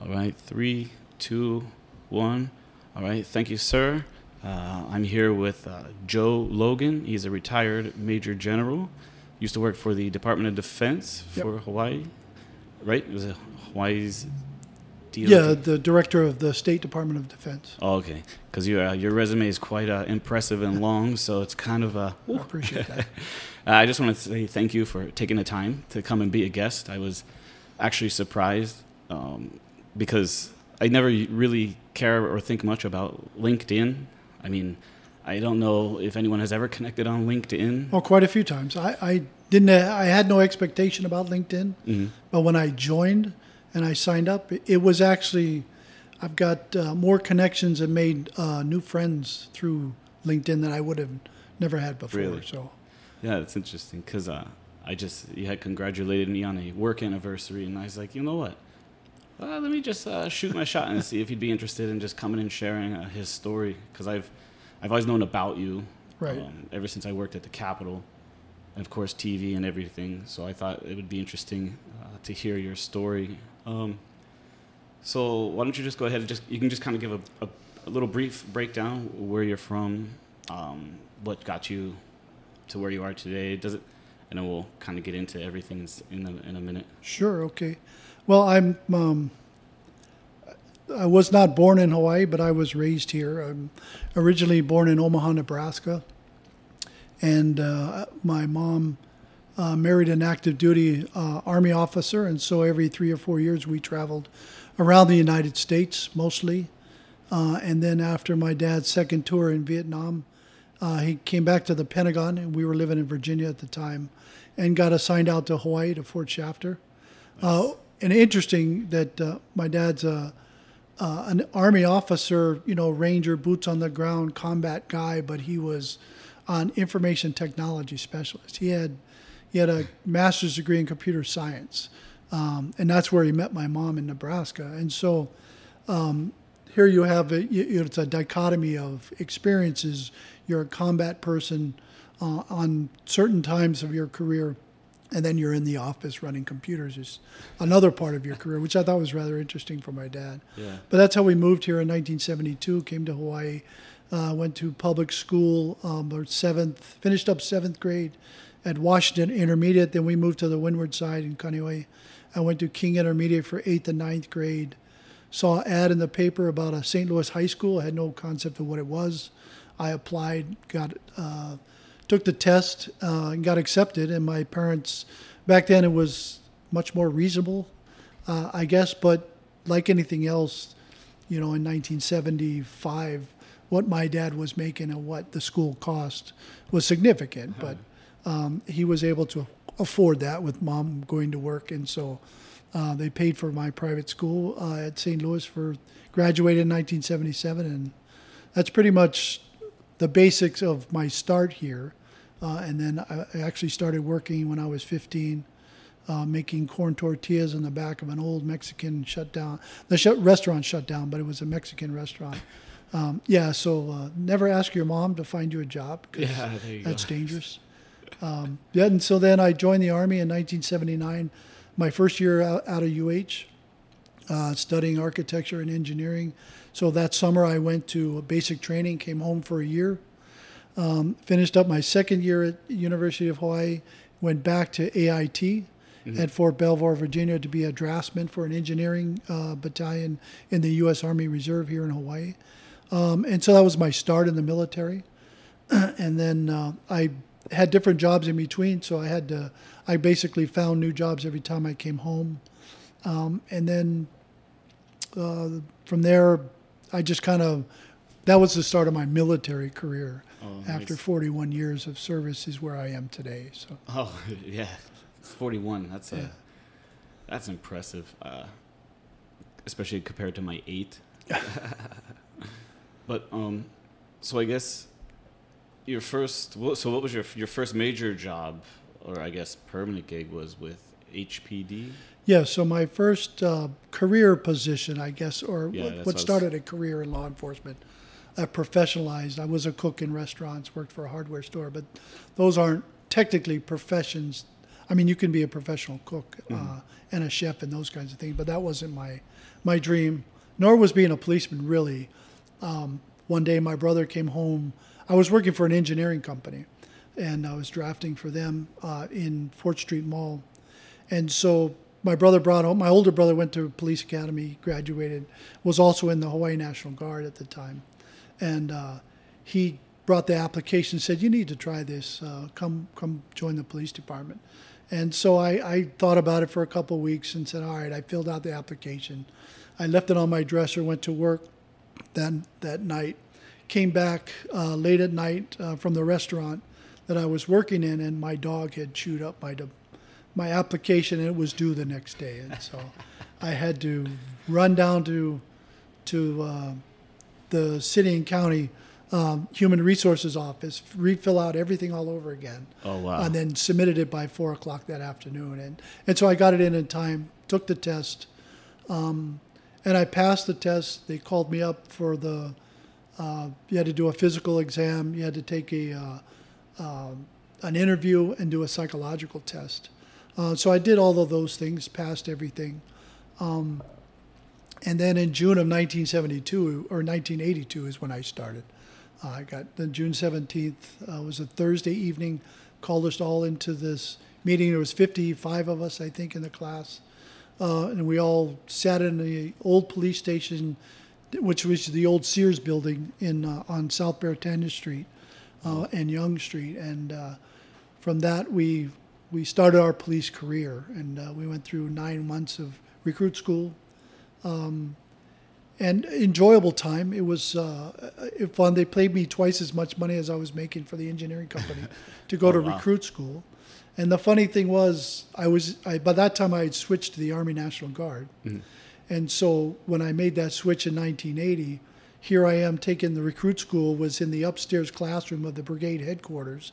All right, three, two, one. All right, thank you, sir. Uh, I'm here with uh, Joe Logan. He's a retired Major General. Used to work for the Department of Defense Yep. for Hawaii, right? It was a Hawaii's DOD? Yeah, the director of the State Department of Defense. Oh, okay. Because your uh, your resume is quite uh, impressive and long, so it's kind of uh, I appreciate that. I just want to say thank you for taking the time to come and be a guest. I was actually surprised um, because I never really care or think much about LinkedIn. I mean, I don't know if anyone has ever connected on LinkedIn. Well, quite a few times. I, I didn't. I had no expectation about LinkedIn, Mhm. but when I joined and I signed up, it, it was actually. I've got uh, more connections and made uh, new friends through LinkedIn than I would have never had before. Really? So Yeah, it's interesting because uh, I just you had congratulated me on a work anniversary, and I was like, you know what? Uh, let me just uh, shoot my shot and see if you'd be interested in just coming and sharing uh, his story because I've I've always known about you, Right. Um, ever since I worked at the Capitol, and of course TV and everything. So I thought it would be interesting uh, to hear your story. Um, so why don't you just go ahead and just you can just kind of give a, a, a little brief breakdown where you're from, um, what got you to where you are today. Does it? And then we'll kind of get into everything in in a, in a minute. sure, okay. Well, I'm. Um, I was not born in Hawaii, but I was raised here. I'm originally born in Omaha, Nebraska, and uh, my mom uh, married an active duty uh, Army officer, and so every three or four years we traveled around the United States mostly. Uh, and then after my dad's second tour in Vietnam, uh, he came back to the Pentagon, and we were living in Virginia at the time, and got assigned out to Hawaii to Fort Shafter. Uh, and interesting that uh, my dad's a, uh, an Army officer, you know, Ranger, boots on the ground, combat guy, but he was an information technology specialist. He had he had a master's degree in computer science, um, and that's where he met my mom in Nebraska. And so um, here you have a, it's a dichotomy of experiences. You're a combat person uh, on certain times of your career, and then you're in the office running computers is another part of your career, which I thought was rather interesting for my dad. Yeah. But that's how we moved here in 1972. Came to Hawaii, uh, went to public school, um, or seventh, finished up seventh grade at Washington Intermediate. Then we moved to the Windward side in Kaneohe. I went to King Intermediate for eighth and ninth grade. Saw an ad in the paper about a St. Louis high school. I had no concept of what it was. I applied, got uh, took the test, uh, and got accepted. And my parents, back then, it was much more reasonable, uh, I guess. But like anything else, you know, in 1975, what my dad was making and what the school cost was significant. But um, he was able to afford that with mom going to work, and so uh, they paid for my private school uh, at St. Louis for graduated in 1977, and that's pretty much the basics of my start here. Uh, and then I I actually started working when I was 15, uh, making corn tortillas in the back of an old Mexican shut down. The shut, restaurant shut down, but it was a Mexican restaurant. Um, yeah, so uh, never ask your mom to find you a job because Yeah, that's go. dangerous. Um, yeah, and so then I joined the Army in 1979, my first year out, out of UH, uh, studying architecture and engineering. So that summer I went to basic training, came home for a year, um, finished up my second year at University of Hawaii, went back to AIT at Fort Belvoir, Virginia, to be a draftsman for an engineering uh, battalion in the U.S. Army Reserve here in Hawaii. Um, and so that was my start in the military. and then uh, I had different jobs in between, so I had to. I basically found new jobs every time I came home, um, and then uh, from there, I just kind of. That was the start of my military career. Oh, After nice. 41 years of service, is where I am today. So Oh yeah, 41. That's Yeah. a that's impressive, uh, especially compared to my eight. but um, so I guess your first. wha- So what was your your first major job, or I guess permanent gig, was with HPD? yeah, so my first uh, career position, I guess, or Yeah, what, what what I was- started a career in law enforcement, I professionalized. I was a cook in restaurants, worked for a hardware store, but those aren't technically professions. I mean, you can be a professional cook uh, and a chef and those kinds of things, but that wasn't my my dream. Nor was being a policeman really. Um, one day, my brother came home. I was working for an engineering company, and I was drafting for them uh, in Fort Street Mall, and so my brother brought home. My older brother went to police academy, graduated, was also in the Hawaii National Guard at the time, and uh, he brought the application. Said, "You need to try this. Uh, come, come join the police department." And so I, I thought about it for a couple of weeks and said, "All right." I filled out the application. I left it on my dresser. Went to work then that night. Came back uh, late at night uh, from the restaurant that I was working in, and my dog had chewed up my my application, and it was due the next day, and so I had to run down to to uh, the city and county um, human resources office, refill out everything all over again, Oh wow. and then submitted it by four o'clock that afternoon, and and so I got it in in time, took the test, um, and I passed the test. They called me up for the. Uh, you had to do a physical exam. You had to take a uh, um, an interview and do a psychological test. Uh, so I did all of those things, passed everything. Um, and then in June of 1972 or 1982 is when I started. Uh, I got the June 17th uh, was a Thursday evening. Called us all into this meeting. There was 55 of us, I think, in the class, uh, and we all sat in the old police station, which was the old Sears building in uh, on South Beretania Street uh, and Young Street. And uh, from that, we we started our police career, and we went through nine months of recruit school, um, and enjoyable time. It was uh, fun. They paid me twice as much money as I was making for the engineering company to go Oh, to wow. recruit school. And the funny thing was, I was I, by that time I had switched to the Army National Guard, and so when I made that switch in 1980, here I am taking the recruit school was in the upstairs classroom of the brigade headquarters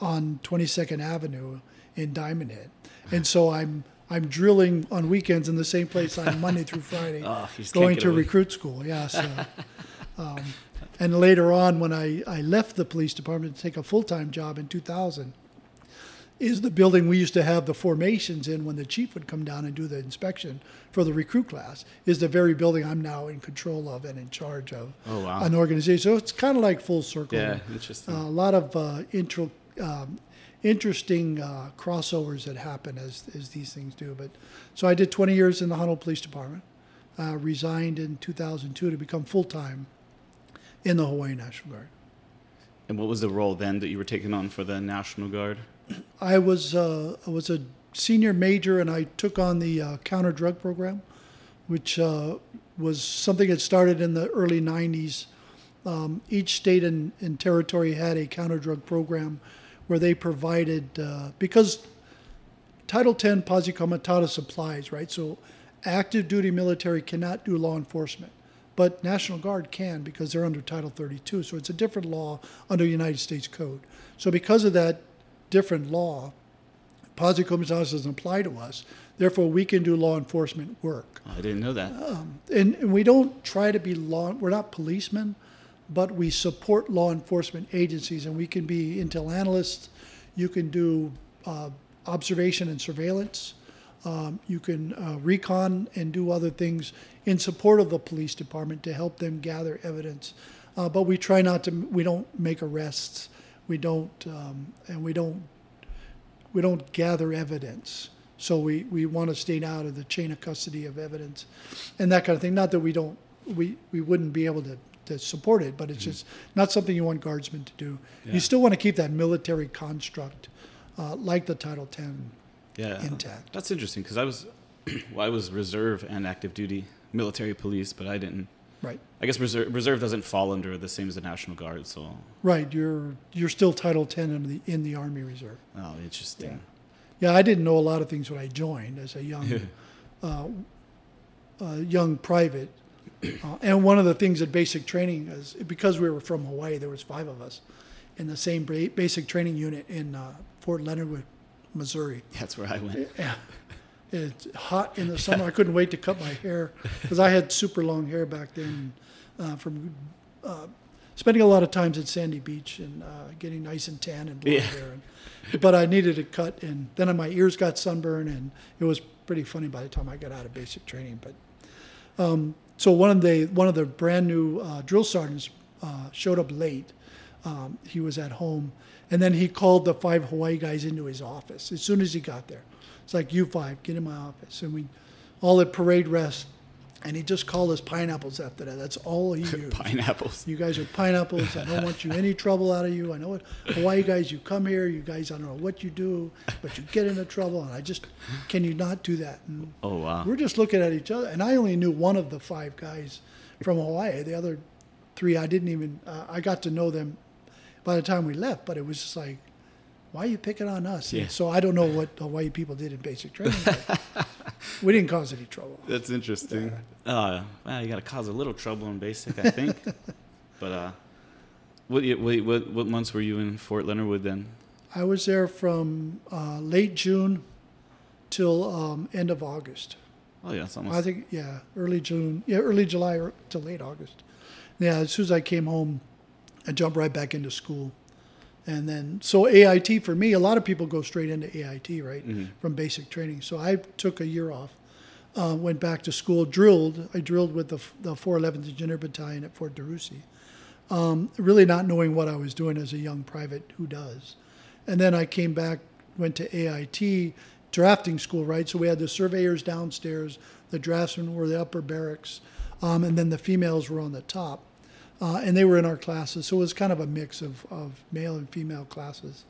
on 22nd Avenue in Diamond Head. And so I'm I'm drilling on weekends in the same place on Monday through Friday, Oh, you just can't going to recruit school. Yeah. So, um, and later on, when I, I left the police department to take a full time job in 2000, is the building we used to have the formations in when the chief would come down and do the inspection for the recruit class is the very building I'm now in control of and in charge of Oh, wow. an organization. So it's kind of like full circle. yeah, interesting. Uh, a lot of uh, intro, um, interesting uh, crossovers that happen as, as these things do. But so I did 20 years in the Honolulu Police Department. Uh, resigned in 2002 to become full time in the Hawaii National Guard. and what was the role then that you were taking on for the National Guard? I was uh, I was a senior major, and I took on the uh, counter drug program, which uh, was something that started in the early '90s. Um, each state and, and territory had a counter drug program where they provided uh, because Title 10 Posse Comitatus applies, right? So active duty military cannot do law enforcement, but National Guard can because they're under Title 32. So it's a different law under United States Code. So because of that different law, Posse Comitatus doesn't apply to us. Therefore, we can do law enforcement work. I didn't know that. And, and we don't try to be law, we're not policemen, but we support law enforcement agencies and we can be intel analysts. You can do uh, observation and surveillance. Um, you can uh, recon and do other things in support of the police department to help them gather evidence. Uh, but we try not to, we don't make arrests. We don't, um, and we don't we don't gather evidence. So we, we want to stay out of the chain of custody of evidence and that kind of thing. Not that we don't, we, we wouldn't be able to, to support it, but it's just not something you want guardsmen to do. Yeah. You still want to keep that military construct, uh, like the Title X, Yeah, intact. That's interesting because I was, well, I was reserve and active duty military police, but I didn't. Right. I guess reserve, reserve doesn't fall under the same as the National Guard, so Right. You're, you're still Title X in the, in the Army Reserve. oh, interesting. Yeah, I didn't know a lot of things when I joined as a young, uh, uh, young private. Uh, and one of the things at basic training is because we were from Hawaii, there was five of us in the same ba- basic training unit in uh, Fort Leonard Wood, Missouri. That's where I went. Yeah. It's hot in the summer. I couldn't wait to cut my hair because I had super long hair back then uh, from uh, spending a lot of times at Sandy Beach and uh, getting nice and tan and blonde Yeah. hair. And, but I needed a cut, and then my ears got sunburned, and it was pretty funny by the time I got out of basic training. But um, so one of the one of the brand new uh, drill sergeants uh, showed up late. Um, he was at home, and then he called the five Hawaii guys into his office as soon as he got there. It's like you five, get in my office, and we all at parade rest, and he just called us pineapples after that. That's all he used. Pineapples. You guys are pineapples. I don't want you any trouble out of you. I know it. Hawaii guys, you come here. You guys, I don't know what you do, but you get into trouble. And I just, can you not do that? And Oh wow. we're just looking at each other. And I only knew one of the five guys from Hawaii. The other three, I didn't even, uh, I got to know them by the time we left, but it was just like, why are you picking on us? Yeah. so I don't know what the Hawaii people did in basic training. we didn't cause any trouble. That's interesting. Uh, well, you got to cause a little trouble in basic, I think. but uh, what, what what what months were you in Fort Leonard Wood then? I was there from uh, late June till um, end of August. Oh yeah, it's almost. I think yeah, early June, yeah, early July to late August. Yeah, as soon as I came home, I jumped right back into school, and then so AIT for me, a lot of people go straight into AIT right Mhm. from basic training. So I took a year off, uh, went back to school, drilled. I drilled with the the 411th Engineer Battalion at Fort DeRussy, um, really not knowing what I was doing as a young private. Who does? And then I came back, went to AIT drafting school, right? So we had the surveyors downstairs, the draftsmen were the upper barracks, um, and then the females were on the top. Uh, and they were in our classes. So it was kind of a mix of, of male and female classes.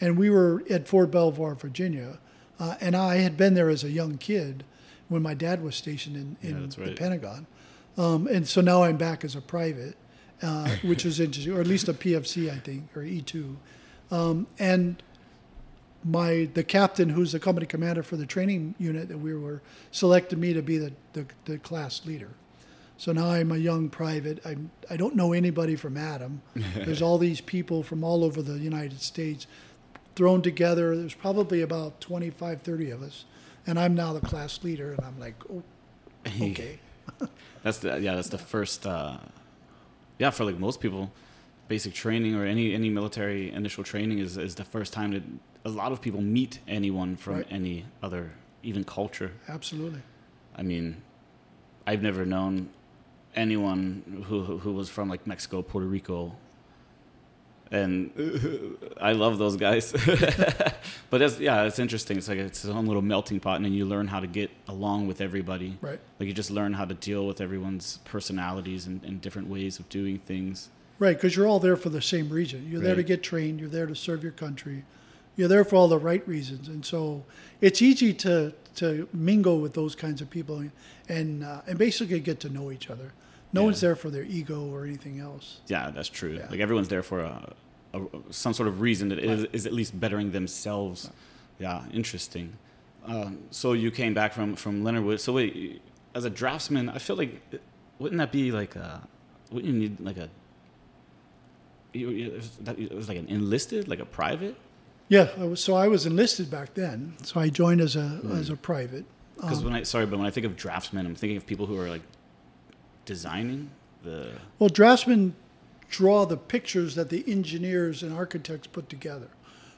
And we were at Fort Belvoir, Virginia. Uh, and I had been there as a young kid when my dad was stationed in, Yeah, in the. Pentagon. Um, and so now I'm back as a private, uh, which is interesting, or at least a PFC, I think, or E2. Um, and my the captain, who's the company commander for the training unit that we were, selected me to be the, the, the class leader. So now I'm a young private. I'm, I don't know anybody from Adam. There's all these people from all over the United States thrown together. There's probably about 25, 30 of us. And I'm now the class leader. And I'm like, oh, okay. That's the yeah. That's the first. Uh, yeah, for like most people, basic training or any any military initial training is is the first time that a lot of people meet anyone from Right. any other even culture. Absolutely. I mean, I've never known anyone who who was from like Mexico, Puerto Rico, and I love those guys. but that's yeah, it's interesting. It's like it's its own little melting pot, and then you learn how to get along with everybody. Right. Like you just learn how to deal with everyone's personalities and, and different ways of doing things. Right, because you're all there for the same reason. You're there to get trained. You're there to serve your country. You're there for all the right reasons, and so it's easy to to mingle with those kinds of people and and, uh, and basically get to know each other. No Yeah. one's there for their ego or anything else. Yeah, that's true. Yeah. Like everyone's there for a, a some sort of reason that is, is at least bettering themselves. Yeah, interesting. Um, so you came back from from Leonard Wood. So wait, as a draftsman, I feel like wouldn't that be like a wouldn't you need like a you, you, it was like an enlisted, like a private? Yeah, I was, so I was enlisted back then. So I joined as a as a private. Because Um, when I sorry, but when I think of draftsmen, I'm thinking of people who are like designing the. Well, draftsmen draw the pictures that the engineers and architects put together.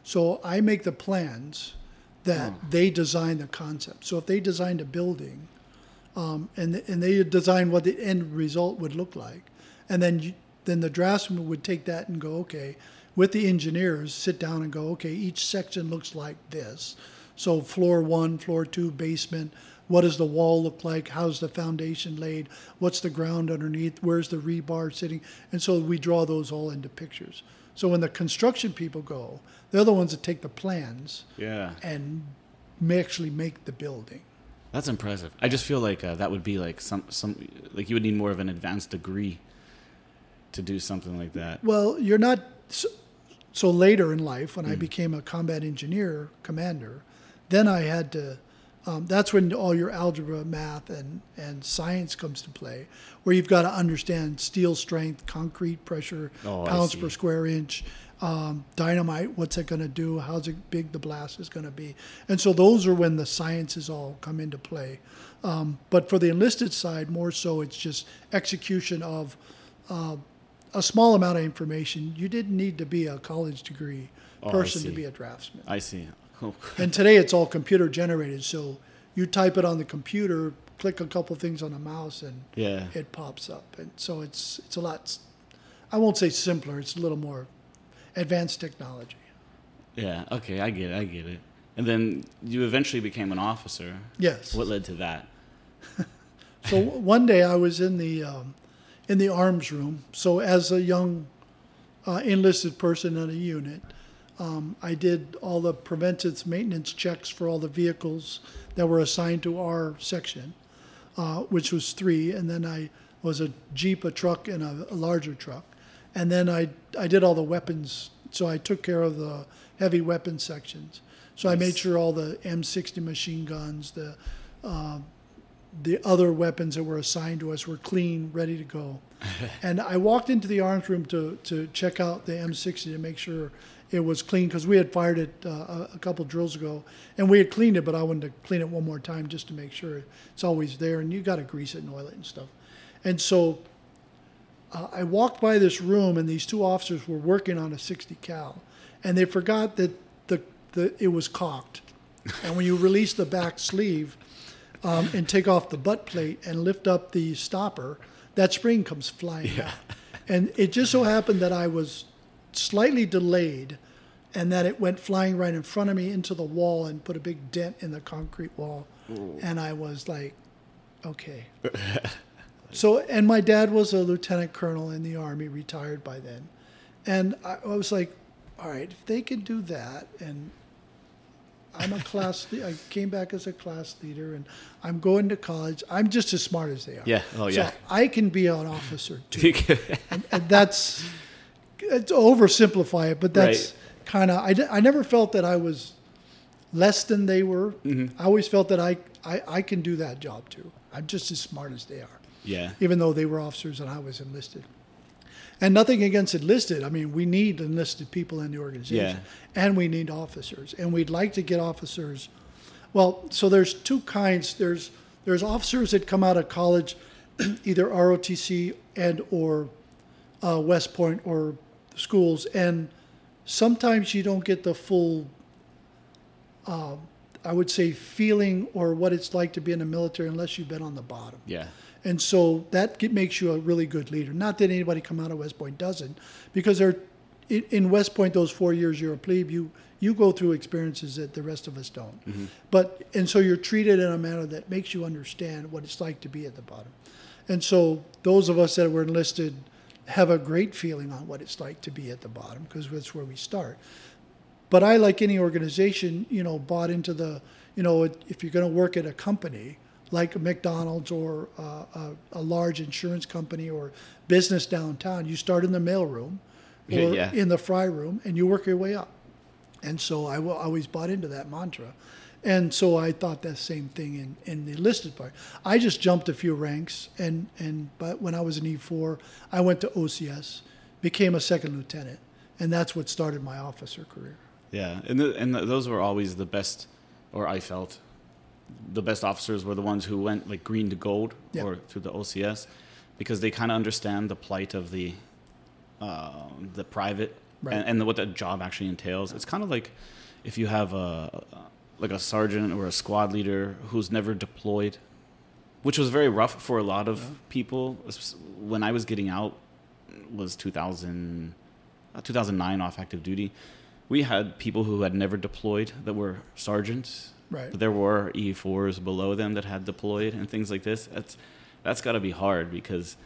So I make the plans that Oh. they design the concept. So if they designed a building, um, and and they design what the end result would look like, and then you, then the draftsman would take that and go, okay, with the engineers, sit down and go, okay, each section looks like this. So floor one, floor two, basement. What does the wall look like? How's the foundation laid? What's the ground underneath? Where's the rebar sitting? And so we draw those all into pictures. So when the construction people go, they're the ones that take the plans Yeah, and may actually make the building. that's impressive. I just feel like uh, that would be like some some like you would need more of an advanced degree to do something like that. Well, you're not. So, later in life, when I Mm. became a combat engineer commander, then I had to. Um, that's when all your algebra, math, and, and science comes to play, where you've got to understand steel strength, concrete pressure, Oh, pounds per square inch, um, dynamite, what's it going to do, how's it big the blast is going to be. And so those are when the sciences all come into play. Um, but for the enlisted side, more so, it's just execution of uh, a small amount of information. You didn't need to be a college degree Oh, person to be a draftsman. I see. Cool. And today it's all computer generated. So you type it on the computer, click a couple things on the mouse, and Yeah. it pops up. And so it's it's a lot. I won't say simpler. It's a little more advanced technology. Yeah. Okay. I get it. I get it. And then you eventually became an officer. Yes. What led to that? So one day I was in the um, in the arms room. So as a young uh, enlisted person in a unit, um, I did all the preventive maintenance checks for all the vehicles that were assigned to our section, uh, which was three, and then I was a jeep, a truck, and a, a larger truck, and then I I did all the weapons. So I took care of the heavy weapon sections. So I made sure all the M60 machine guns, the the other weapons that were assigned to us were clean, ready to go. and I walked into the arms room to, to check out the M60 to make sure it was clean because we had fired it uh, a, a couple drills ago and we had cleaned it, but I wanted to clean it one more time just to make sure it's always there. And you got to grease it and oil it and stuff. And so uh, I walked by this room and these two officers were working on a 60 cal and they forgot that the, the it was cocked. And when you release the back sleeve, um, and take off the butt plate and lift up the stopper, that spring comes flying out. And it just so happened that I was slightly delayed and that it went flying right in front of me into the wall and put a big dent in the concrete wall. And I was like, okay. so, and my dad was a lieutenant colonel in the Army, retired by then. And I, I was like, all right, if they can do that and I'm a class. le- I came back as a class leader, and I'm going to college. I'm just as smart as they are. Yeah. Oh, yeah. So I can be an officer too, and, and that's to oversimplify it, but that's Right. kind of. I, d- I never felt that I was less than they were. Mm-hmm. I always felt that I, I I can do that job too. I'm just as smart as they are, yeah. even though they were officers and I was enlisted. And nothing against enlisted. I mean, we need enlisted people in the organization, and we need officers, and we'd like to get officers. Well, so there's two kinds. There's there's officers that come out of college, either ROTC and or uh, West Point or schools, and sometimes you don't get the full. Uh, I would say feeling or what it's like to be in the military unless you've been on the bottom. Yeah. And so that get, makes you a really good leader. Not that anybody come out of West Point doesn't, because they're in, West Point those four years you're a plebe. You you go through experiences that the rest of us don't. Mm-hmm. But and so you're treated in a manner that makes you understand what it's like to be at the bottom. And so those of us that were enlisted have a great feeling on what it's like to be at the bottom because that's where we start. But I, like any organization, you know, bought into the, you know, if you're going to work at a company like a McDonald's or uh, a, a large insurance company or business downtown, you start in the mailroom or Yeah, in the fry room and you work your way up. And so I wa- always bought into that mantra. And so I thought that same thing in, in the enlisted part. I just jumped a few ranks, and, and but when I was an E4, I went to OCS, became a second lieutenant, and that's what started my officer career. Yeah, and the, and the, those were always the best, or I felt, the best officers were the ones who went like green to gold Yeah. or through the OCS, because they kind of understand the plight of the, uh, the private Right. and, and what that job actually entails. It's kind of like if you have a like a sergeant or a squad leader who's never deployed, which was very rough for a lot of people. When I was getting out, was 2000, uh, 2009 off active duty. We had people who had never deployed that were sergeants, Right. but there were E4s below them that had deployed and things like this. That's that's got to be hard because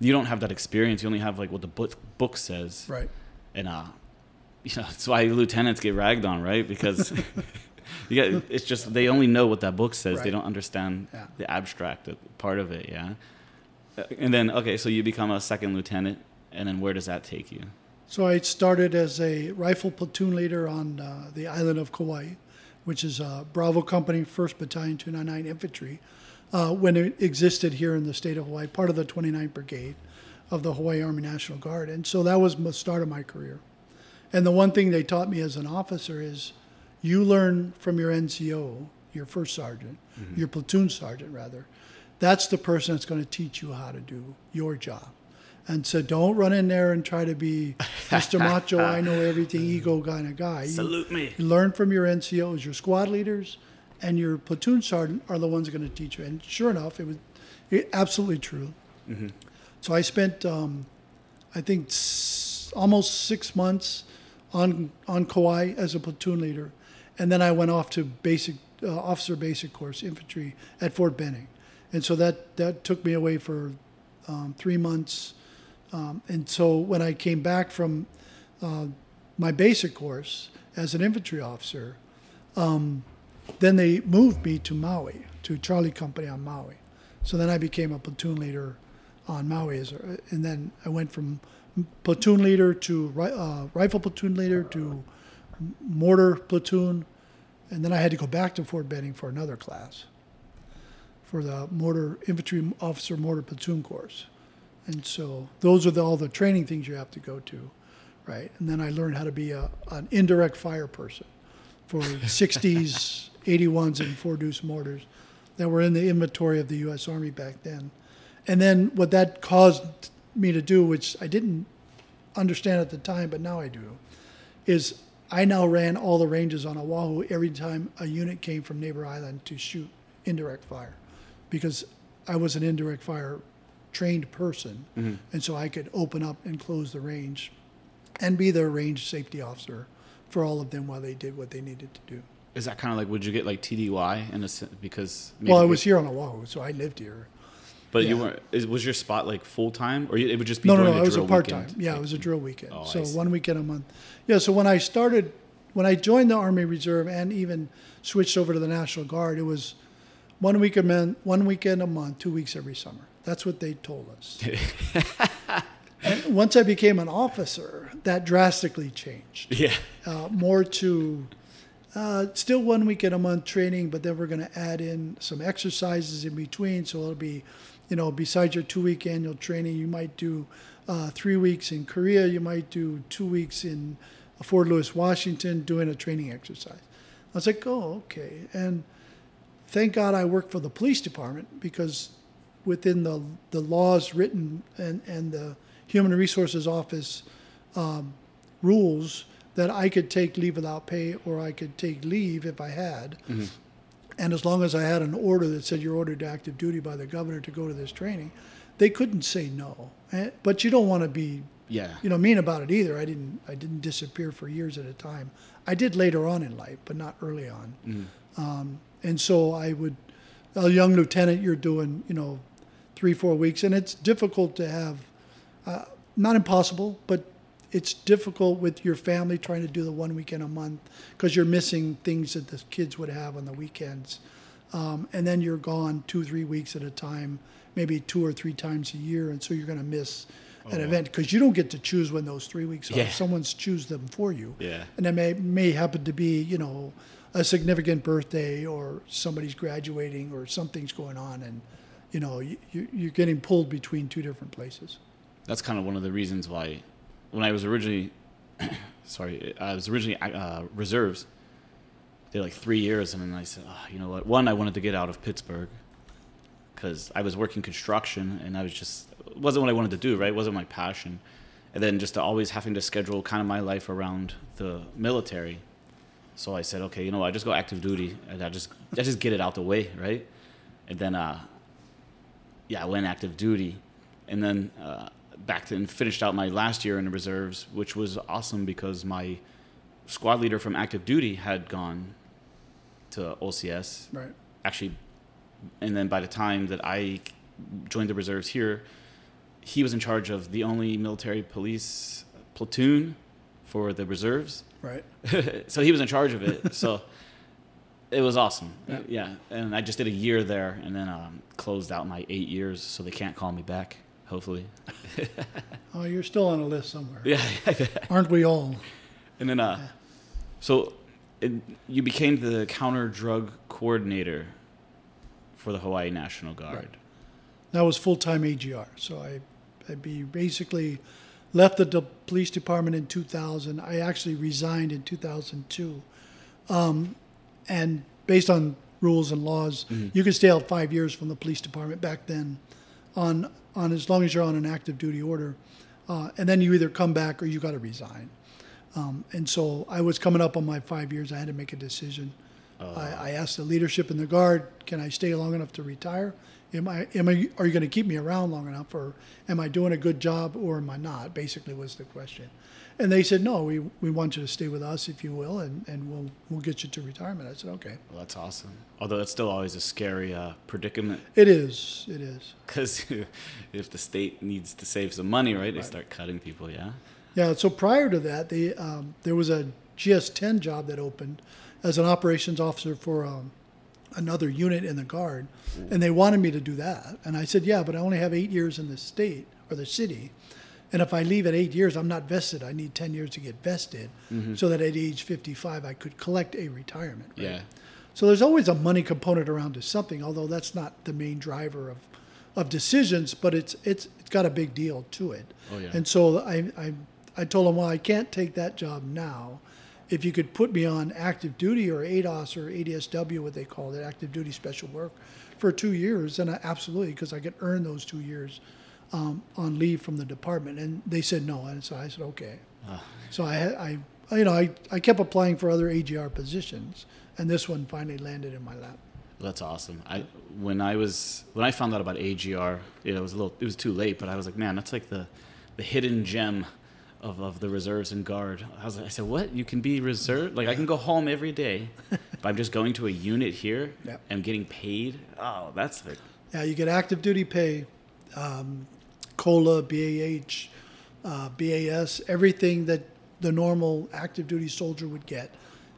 you don't have that experience. You only have like what the book book says, Right. and uh, you know that's why lieutenants get ragged on, right? Because you get it's just they only know what that book says. They don't understand Yeah. the abstract part of it. Yeah. Uh, And then okay, so you become a second lieutenant, and then where does that take you? So I started as a rifle platoon leader on uh, the island of Kauai, which is uh, Bravo Company, 1st Battalion, 299 Infantry, uh, when it existed here in the state of Hawaii, part of the 29th Brigade of the Hawaii Army National Guard. And so that was the start of my career. And the one thing they taught me as an officer is you learn from your NCO, your first sergeant, your platoon sergeant, rather. That's the person that's going to teach you how to do your job. And so "Don't run in there and try to be Mr. Macho, I know everything, ego kind of guy. You- Salute me. you learn from your NCOs, your squad leaders, and your platoon sergeant are the ones going to teach you. And sure enough, it was it, absolutely true. So I spent, um, I think, s- almost six months on on Kauai as a platoon leader, and then I went off to basic uh, officer basic course infantry at Fort Benning, and so that that took me away for um, three months. Um, and so when I came back from uh, my basic course as an infantry officer, um, then they moved me to Maui, to Charlie Company on Maui. So then I became a platoon leader on Maui, and then I went from platoon leader to uh, rifle platoon leader to mortar platoon, and then I had to go back to Fort Benning for another class for the mortar infantry officer mortar platoon course. And so those are the, all the training things you have to go to, right? And then I learned how to be a, an indirect fire person for 60s, 81s, and four deuce mortars that were in the inventory of the U.S. Army back then. And then what that caused me to do, which I didn't understand at the time, but now I do, is I now ran all the ranges on Oahu every time a unit came from Neighbor Island to shoot indirect fire, because I was an indirect fire trained person, mm-hmm. and so I could open up and close the range, and be the range safety officer for all of them while they did what they needed to do. Is that kind of like would you get like TDY in a sen- because well, I was here on Oahu, so I lived here. but you weren't was your spot like full time or it would just be No, no, no. It was a part time. Yeah, it was a drill weekend. Oh, so one weekend a month. Yeah. So when I started, when I joined the Army Reserve and even switched over to the National Guard, it was one week a month, one weekend a month, two weeks every summer. That's what they told us. and once I became an officer, that drastically changed. yeah Uh, more to uh, still one weekend a month training, but then we're going to add in some exercises in between. So it'll be, you know, besides your two week annual training, you might do uh, three weeks in Korea, you might do two weeks in Fort Lewis, Washington, doing a training exercise. I was like, oh, okay. And thank God I work for the police department because within the, the laws written and, and the Human Resources Office um, rules that I could take leave without pay or I could take leave if I had. And as long as I had an order that said you're ordered to active duty by the governor to go to this training, they couldn't say no. Eh, But you don't want to be yeah you know mean about it either. I didn't I didn't disappear for years at a time. I did later on in life, but not early on. Um, and so I would, a young lieutenant, you're doing you know three four weeks, and it's difficult to have, uh, not impossible, but it's difficult with your family trying to do the one weekend a month because you're missing things that the kids would have on the weekends. Um, and then you're gone two, three weeks at a time, maybe two or three times a year, and so you're going to miss an event because you don't get to choose when those three weeks are. Yeah. Someone's choose them for you, yeah and it may may happen to be you know a significant birthday or somebody's graduating or something's going on, and you know you, you- you're getting pulled between two different places. that's kind of one of the reasons why when I was originally sorry I was originally uh, reserves did like three years and then I said oh, you know what? One I wanted to get out of Pittsburgh because I was working construction and I was just wasn't what I wanted to do right? It wasn't my passion. And then just always having to schedule kind of my life around the military. So I said okay you know what, I just go active duty and I just I just get it out the way right? And then uh yeah I went active duty and then uh, back to and finished out my last year in the reserves, which was awesome because my squad leader from active duty had gone to OCS Right. actually, and then by the time that I joined the reserves here, he was in charge of the only military police platoon for the reserves. Right. so he was in charge of it. so it was awesome. Yeah. Yeah. And I just did a year there and then um, closed out my eight years so they can't call me back, hopefully. Oh, you're still on a list somewhere, Yeah. aren't we all? and then, uh, so it, you became the counter drug coordinator for the Hawaii National Guard. Right. That was full time AGR. So I, I be basically left the de- police department in 2000. I actually resigned in 2002. Um, and based on rules and laws, you could stay out five years from the police department back then. on on as long as you're on an active duty order, uh, and then you either come back or you got to resign. Um, and so I was coming up on my five years. I had to make a decision. I, I asked the leadership in the guard, "Can I stay long enough to retire? Am I? Am I? Are you going to keep me around long enough, or am I doing a good job, or am I not?" Basically, was the question. And they said, "No, we, we want you to stay with us, if you will, and, and we'll we'll get you to retirement." I said, "Okay." Well, that's awesome. Although that's still always a scary uh, predicament It is. It is. because if the state needs to save some money, right, they start cutting people. Yeah. Yeah. So prior to that, they um, there was a GS10 job that opened as an operations officer for um, another unit in the guard, and they wanted me to do that. And I said, "Yeah, but I only have eight years in the state or the city." And if I leave at eight years, I'm not vested. I need 10 years to get vested mm-hmm. so that at age 55, I could collect a retirement. right? Yeah. So there's always a money component around to something, although that's not the main driver of, of decisions, but it's, it's, it's got a big deal to it. Oh, yeah. And so I, I, I told him, well, I can't take that job now. If you could put me on active duty or ADOS or ADSW, what they call it, active duty special work, for two years, then I, absolutely, because I could earn those two years um, on leave from the department. And they said no. And so I said, okay. Ah. So I, I, you know, I, I kept applying for other AGR positions, and this one finally landed in my lap. That's awesome. I when I was when I found out about AGR, it was a little it was too late, but I was like, man, that's like the the hidden gem of, of the reserves and guard. I was like, I said, what? You can be reserved? Like I can go home every day, but I'm just going to a unit here Yep. and getting paid. Oh, that's like Yeah, you get active duty pay, um, COLA, BAH, uh, BAS, everything that the normal active duty soldier would get.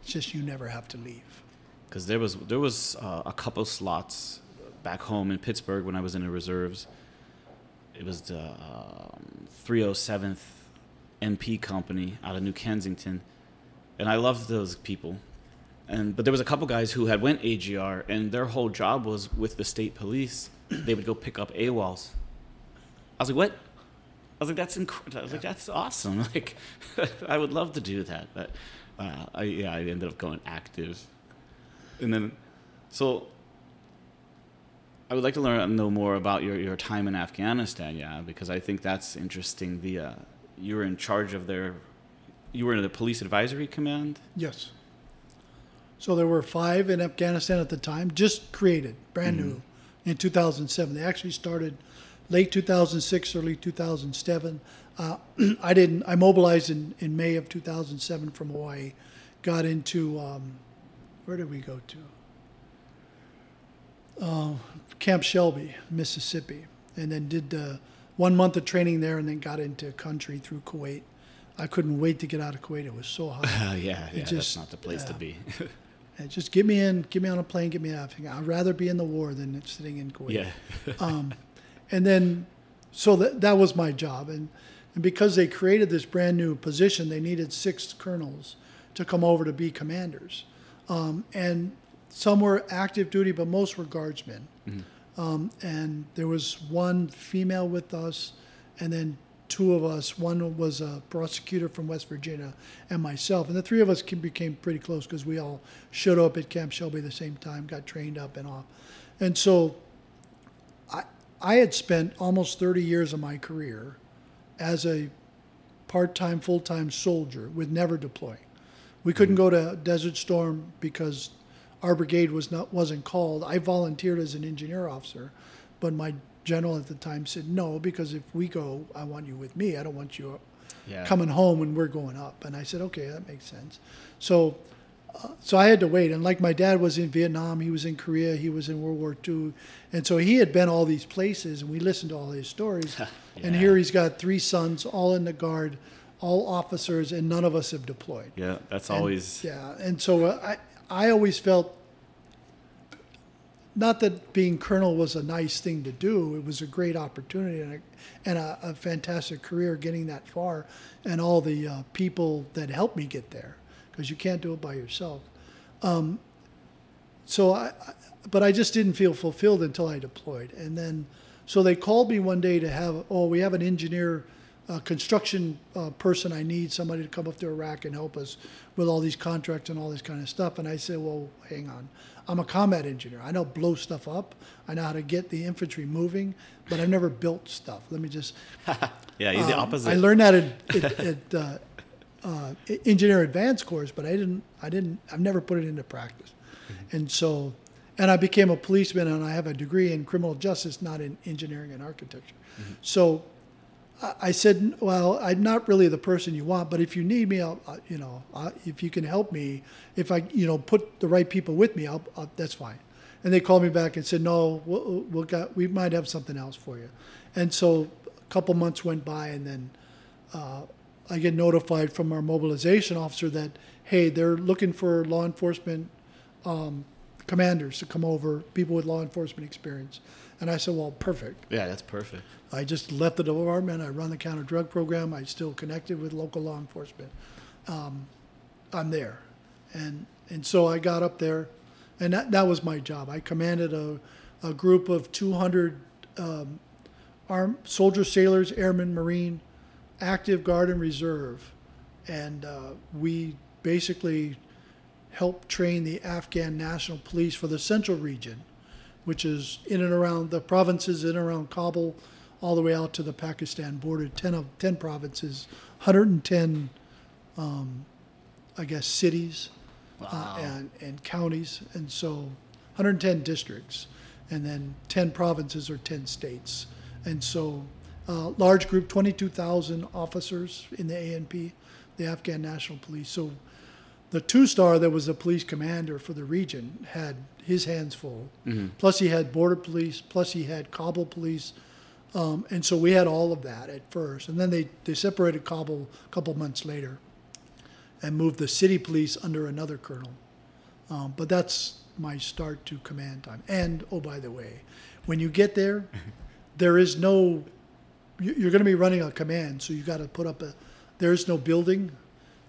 It's just you never have to leave. because there was there was uh, a couple slots back home in Pittsburgh when I was in the reserves. It was the um, 307th MP company out of New Kensington, and I loved those people. And but there was a couple guys who had went AGR, and their whole job was with the state police. they would go pick up AWOLs. I was like, what? I was like, that's incredible. I was like, that's awesome. Like, I would love to do that. But uh, I, yeah, I ended up going active. And then, so I would like to learn know more about your, your time in Afghanistan, yeah, because I think that's interesting. The uh, you were in charge of their, you were in the police advisory command. Yes. So there were five in Afghanistan at the time, just created, brand new, in 2007. They actually started late 2006, early 2007. Uh, I didn't. I mobilized in, in May of 2007 from Hawaii. Got into um, where did we go to? Uh, Camp Shelby, Mississippi, and then did uh, one month of training there, and then got into country through Kuwait. I couldn't wait to get out of Kuwait. It was so hot. Yeah, yeah, just- that's not the place to be. Just get me in, get me on a plane, get me out. I'd rather be in the war than sitting in Kuwait. yeah, Um, and then, so that that was my job, and and because they created this brand new position, they needed six colonels to come over to be commanders, um, and some were active duty, but most were guardsmen. Um, and there was one female with us, and then two of us. One was a prosecutor from West Virginia, and myself. And the three of us became pretty close because we all showed up at Camp Shelby at the same time, got trained up and off And so I, had spent almost 30 years of my career as a part-time, full-time soldier with never deploying. We couldn't mm-hmm. go to Desert Storm because our brigade was not wasn't called. I volunteered as an engineer officer, but my general at the time said no because if we go, I want you with me. I don't want you yeah. coming home when we're going up. And I said, okay, that makes sense. So, uh, so I had to wait. And like my dad was in Vietnam, he was in Korea, he was in World War II, and so he had been all these places, and we listened to all his stories. And here he's got three sons, all in the guard, all officers, and none of us have deployed. Yeah, that's And- always yeah, and so uh, I I always felt not that being colonel was a nice thing to do. It was a great opportunity and a, and a, a fantastic career getting that far, and all the uh, people that helped me get there, because you can't do it by yourself. Um, so I, I, but I just didn't feel fulfilled until I deployed, and then so they called me one day to have oh we have an engineer a construction uh, person I need, somebody to come up to Iraq and help us with all these contracts and all this kind of stuff. And I said, well, hang on. I'm a combat engineer. I know blow stuff up. I know how to get the infantry moving, but I've never built stuff. Let me just. yeah, you're the um, opposite. I learned that at, at, at uh, uh, engineer advanced course, but I didn't. I didn't. I've never put it into practice, and so, and I became a policeman, and I have a degree in criminal justice, not in engineering and architecture. So I I said, well, I'm not really the person you want, but if you need me, I'll, I- you know, I, if you can help me, if I, you know, put the right people with me, I'll, I'll, that's fine. And they called me back and said, no, we'll, we'll got, we might have something else for you. And so a couple months went by, and then uh, I get notified from our mobilization officer that, hey, they're looking for law enforcement um, commanders to come over, people with law enforcement experience. And I said, well, perfect. yeah, that's perfect. I just left the department. I run the counter drug program. I still connected with local law enforcement. Um, I'm there, and and so I got up there, and that that was my job. I commanded a a group of 200 um, armed soldiers, sailors, airmen, marine, active guard and reserve, and uh, we basically help train the Afghan National Police for the Central Region which is in and around the provinces in and around Kabul, all the way out to the Pakistan border. Ten of ten provinces, 110, um, I guess, cities uh, and and counties, and so 110 districts, and then 10 provinces or 10 states, and so uh, large group, 22,000 officers in the ANP, the Afghan National Police. So the two star that was the police commander for the region had his hands full. Plus, he had border police. Plus, he had Kabul police. Um, and so we had all of that at first. And then they, they separated Kabul a couple months later and moved the city police under another colonel. Um, but that's my start to command time. And, oh, by the way, when you get there, there is no, you're going to be running a command. So you got to put up a, there's no building,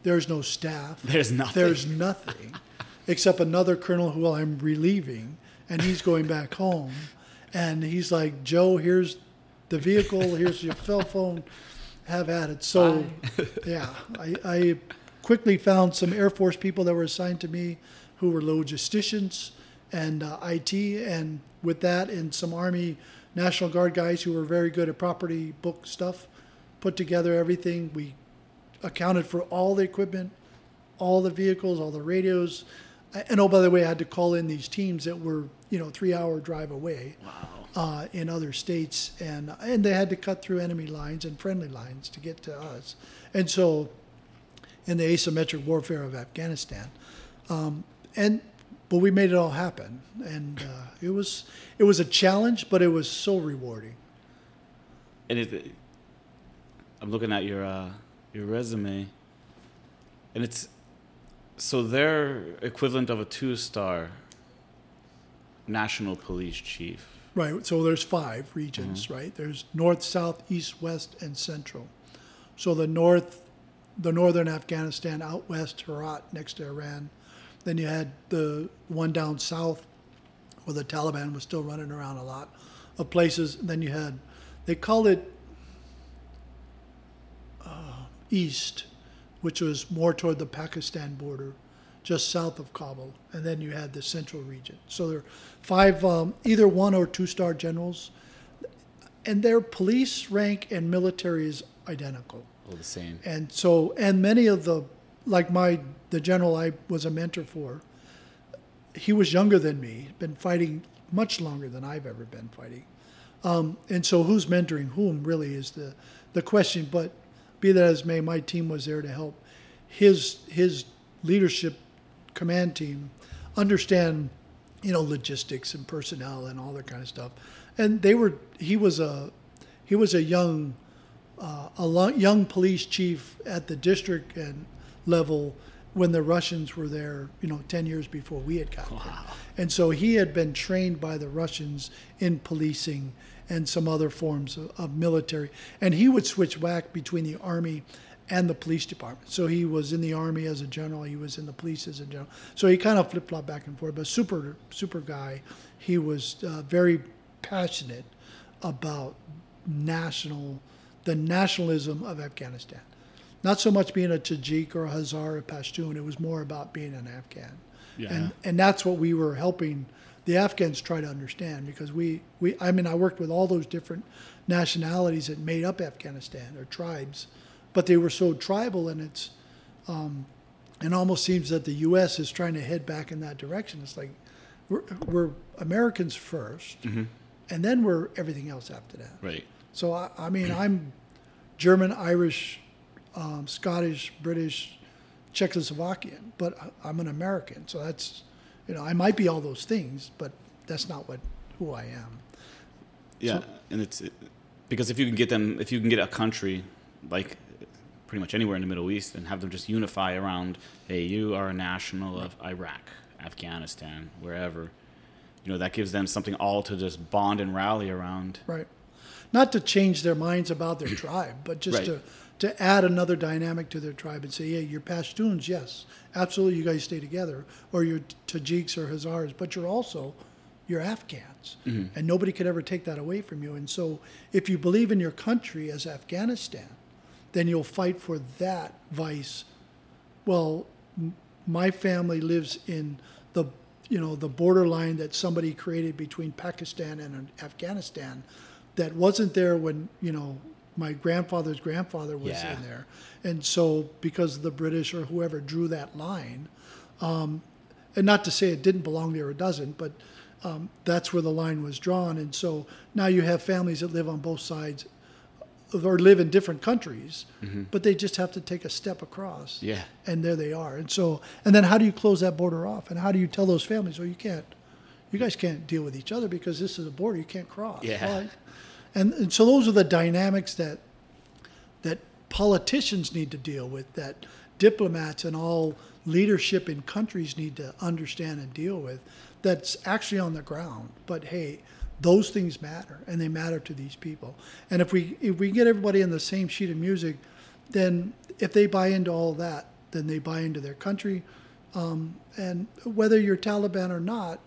there's no staff. There's nothing. There's nothing except another colonel who I'm relieving, and he's going back home. And he's like, Joe, here's the vehicle, here's your cell phone, have at it. So, yeah, I, I quickly found some Air Force people that were assigned to me who were logisticians and uh, IT, and with that, and some Army National Guard guys who were very good at property book stuff, put together everything. We accounted for all the equipment, all the vehicles, all the radios. And oh, by the way, I had to call in these teams that were, you know, three hour drive away uh, in other states. And, and they had to cut through enemy lines and friendly lines to get to us. And so, in the asymmetric warfare of Afghanistan. Um, and, but we made it all happen. And uh, it, was, it was a challenge, but it was so rewarding. And it, I'm looking at your uh, your resume, and it's so they're equivalent of a two star national police chief. Right. So there's five regions, right? There's north, south, east, west, and central. So the north, the northern Afghanistan, out west, Herat, next to Iran. Then you had the one down south, where the Taliban was still running around a lot of places. Then you had, they called it uh, east, which was more toward the Pakistan border, just south of Kabul, and then you had the central region. So there are five, um, either one or two star generals, and their police rank and military is identical. All the same. And so, and many of the, like my, the general I was a mentor for, he was younger than me, been fighting much longer than I've ever been fighting. Um, and so, who's mentoring whom really is the, the question. But be that as may, my team was there to help his his leadership command team understand, you know, logistics and personnel and all that kind of stuff. And they were he was a he was a young uh, a young police chief at the district and level when the Russians were there, you know, 10 years before we had gotten there. And so he had been trained by the Russians in policing and some other forms of, of military. And he would switch back between the army and the police department. So he was in the army as a general, he was in the police as a general. So he kind of flip flop back and forth, but super, super guy. He was uh, very passionate about national the nationalism of Afghanistan. Not so much being a Tajik or a Hazar or a Pashtun, it was more about being an Afghan. Yeah. And, and that's what we were helping the Afghans try to understand because we, we, I mean, I worked with all those different nationalities that made up Afghanistan or tribes, but they were so tribal and it's, um, it almost seems that the U.S. is trying to head back in that direction. It's like we're, we're Americans 1st and then we're everything else after that. Right. So I, I mean, I'm German, Irish, um, Scottish, British, Czechoslovakian, but I'm an American. So that's, you know, I might be all those things, but that's not what who I am. Yeah, and it's it, because if you can get them, if you can get a country like pretty much anywhere in the Middle East and have them just unify around, hey, you are a national of Iraq, Afghanistan, wherever, you know, that gives them something all to just bond and rally around. Right. Not to change their minds about their tribe, but just Right. to to add another dynamic to their tribe and say, yeah, you're Pashtuns, yes, absolutely, you guys stay together, or you're Tajiks or Hazars, but you're also you're Afghans, mm-hmm. and nobody could ever take that away from you. And so, if you believe in your country as Afghanistan, then you'll fight for that vice. Well, m- my family lives in the you know the borderline that somebody created between Pakistan and Afghanistan that wasn't there when you know my grandfather's grandfather was Yeah. in there, and so because the British or whoever drew that line, um, and not to say it didn't belong there or doesn't, but um, that's where the line was drawn, and so now you have families that live on both sides or live in different countries, but they just have to take a step across. Yeah. And there they are. And so, and then how do you close that border off? And how do you tell those families, oh, you can't, you guys can't deal with each other because this is a border you can't cross. Yeah. Well, and, and so those are the dynamics that that politicians need to deal with, that diplomats and all leadership in countries need to understand and deal with. That's actually on the ground. But hey, those things matter, and they matter to these people. And if we if we get everybody on the same sheet of music, then if they buy into all that, then they buy into their country. Um, and whether you're Taliban or not,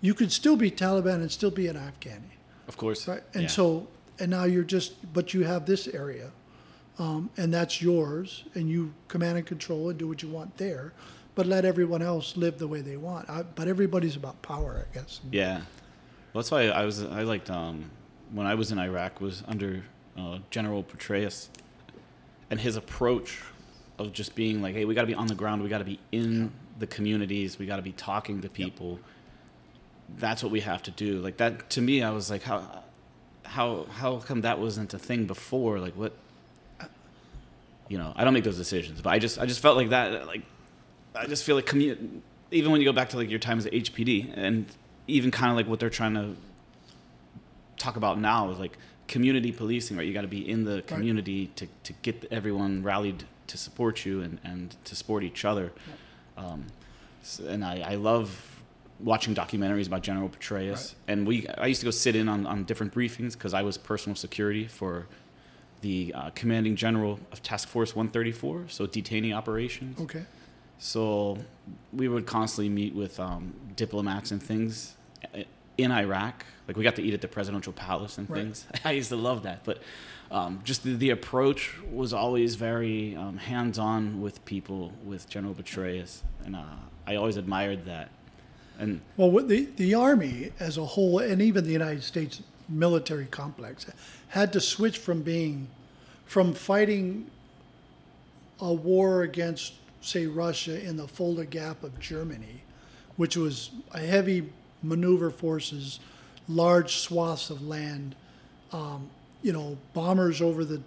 you could still be Taliban and still be an Afghani. Of course. Right. And Yeah. so, and now you're just, but you have this area, um, and that's yours, and you command and control and do what you want there, but let everyone else live the way they want. I, but everybody's about power, I guess. Yeah, well, that's why I was I liked um, when I was in Iraq was under uh, General Petraeus, and his approach of just being like, hey, we got to be on the ground, we got to be in the communities, we got to be talking to people. That's what we have to do. Like that to me, I was like, how how how come that wasn't a thing before? Like what? You know, I don't make those decisions, but I just I just felt like that like I just feel like commu- even when you go back to like your times at HPD and even kind of like what they're trying to talk about now is like community policing, right? You got to be in the community to, to get everyone rallied to support you and, and to support each other. Um, s- and I, I love watching documentaries about General Petraeus. Right. And we I used to go sit in on, on different briefings because I was personal security for the uh, commanding general of Task Force 134, so detainee operations. Okay. So we would constantly meet with um, diplomats and things in Iraq. Like we got to eat at the presidential palace and Right. things. I used to love that. But um, just the, the approach was always very um, hands-on with people, with General Petraeus, and uh, I always admired that. And Well, the, the Army as a whole, and even the United States military complex, had to switch from being, from fighting a war against, say, Russia in the Fulda Gap of Germany, which was a heavy maneuver forces, large swaths of land, um, you know, bombers over the,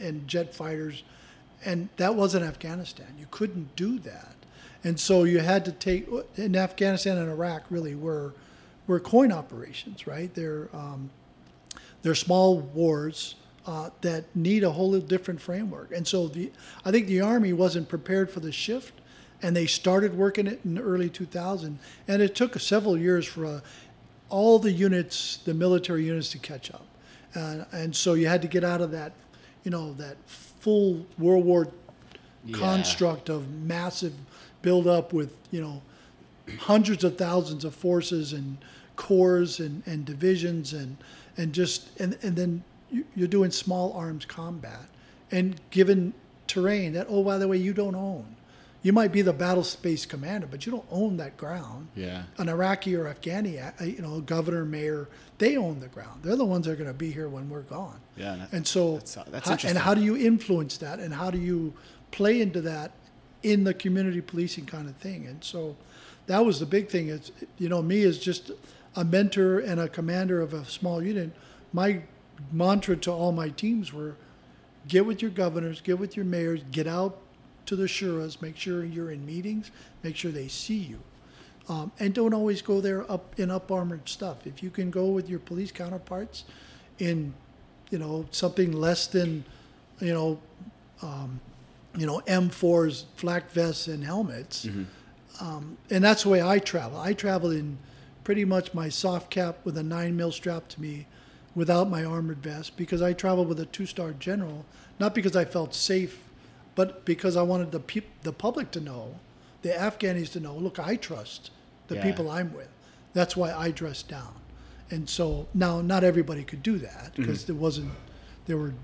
and jet fighters. And that wasn't Afghanistan. You couldn't do that. And so you had to take, in Afghanistan and Iraq really were, were COIN operations, right? They're, um, they're small wars uh, that need a whole different framework. And so the, I think the Army wasn't prepared for the shift, and they started working it in the early 2000. And it took several years for uh, all the units, the military units, to catch up. Uh, and so you had to get out of that, you know, that full World War Yeah. construct of massive buildup with, you know, hundreds of thousands of forces and corps and, and divisions and and just and, and then you- you're doing small arms combat, and given terrain that oh by the way you don't own, you might be the battle space commander, but you don't own that ground. Yeah. An Iraqi or Afghani, uh, you know, governor, mayor, they own the ground. They're the ones that are going to be here when we're gone. Yeah. and so, That's- uh, that's how- and how do you influence that, and how do you play into that in the community policing kind of thing? And so, that was the big thing. Is you know, me as just a mentor and a commander of a small unit. My mantra to all my teams were: get with your governors, get with your mayors, get out to the shuras, make sure you're in meetings, make sure they see you. Um, and don't always go there up in up armored stuff. If you can go with your police counterparts in, you know, something less than, you know, um, you know, M4s, flak vests, and helmets, um, and that's the way I travel. I travel in pretty much my soft cap with a nine mil strap to me, without my armored vest, because I travel with a two star general, not because I felt safe, but because I wanted the peop- the public to know, the Afghanis to know, look, I trust the Yeah. people I'm with. That's why I dress down. And so now, not everybody could do that because there wasn't, there were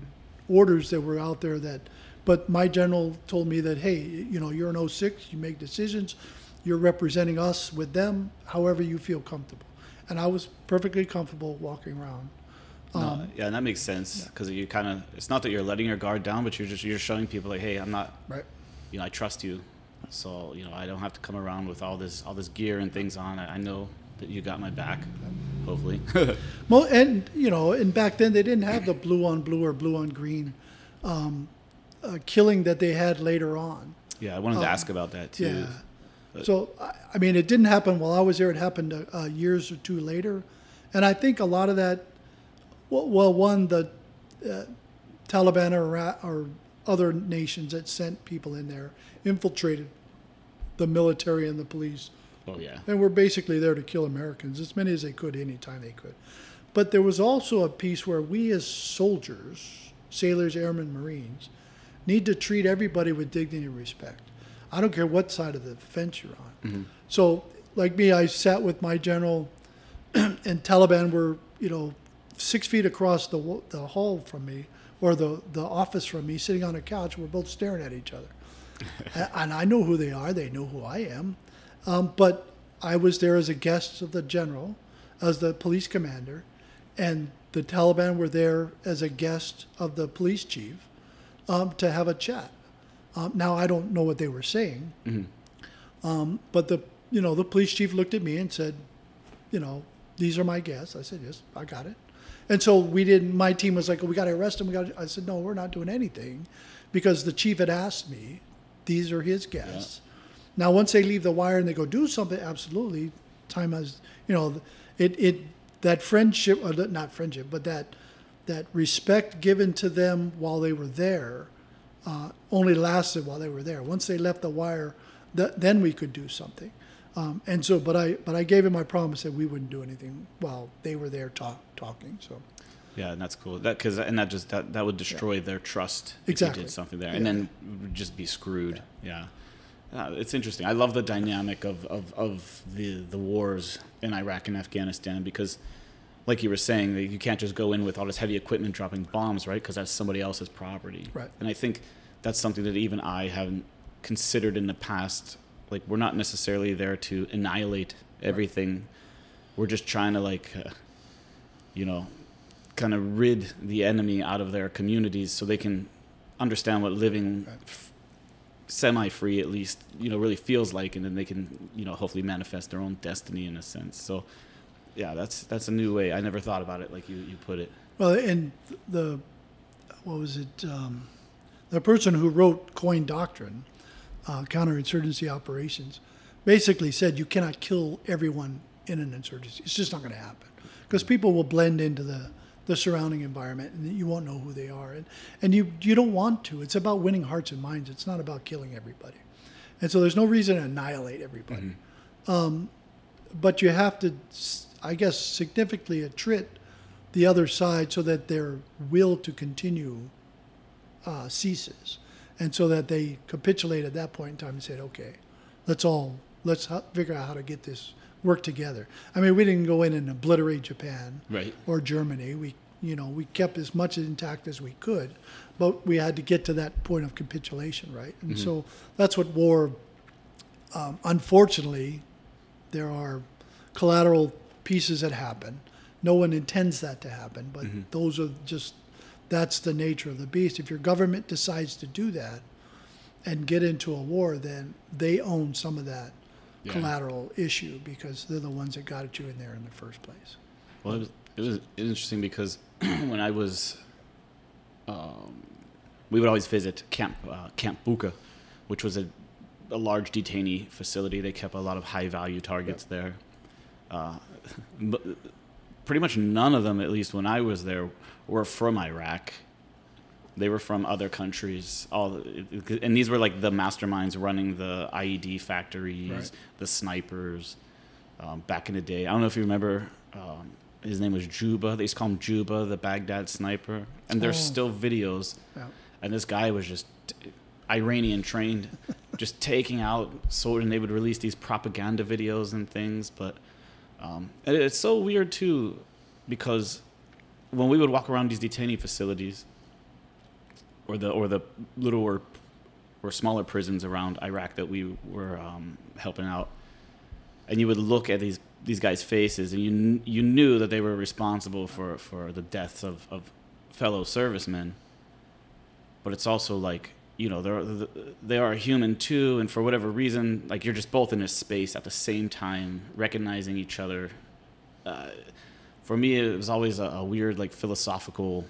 orders that were out there that, but my general told me that, hey, you know, you're an 06, you make decisions, you're representing us with them, however you feel comfortable. And I was perfectly comfortable walking around. No, Um, yeah, and that makes sense because you kind of it's not that you're letting your guard down, but you're just you're showing people like, hey, I'm not, Right. you know, I trust you, so you know I don't have to come around with all this all this gear and things on. I, I know that you got my back, hopefully. Well, and you know, and back then they didn't have the blue on blue or blue on green um, uh, killing that they had later on. yeah, I wanted to ask about that too. Um, Yeah. So I- mean, it didn't happen while I was there. It happened uh, uh, years or two later, and I think a lot of that. Well, one the uh, Taliban or, or other nations that sent people in there infiltrated the military and the police Oh yeah. and were basically there to kill Americans, as many as they could, anytime they could. But there was also a piece where we, as soldiers, sailors, airmen, Marines, need to treat everybody with dignity and respect. I don't care what side of the fence you're on. So, like me, I sat with my general, and Taliban were, you know, six feet across the the hall from me, or the the office from me, sitting on a couch. We're both staring at each other, and I know who they are. They know who I am. Um, but I was there as a guest of the general, as the police commander, and the Taliban were there as a guest of the police chief um, to have a chat. Um, now I don't know what they were saying, um, but the you know the police chief looked at me and said, you know, these are my guests. I said, yes, I got it. And so we didn't. My team was like, we got to arrest him. We got. I said, no, we're not doing anything, because the chief had asked me. These are his guests. Now, once they leave the wire and they go do something, absolutely, time has you know, it it that friendship or not friendship, but that that respect given to them while they were there uh, only lasted while they were there. Once they left the wire, th- then we could do something. Um, and so, but I but I gave him my promise that we wouldn't do anything while they were there talk, talking. So Yeah, and that's cool. That because and that just that, that would destroy their trust if Exactly. you did something there, Yeah. and then just be screwed. Yeah. Uh, it's interesting. I love the dynamic of, of, of the the wars in Iraq and Afghanistan because, like you were saying, that you can't just go in with all this heavy equipment dropping bombs, right? Because that's somebody else's property. Right. And I think that's something that even I haven't considered in the past. Like we're not necessarily there to annihilate everything. We're just trying to like, uh, you know, kind of rid the enemy out of their communities so they can understand what living f- semi-free at least you know really feels like and then they can you know hopefully manifest their own destiny in a sense so yeah that's that's a new way. I never thought about it like you, you put it. Well, and the what was it? Um, the person who wrote COIN Doctrine, uh, counterinsurgency operations, basically said you cannot kill everyone in an insurgency. It's just not going to happen. Because people will blend into the the surrounding environment and you won't know who they are. And and you you don't want to. It's about winning hearts and minds. It's not about killing everybody. And so there's no reason to annihilate everybody. Um, but you have to s- i guess significantly attrit the other side so that their will to continue uh, ceases and so that they capitulate at that point in time and said okay let's all let's figure out how to get this work together i mean we didn't go in and obliterate japan right or Germany. We, you know, we kept as much intact as we could, but we had to get to that point of capitulation, right? And so that's what war. Um, unfortunately, there are collateral pieces that happen. No one intends that to happen, but those are just that's the nature of the beast. If your government decides to do that and get into a war, then they own some of that Yeah. collateral issue because they're the ones that got you in there in the first place. Well, it was, it was interesting because when I was, um, we would always visit Camp uh, Camp Bucca, which was a, a large detainee facility. They kept a lot of high value targets there. Uh, pretty much none of them, at least when I was there, were from Iraq. They were from other countries. All and these were like the masterminds running the IED factories, Right. the snipers. Um, back in the day, I don't know if you remember. Um, his name was Juba. They used to call him Juba, the Baghdad sniper. And there's Oh. still videos. Yeah. And this guy was just Iranian trained, just taking out soldiers. And they would release these propaganda videos and things. But um, and it's so weird too, because when we would walk around these detainee facilities, or the or the little or or smaller prisons around Iraq that we were um, helping out, and you would look at these these guys' faces, and you you knew that they were responsible for for the deaths of of fellow servicemen. But it's also like you know they're they are human too, and for whatever reason, like you're just both in a space at the same time, recognizing each other. Uh, for me, it was always a, a weird, like philosophical.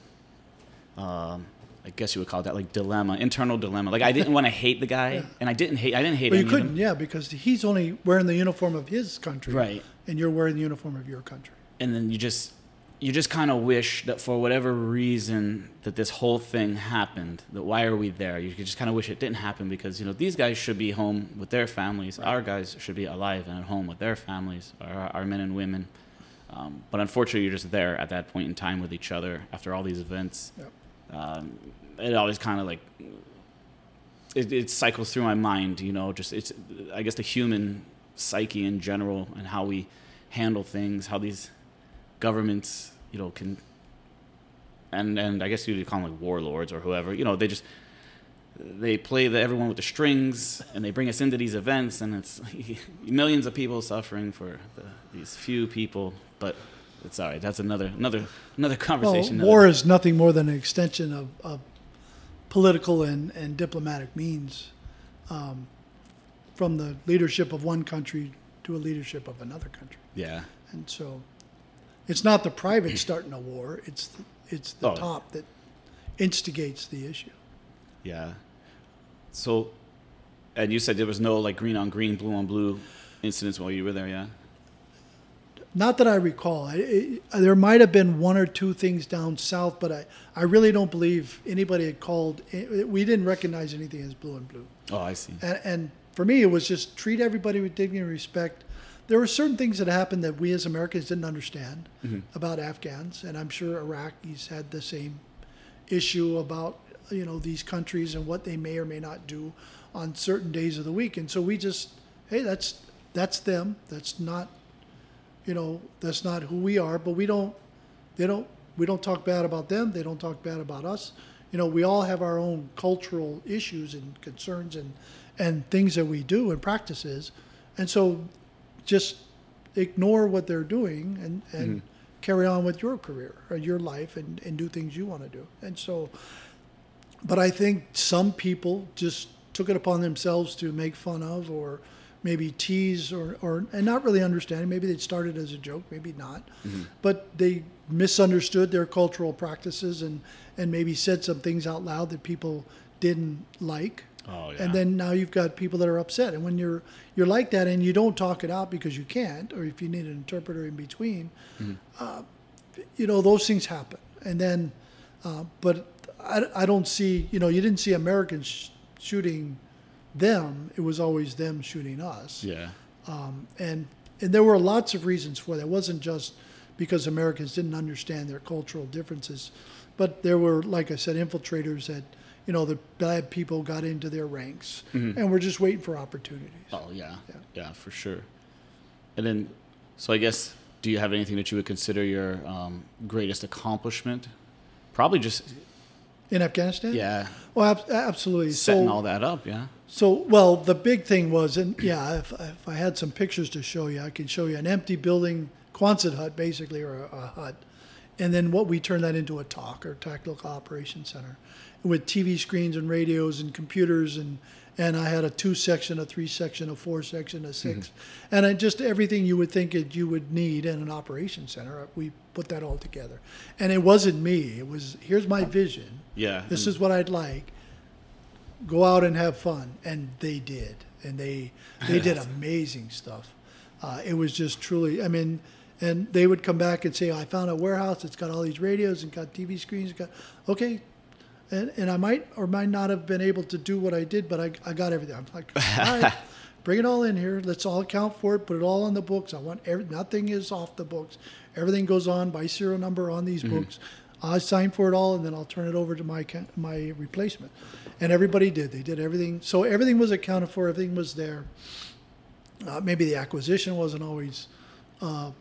Um, I guess you would call it that, like dilemma, internal dilemma. Like I didn't want to hate the guy, and I didn't hate. I didn't hate. But you any of them. couldn't, yeah, because he's only wearing the uniform of his country, Right. And you're wearing the uniform of your country. and then you just you just kind of wish that for whatever reason that this whole thing happened that why are we there? You just kind of wish it didn't happen because you know these guys should be home with their families. Our guys should be alive and at home with their families our, our men and women. Um, but unfortunately you're just there at that point in time with each other after all these events. Yep. um, it always kind of like it, it cycles through my mind you know just it's i guess the human psyche in general and how we handle things how these governments you know can and and i guess you would call them like warlords or whoever you know they just they play the everyone with the strings and they bring us into these events and it's millions of people suffering for the, these few people but it's all right that's another another another Well, conversation another- war is nothing more than an extension of, of political and, and diplomatic means um, from the leadership of one country to a leadership of another country. yeah And so it's not the private starting a war, it's the, it's the Oh. top that instigates the issue. Yeah. So, and you said there was no like green on green, blue on blue incidents while you were there, yeah? Not that I recall. I, it, there might have been one or two things down south, but I, I really don't believe anybody had called. Eh, we didn't recognize anything as blue and blue. Oh, I see. And, and for me, it was just treat everybody with dignity and respect. There were certain things that happened that we as Americans didn't understand mm-hmm. about Afghans, and I'm sure Iraqis had the same issue about you know these countries and what they may or may not do on certain days of the week. And so we just, hey, that's that's them. That's not, you know, that's not who we are. But we don't, they don't, we don't talk bad about them. They don't talk bad about us. You know, we all have our own cultural issues and concerns and and things that we do and practices, and so just ignore what they're doing and and mm-hmm. carry on with your career or your life and and do things you want to do. And so, but I think some people just took it upon themselves to make fun of or maybe tease or, or and not really understanding. Maybe they started as a joke, maybe not. Mm-hmm. But they misunderstood their cultural practices and, and maybe said some things out loud that people didn't like. Oh, yeah. And then now you've got people that are upset. And when you're you're like that and you don't talk it out because you can't, or if you need an interpreter in between, uh, you know those things happen. And then, uh, but I, I don't see you know you didn't see Americans sh- shooting them. It was always them shooting us. Yeah. Um, and and there were lots of reasons for that. It wasn't just because Americans didn't understand their cultural differences, but there were, like I said, infiltrators that you know the bad people got into their ranks, and we're just waiting for opportunities. Oh, yeah. Yeah. yeah. for sure. And then, so I guess do you have anything that you would consider your um, greatest accomplishment? Probably just In Afghanistan? yeah, Well, ab- absolutely. setting so, all that up. Yeah. So, well, the big thing was, and yeah, if, if I had some pictures to show you, I can show you an empty building, Quonset hut, basically, or a, a hut, and then what we turned that into a TOC or Tactical Operations Center, with TV screens and radios and computers and and I had a two section, a three section, a four section, a 6 and I just everything you would think it you would need in an operation center. We put that all together, and it wasn't me. It was here's my vision. Yeah. This and- is what I'd like. Go out and have fun, and they did, and they they did amazing stuff. Uh, it was just truly, I mean, and they would come back and say, "I found a warehouse. It's got all these radios and got TV screens. Got okay." And, and I might or might not have been able to do what I did, but I, I got everything. I'm like, all right, bring it all in here. Let's all account for it. Put it all on the books. I want every, nothing is off the books. Everything goes on by serial number on these books. I sign for it all, and then I'll turn it over to my my replacement. And everybody did. They did everything. So everything was accounted for. Everything was there. Uh, maybe the acquisition wasn't always uh,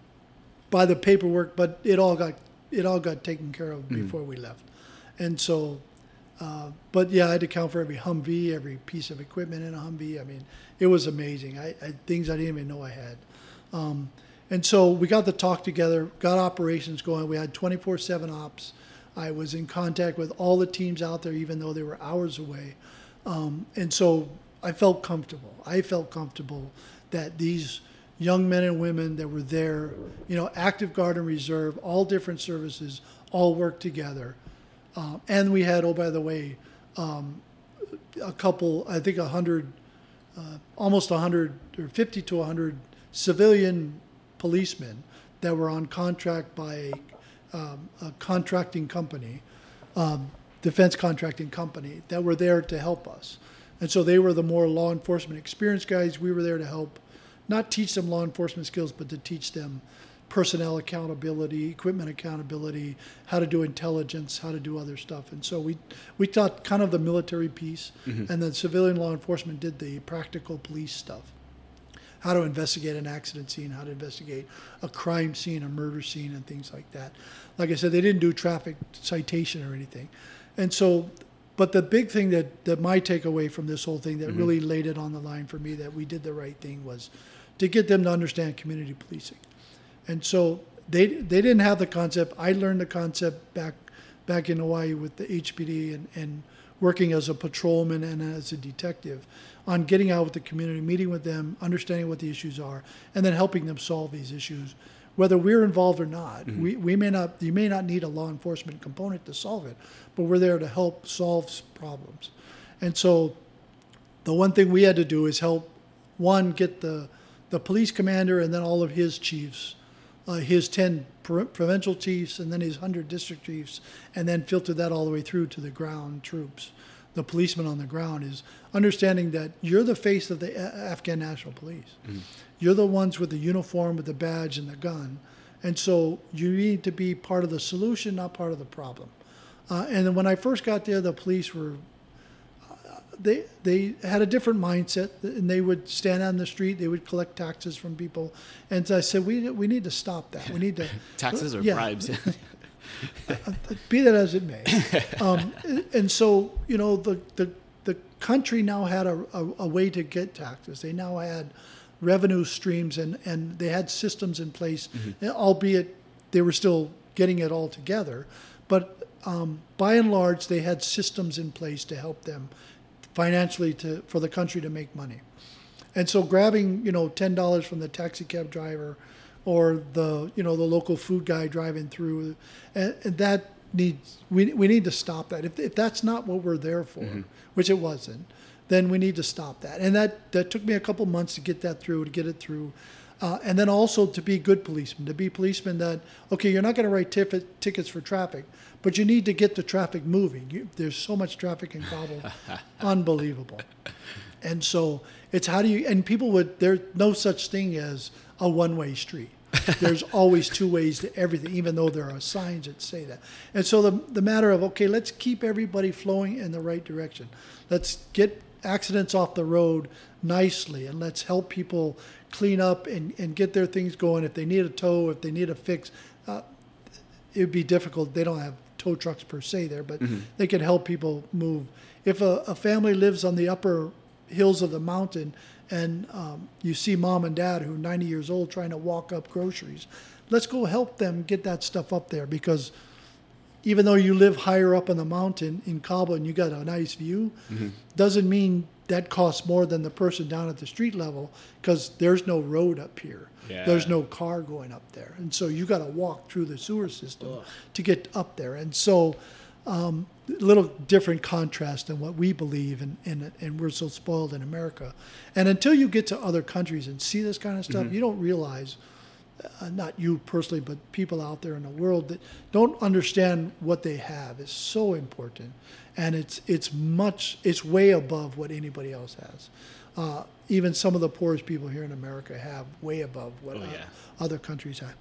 by the paperwork, but it all got it all got taken care of before we left. And so, uh, but yeah, I had to count for every Humvee, every piece of equipment in a Humvee. I mean, it was amazing. I, I things I didn't even know I had. Um, and so we got the TOC together, got operations going. We had 24 7 ops. I was in contact with all the teams out there, even though they were hours away. Um, and so I felt comfortable. I felt comfortable that these young men and women that were there, you know, active guard and reserve, all different services, all worked together. Um, and we had, oh, by the way, um, a couple, I think a hundred, uh, almost a hundred or 50 to a hundred civilian policemen that were on contract by um, a contracting company, um, defense contracting company, that were there to help us. And so they were the more law enforcement experienced guys. We were there to help, not teach them law enforcement skills, but to teach them personnel accountability, equipment accountability, how to do intelligence, how to do other stuff. And so we we taught kind of the military piece, mm-hmm. and then civilian law enforcement did the practical police stuff how to investigate an accident scene, how to investigate a crime scene, a murder scene, and things like that. Like I said, they didn't do traffic citation or anything. And so, but the big thing that, that my takeaway from this whole thing that mm-hmm. really laid it on the line for me that we did the right thing was to get them to understand community policing. And so they they didn't have the concept. I learned the concept back back in Hawaii with the HPD and, and working as a patrolman and as a detective on getting out with the community, meeting with them, understanding what the issues are, and then helping them solve these issues. Whether we're involved or not, mm-hmm. we, we may not you may not need a law enforcement component to solve it, but we're there to help solve problems. And so the one thing we had to do is help one get the the police commander and then all of his chiefs uh, his 10 pro- provincial chiefs and then his 100 district chiefs and then filter that all the way through to the ground troops. The policemen on the ground is understanding that you're the face of the A- afghan national police. You're the ones with the uniform with the badge and the gun. And so you need to be part of the solution not part of the problem. Uh, and then when i first got there the police were they they had a different mindset and they would stand on the street they would collect taxes from people. And so i said we we need to stop that. We need to Taxes or Yeah. bribes? be that as it may. Um, and so you know the the the country now had a, a, a way to get taxes. They now had revenue streams and and they had systems in place albeit they were still getting it all together. But um, by and large they had systems in place to help them financially to for the country to make money. And so grabbing, you know, ten dollars from the taxi cab driver or the you know the local food guy driving through, and, and that needs we, we need to stop that. If, if that's not what we're there for, mm-hmm. which it wasn't, then we need to stop that. And that that took me a couple months to get that through, to get it through. Uh, and then also to be good policemen, to be policemen that okay, you're not going to write tif- tickets for traffic, but you need to get the traffic moving. You, there's so much traffic in Kabul, unbelievable. And so it's how do you and people would there's no such thing as a one-way street. There's always two ways to everything, even though there are signs that say that. And so the the matter of okay, let's keep everybody flowing in the right direction. Let's get accidents off the road nicely, and let's help people clean up and, and get their things going. If they need a tow, if they need a fix, uh, it'd be difficult. They don't have tow trucks per se there, but they can help people move. If a, a family lives on the upper hills of the mountain and um, you see mom and dad who are 90 years old trying to walk up groceries, let's go help them get that stuff up there because even though you live higher up on the mountain in Kabul and you got a nice view, doesn't mean that costs more than the person down at the street level because there's no road up here. There's no car going up there, and so you got to walk through the sewer system to get up there. And so, um, a little different contrast than what we believe, and, and and we're so spoiled in America. And until you get to other countries and see this kind of stuff, you don't realize uh, not you personally, but people out there in the world that don't understand what they have is so important, and it's it's much it's way above what anybody else has. Uh, even some of the poorest people here in America have way above what Oh, uh, yeah. other countries have.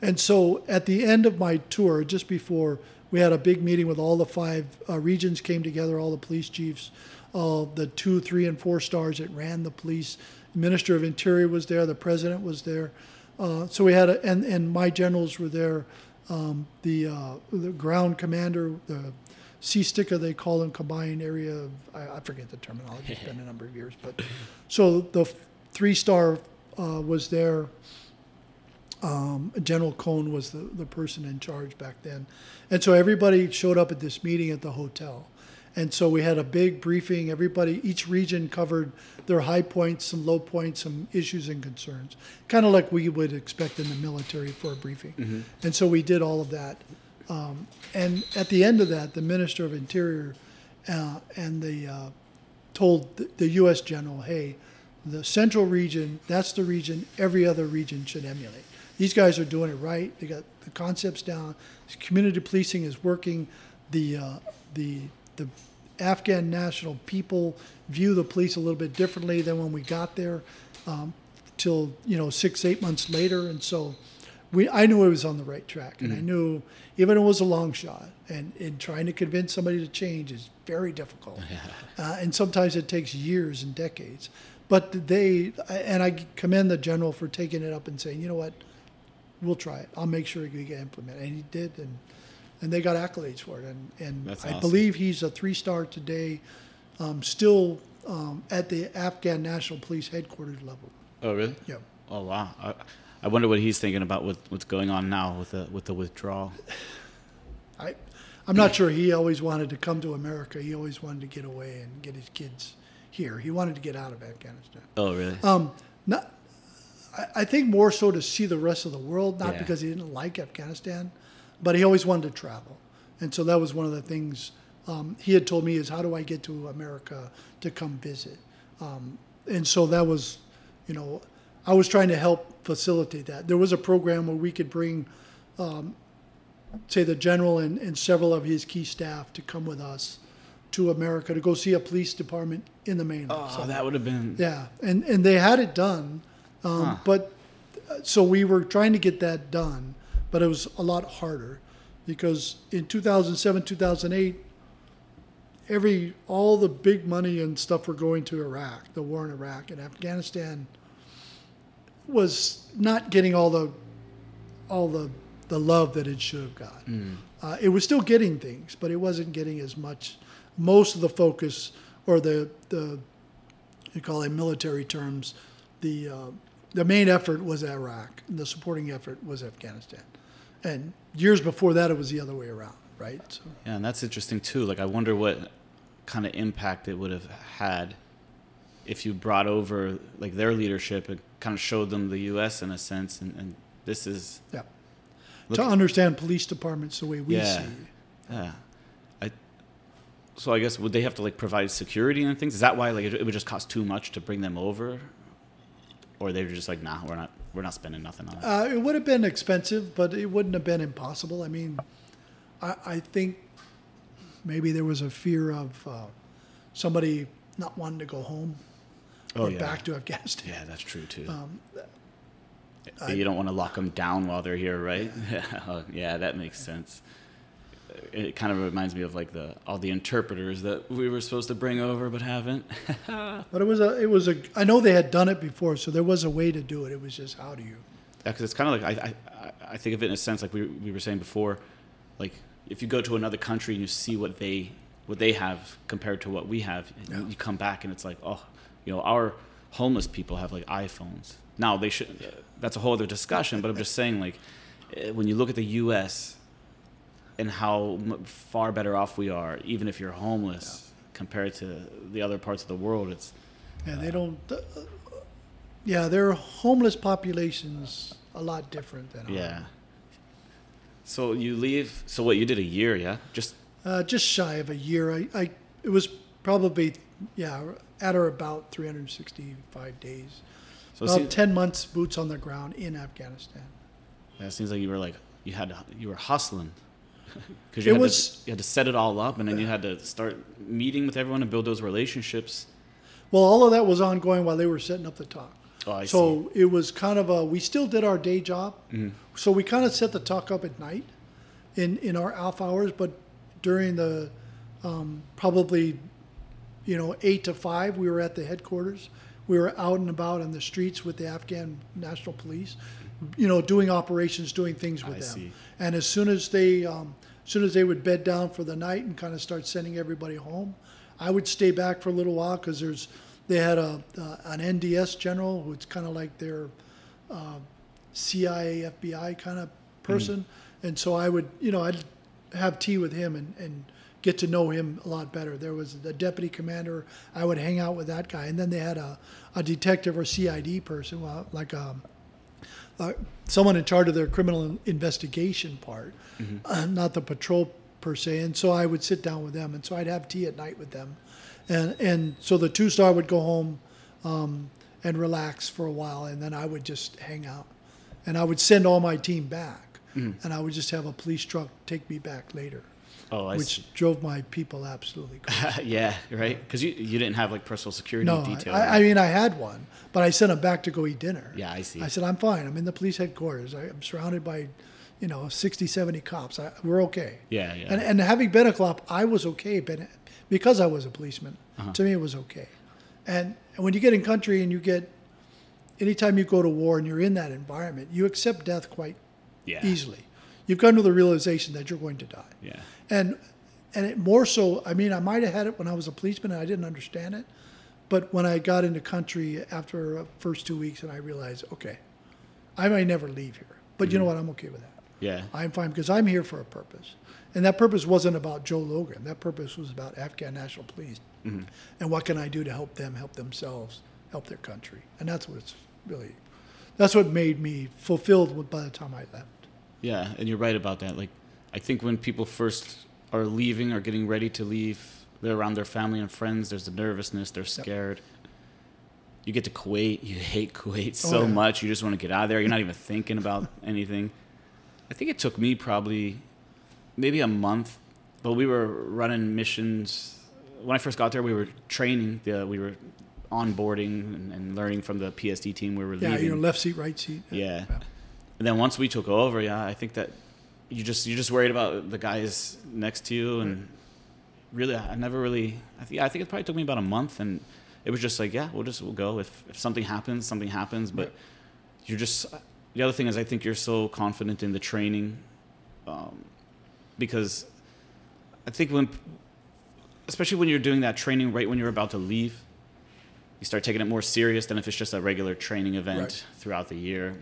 And so at the end of my tour, just before we had a big meeting with all the five uh, regions came together, all the police chiefs, uh, the two, three, and four stars that ran the police. Minister of Interior was there. The president was there. Uh, so we had a, and and my generals were there. Um, the uh, the ground commander, the CSTC-A they call them, combined area. Of, I, I forget the terminology. It's been a number of years, but so the three star uh, was there. Um, General Cone was the, the person in charge back then. And so everybody showed up at this meeting at the hotel. And so we had a big briefing. Everybody, each region covered their high points, some low points, some issues and concerns, kind of like we would expect in the military for a briefing. And so we did all of that. Um, and at the end of that, the Minister of Interior uh, and the uh, told the, U.S. general, hey, the central region, that's the region every other region should emulate. These guys are doing it right. They got the concepts down. Community policing is working. The, uh, the, the Afghan national people view the police a little bit differently than when we got there um, till, you know, six, eight months later. And so we, I knew I was on the right track. And I knew, even it was a long shot, and, and trying to convince somebody to change is very difficult. Uh, and sometimes it takes years and decades. But they, and I commend the general for taking it up and saying, you know what, we'll try it. I'll make sure we get implemented. And he did, and and they got accolades for it. And and That's I awesome. believe he's a three star today, um, still um, at the Afghan National Police headquarters level. Oh, really? Yeah. Oh, wow. I, I wonder what he's thinking about with what's going on now with the with the withdrawal. I, I'm not sure he always wanted to come to America. He always wanted to get away and get his kids here. He wanted to get out of Afghanistan. Oh, really? Um, not, I, I think more so to see the rest of the world, not Yeah. because he didn't like Afghanistan, but he always wanted to travel. And so that was one of the things um, he had told me is how do I get to America to come visit? Um, and so that was, you know, I was trying to help facilitate that. There was a program where we could bring, um, say, the general and, and several of his key staff to come with us to America to go see a police department in the mainland. oh, So- that would have been. yeah, and and they had it done, um, Huh. but uh, so we were trying to get that done, but it was a lot harder because in 2007, 2008, every all the big money and stuff were going to Iraq, the war in Iraq and Afghanistan was not getting all the all the the love that it should have got. Uh, it was still getting things, but it wasn't getting as much. Most of the focus or the the you call it military terms, the uh, the main effort was Iraq, and the supporting effort was Afghanistan. And years before that, it was the other way around, right? So, Yeah, and that's interesting too. Like, I wonder what kind of impact it would have had if you brought over like their leadership and kind of showed them the U.S. in a sense, and, and this is yeah. Look- to understand police departments the way we Yeah. see. yeah. I so I guess would they have to like provide security and things? Is that why like it, it would just cost too much to bring them over, or they were just like, nah, we're not we're not spending nothing on it. Uh, it would have been expensive, but it wouldn't have been impossible. I mean, I, I think maybe there was a fear of uh, somebody not wanting to go home or yeah, back to Afghanistan. yeah, that's true too. Um, you don't want to lock them down while they're here, right? Yeah, oh, yeah, that makes sense. it kind of reminds me of like the all the interpreters that we were supposed to bring over but haven't. But it was a, it was a. I know they had done it before, so there was a way to do it. It was just how do you? Yeah, because it's kind of like I, I I think of it in a sense like we we were saying before, like if you go to another country and you see what they what they have compared to what we have, Yeah. you come back and it's like oh, you know our homeless people have like iPhones. Now they should. That's a whole other discussion. But I'm just saying like eh, when you look at the U.S. and how far better off we are, even if you're homeless compared to the other parts of the world, it's And they don't. Uh, yeah, their homeless populations a lot different than ours. yeah. So you leave. So what you did a year, yeah? Just Uh, just shy of a year. I, I it was probably yeah at or about 365 days. so about seems, 10 months boots on the ground in Afghanistan. yeah, it seems like you were like you had to, you were hustling because you It had was- to, you had to set it all up, and then you had to start meeting with everyone and build those relationships. Well, all of that was ongoing while they were setting up the TOC. Oh, I so it was kind of a we still did our day job. Mm-hmm. So we kind of set the TOC up at night in in our off hours, but during the um, probably you know eight to five, we were at the headquarters. We were out and about on the streets with the Afghan National Police, you know, doing operations, doing things with I them. see. And as soon as they, um, as soon as they would bed down for the night and kind of start sending everybody home, I would stay back for a little while because there's, they had a uh, an NDS general who's kind of like their uh, CIA, FBI kind of person, and so I would, you know, I'd have tea with him and, and get to know him a lot better. There was the deputy commander. I would hang out with that guy, and then they had a, a detective or CID person, well, like um, uh, someone in charge of their criminal investigation part, uh, not the patrol per se. And so I would sit down with them, and so I'd have tea at night with them, and and so the two star would go home um, and relax for a while, and then I would just hang out, and I would send all my team back, and I would just have a police truck take me back later, Oh, I which see. drove my people absolutely crazy. yeah, right. Because you you didn't have like personal security No, detail. I, I mean I had one, but I sent him back to go eat dinner. Yeah, I see. I said I'm fine. I'm in the police headquarters. I, I'm surrounded by, you know, 60, 70 cops. I, we're okay. yeah, yeah. And and having been a cop, I was okay, but because I was a policeman, Uh-huh. to me it was okay. And when you get in country and you get, anytime you go to war and you're in that environment, you accept death quite yeah. easily. You've come to the realization that you're going to die. Yeah. and and it more so i mean i might have had it when i was a policeman and i didn't understand it but when i got into country after the first two weeks and i realized okay i may never leave here but you know mm-hmm. what? I'm okay with that. Yeah. i'm fine because i'm here for a purpose. And that purpose wasn't about joe logan. That purpose was about afghan national police. Mm-hmm. And what can i do to help them help themselves help their country? And that's what it's really that's what made me fulfilled by the time i left Yeah, and you're right about that. Like, I think when people first are leaving or getting ready to leave, they're around their family and friends. There's the nervousness. They're scared. You get to Kuwait, you hate Kuwait oh, so Oh, yeah. much. You just want to get out of there. You're not even thinking about anything. I think it took me probably maybe a month, but we were running missions. When I first got there, we were training. The, we were onboarding and, and learning from the PSD team. We were yeah leaving. you know left seat right seat Yeah. And then once we took over, yeah, I think that you just you're just worried about the guys next to you, and really, I never really. I think I think it probably took me about a month, and it was just like, yeah, we'll just we'll go. If if something happens, something happens. But you're just the other thing is I think you're so confident in the training, um, because I think when, especially when you're doing that training right when you're about to leave, you start taking it more serious than if it's just a regular training event Right. throughout the year.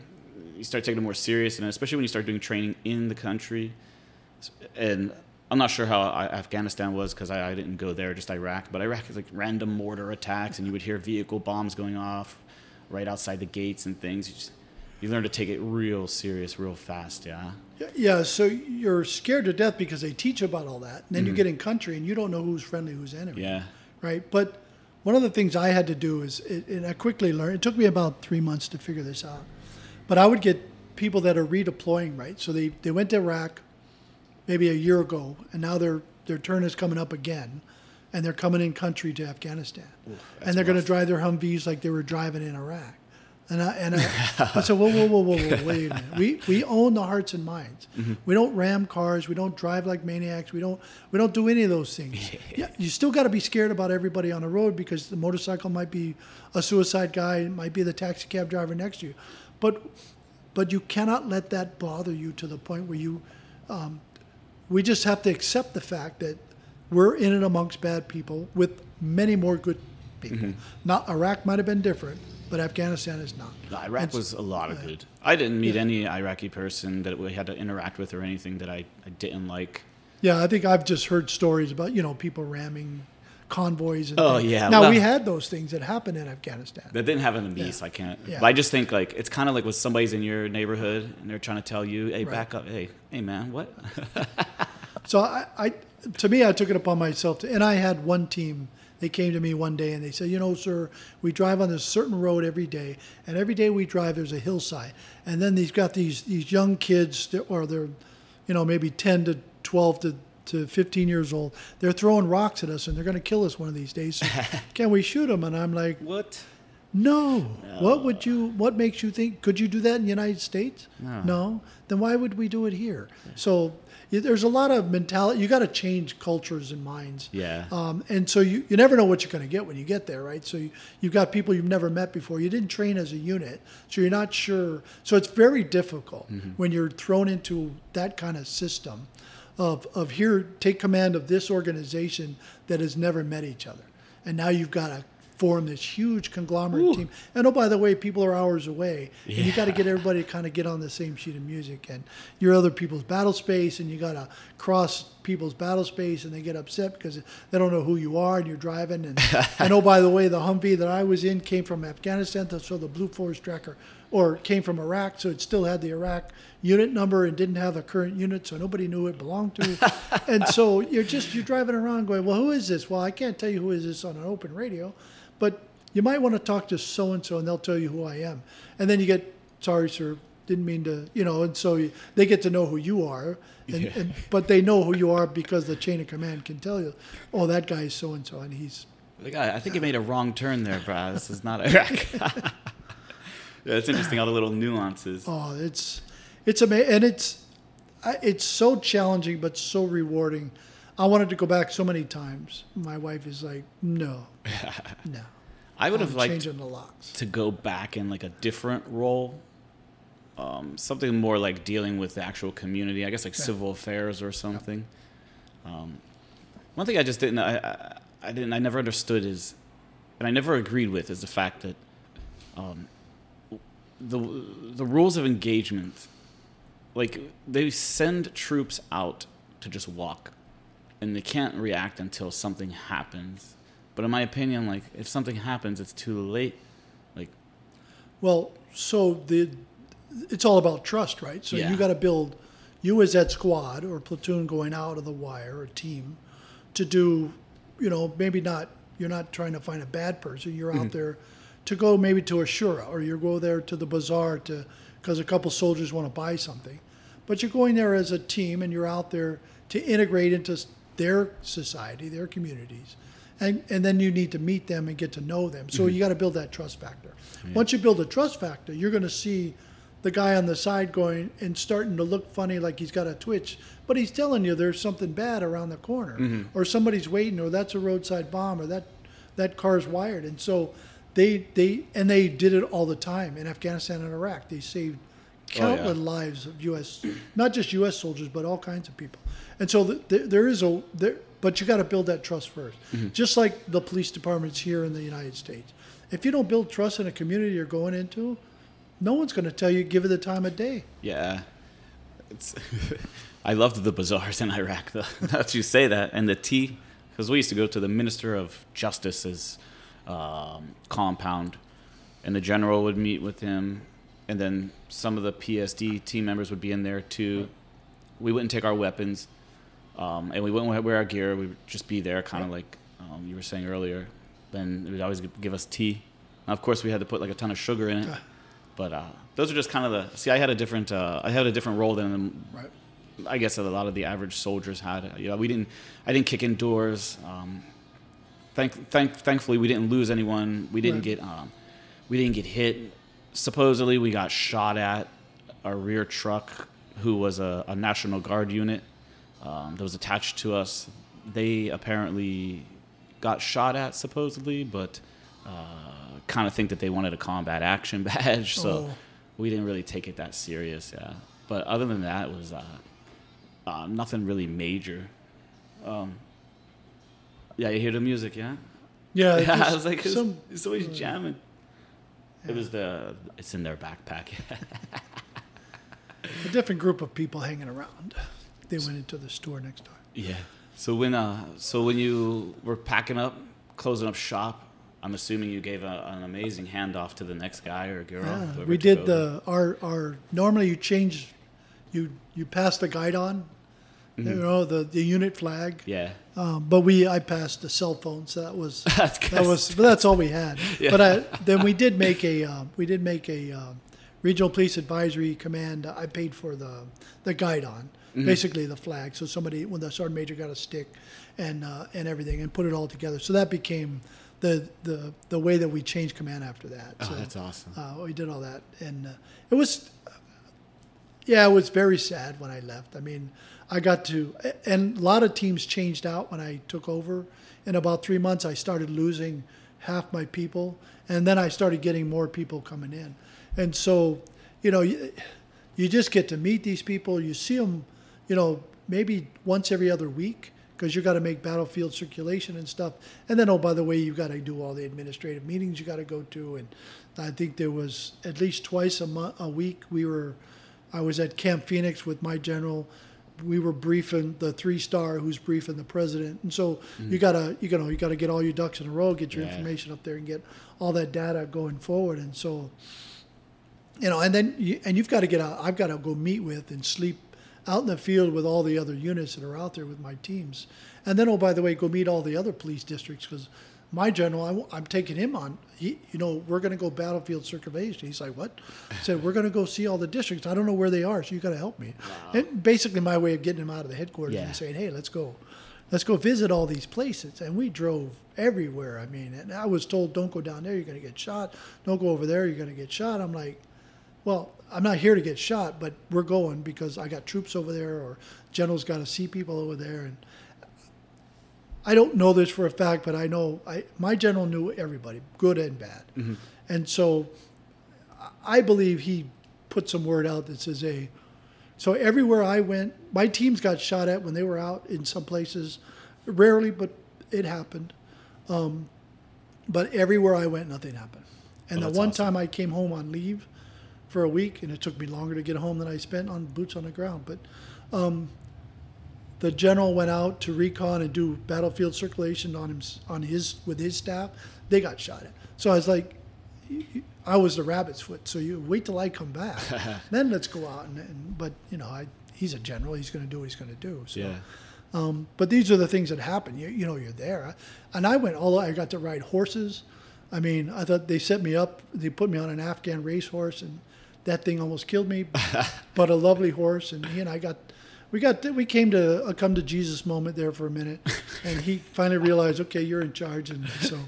You start taking it more serious, and especially when you start doing training in the country. And I'm not sure how I, Afghanistan was because I, I didn't go there, just Iraq. But Iraq is like random mortar attacks, and you would hear vehicle bombs going off right outside the gates and things. You, just, you learn to take it real serious, real fast. Yeah. Yeah, so you're scared to death because they teach about all that. And then you get in country and you don't know who's friendly, who's enemy. Mm-hmm. Yeah. Right? But one of the things I had to do is, it, and I quickly learned, it took me about three months to figure this out. But I would get people that are redeploying, right? So they, they went to Iraq maybe a year ago, and now their, their turn is coming up again, and they're coming in country to Afghanistan. and they're going to drive their Humvees like they were driving in Iraq. And I, and I, I said, whoa, whoa, whoa, whoa, whoa, wait a minute. We, we own the hearts and minds. We don't ram cars. We don't drive like maniacs. We don't, we don't do any of those things. Yeah, you still got to be scared about everybody on the road because the motorcycle might be a suicide guy, it might be the taxi cab driver next to you. But, but you cannot let that bother you to the point where you, um, we just have to accept the fact that we're in and amongst bad people with many more good people. Not Iraq might have been different, but Afghanistan is not. No, Iraq was a lot of good. I didn't meet Yeah. any Iraqi person that we had to interact with or anything that I, I didn't like. Yeah, I think I've just heard stories about you know people ramming convoys. And Oh, things. yeah, Now well- we had those things that happened in Afghanistan. That didn't happen to me, so I can't. Yeah. But I just think like it's kind of like when somebody's in your neighborhood and they're trying to tell you, "Hey, Right. back up! Hey, hey, man, what?" So I, I, to me, I took it upon myself to, and I had one team. They came to me one day and they said, you know, sir, we drive on this certain road every day, and every day we drive, there's a hillside, and then they've got these these young kids, that, or they're, you know, maybe ten to twelve to to 15 years old. They're throwing rocks at us and they're going to kill us one of these days. So can we shoot them? And I'm like, what? No. What would you? What makes you think? Could you do that in the United States? No. Then why would we do it here? So there's a lot of mentality. You got to change cultures and minds. Yeah. Um, and so you, you never know what you're going to get when you get there, right? So you, you've got people you've never met before. You didn't train as a unit, so you're not sure. So it's very difficult when you're thrown into that kind of system of, of here, take command of this organization that has never met each other. And now you've got to form this huge conglomerate Ooh. team. And oh, by the way, people are hours away. And you got to get everybody to kind of get on the same sheet of music. And you're other people's battle space, and you got to cross people's battle space, and they get upset because they don't know who you are, and you're driving. And, and oh, by the way, the Humvee that I was in came from Afghanistan, so the Blue Force Tracker, or came from Iraq, so it still had the Iraq unit number and didn't have a current unit, so nobody knew it belonged to. and so you're just you're driving around going, well, who is this? Well, I can't tell you who is this on an open radio, but you might want to talk to so and so, and they'll tell you who I am. And then you get, sorry, sir, didn't mean to, you know. And so you, they get to know who you are, and, Yeah. and but they know who you are because the chain of command can tell you, oh, that guy is so and so, and he's I, I think you made a wrong turn there, Brad. This is not Iraq. Yeah, it's interesting all the little nuances. Oh, it's it's amazing, and it's it's so challenging but so rewarding. I wanted to go back so many times. My wife is like, no, no. I would have I'm liked changing the locks. to go back in like a different role, um, something more like dealing with the actual community. I guess like Yeah. civil affairs or something. Um, one thing I just didn't, I, I, I didn't, I never understood is, and I never agreed with is the fact that um, the the rules of engagement, like they send troops out to just walk, and they can't react until something happens. But in my opinion, like if something happens, it's too late. Like Well, so the it's all about trust, right? So Yeah. you got to build you as that squad or platoon going out of the wire or team to do, you know, maybe not you're not trying to find a bad person. You're Mm-hmm. out there to go maybe to a shura or you go there to the bazaar to because a couple soldiers want to buy something. But you're going there as a team and you're out there to integrate into their society, their communities. And, and then you need to meet them and get to know them. So mm-hmm. you got to build that trust factor. Once you build a trust factor, you're going to see the guy on the side going and starting to look funny like he's got a twitch, but he's telling you there's something bad around the corner, mm-hmm. or somebody's waiting, or that's a roadside bomb, or that that car's wired. And so they they and they did it all the time in Afghanistan and Iraq. They saved Oh, yeah. countless lives of U.S. not just U.S. soldiers, but all kinds of people. And so th- there, there is a there, but you got to build that trust 1st Mm-hmm. Just like the police departments here in the United States. If you don't build trust in a community you're going into, no one's going to tell you give it the time of day. yeah, it's. I loved the bazaars in Iraq. Though that you say that, and the tea, because we used to go to the Minister of Justice's um, compound, and the general would meet with him, and then some of the PSD team members would be in there too. We wouldn't take our weapons, um, and we wouldn't wear our gear. We would just be there, kind of like um, you were saying earlier. Then they would always give us tea. Now, of course, we had to put like a ton of sugar in it. But uh, those are just kind of the. See, I had a different. Uh, I had a different role than Right. I guess a lot of the average soldiers had. You know, we didn't. I didn't kick indoors. Um, thank, thank, thankfully, we didn't lose anyone. We didn't Right. get. Um, we didn't get hit. supposedly we got shot at. Our rear truck, who was a, a National Guard unit um, that was attached to us, they apparently got shot at supposedly, but uh, kind of think that they wanted a combat action badge, so Oh. we didn't really take it that serious. Yeah, but other than that, it was uh, uh, nothing really major. Um, yeah, you hear the music, yeah. Yeah, Yeah, I was like, it's, some, it's always jamming. It was the, it's in their backpack. a different group of people hanging around. They went into the store next door. yeah. So when, uh, so when you were packing up, closing up shop, I'm assuming you gave a, an amazing handoff to the next guy or girl. Yeah, we did the our our normally you change, you you pass the guide on, you know the the unit flag. Yeah. Um, but we I passed the cell phone, so that was That's that was but that's all we had. Yeah. But I, then we did make a um, we did make a um, regional police advisory command. I paid for the the guide on Mm-hmm. basically the flag. So somebody when the sergeant major got a stick and uh, and everything and put it all together. So that became the the the way that we changed command after that. Oh, so, that's awesome. uh, we did all that, and uh, it was, yeah, it was very sad when I left. I mean, I got to, and a lot of teams changed out when I took over. In about three months, I started losing half my people, and then I started getting more people coming in, and so, you know, you, you just get to meet these people. You see them, you know, maybe once every other week because you got to make battlefield circulation and stuff. And then, oh, by the way, you got to do all the administrative meetings you got to go to. And I think there was at least twice a month, a week, we were, I was at Camp Phoenix with my general. We were briefing the three star who's briefing the president. And so you mm. gotta, you know, you gotta get all your ducks in a row, get your Yeah. information up there, and get all that data going forward. And so, you know, and then you, and you've got to get out. I've got to go meet with and sleep out in the field with all the other units that are out there with my teams, and then oh by the way, go meet all the other police districts because my general, I, am taking him on. He, you know, we're going to go battlefield circulation. He's like, what? I said we're going to go see all the districts. I don't know where they are, so you got to help me. And basically, my way of getting him out of the headquarters Yeah. and saying, hey, let's go. Let's go visit all these places, and we drove everywhere. I mean, and I was told, "Don't go down there; you're going to get shot. Don't go over there; you're going to get shot." I'm like, well, I'm not here to get shot, but we're going because I got troops over there, or general's got to see people over there, and I don't know this for a fact, but I know I my general knew everybody, good and bad, and so I believe he put some word out that says, "Hey." So everywhere I went, my teams got shot at when they were out in some places, rarely, but it happened. Um, but everywhere I went, nothing happened. And Oh, the one awesome. time I came home on leave for a week, and it took me longer to get home than I spent on boots on the ground. But um, the general went out to recon and do battlefield circulation on him on his with his staff. They got shot at. So I was like, I was the rabbit's foot. So you wait till I come back, then let's go out and, and but you know I. He's a general. He's going to do what he's going to do. So, Yeah. um, but these are the things that happen. You, you know, you're there. And I went all. I got to ride horses. I mean, I thought they set me up. They put me on an Afghan racehorse, and that thing almost killed me. but a lovely horse, and he and I got. We got. We came to a come to Jesus moment there for a minute, and he finally realized, okay, you're in charge, and so.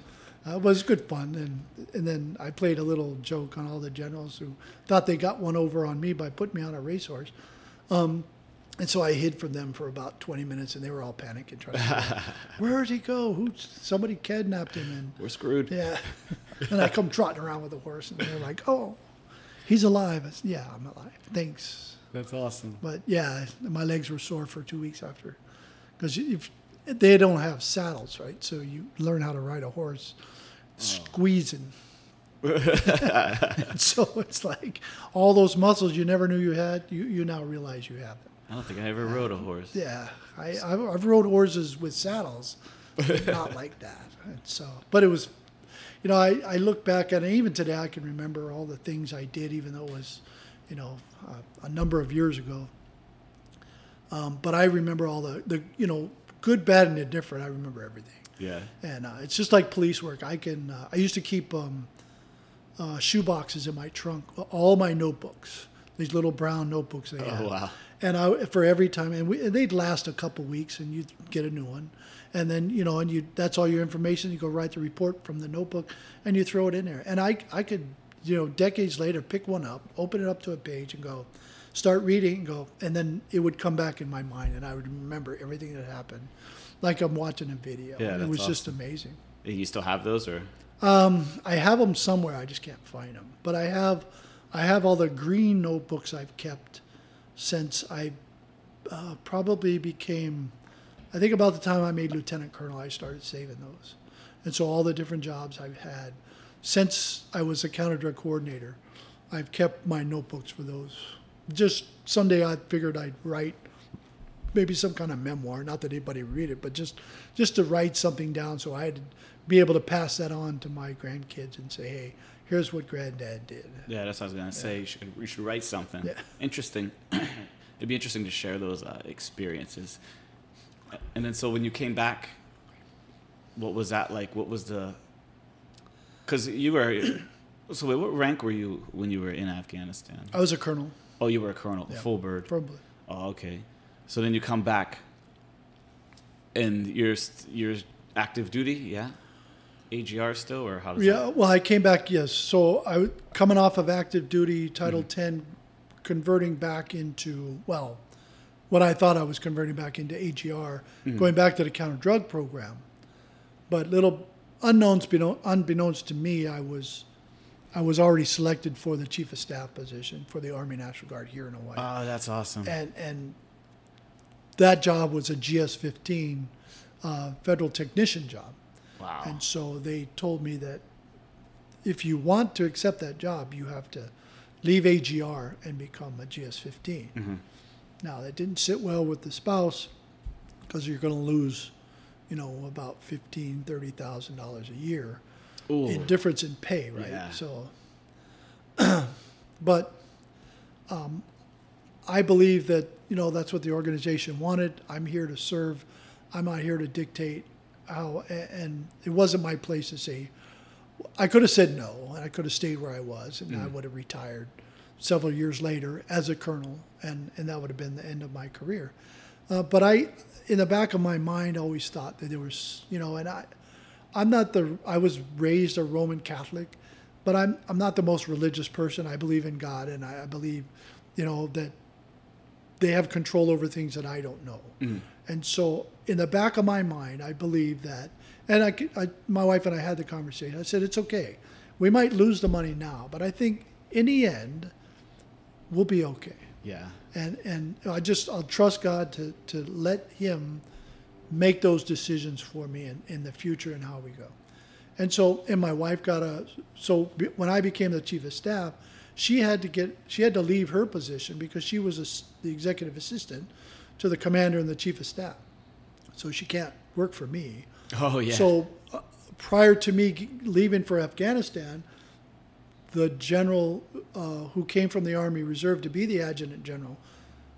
Uh, it was good fun, and and then I played a little joke on all the generals who thought they got one over on me by putting me on a racehorse. Um, and so I hid from them for about 20 minutes, and they were all panicking, trying to where did he go? Who? Somebody kidnapped him, and We're screwed. yeah. and I come trotting around with a horse, and they're like, "Oh, he's alive." I said, "Yeah, I'm alive. Thanks." That's awesome. But yeah, my legs were sore for two weeks after, because if they don't have saddles, right? So you learn how to ride a horse, oh. squeezing. And so it's like all those muscles you never knew you had, you, you now realize you have them. I don't think I ever rode a horse. Yeah, I, I've, I've rode horses with saddles, but not like that. And so, but it was, you know, I, I look back it, even today I can remember all the things I did, even though it was, you know, uh, a number of years ago. Um, but I remember all the, the, you know, good, bad, and indifferent. I remember everything. Yeah. And uh, it's just like police work. I can. Uh, I used to keep um, uh, shoe boxes in my trunk, all my notebooks, these little brown notebooks they have. Oh wow. And I for every time, and, we, and they'd last a couple weeks, and you'd get a new one, and then you know, and you that's all your information. You go write the report from the notebook, and you throw it in there. And I I could you know, decades later, pick one up, open it up to a page, and go, start reading, and go, and then it would come back in my mind, and I would remember everything that happened, like I'm watching a video. Yeah, and it was just amazing. You still have those, or I have them somewhere. I just can't find them. But I have, I have all the green notebooks I've kept since I uh, probably became. I think about the time I made lieutenant colonel, I started saving those, and so all the different jobs I've had since I was a counter drug coordinator, I've kept my notebooks for those. Just someday I figured I'd write maybe some kind of memoir. Not that anybody would read it, but just just to write something down so I'd be able to pass that on to my grandkids and say, hey, here's what granddad did. yeah, that's what I was gonna say. You should you should write something. Yeah. Interesting. It'd be interesting to share those uh, experiences. And then, so when you came back, what was that like? What was the? Because you were. So, wait, what rank were you when you were in Afghanistan? I was a colonel, Oh, you were a colonel, Yeah. full bird. probably. Oh, okay. So then you come back, and you're you're active duty, yeah. AGR still, or how does Yeah, well, I came back, yes. So I was coming off of active duty, Title mm-hmm. 10, converting back into, well, what I thought I was converting back into AGR, mm-hmm. going back to the counter drug program. But little unknowns, unbeknownst to me, I was, I was already selected for the chief of staff position for the Army National Guard here in Hawaii. Oh, that's awesome. and and that job was a GS15 uh, federal technician job. wow. And so they told me that if you want to accept that job, you have to leave AGR and become a GS15. Mm-hmm. Now that didn't sit well with the spouse because you're going to lose, you know, about fifteen, thirty thousand dollars a year Ooh. in difference in pay, right? Yeah. So, but um, I believe that you know that's what the organization wanted. I'm here to serve. I'm not here to dictate how. And it wasn't my place to say. I could have said no, and I could have stayed where I was, and I would have retired several years later as a colonel, and and that would have been the end of my career. Uh, but I, in the back of my mind, I always thought that there was, you know, and I, I'm not the. I was raised a Roman Catholic, but I'm I'm not the most religious person. I believe in God, and I, I believe, you know, that they have control over things that I don't know. Mm. And so, in the back of my mind, I believe that. And I, I, my wife and I had the conversation. I said, "It's okay. We might lose the money now, but I think in the end, we'll be okay." yeah. And and I just I'll trust God to to let Him make those decisions for me in, in the future and how we go. And so, and my wife got a so when I became the chief of staff, she had to get she had to leave her position because she was a the executive assistant to the commander and the chief of staff, so she can't work for me. Oh yeah. So uh, prior to me leaving for Afghanistan, the general uh, who came from the Army Reserve to be the adjutant general,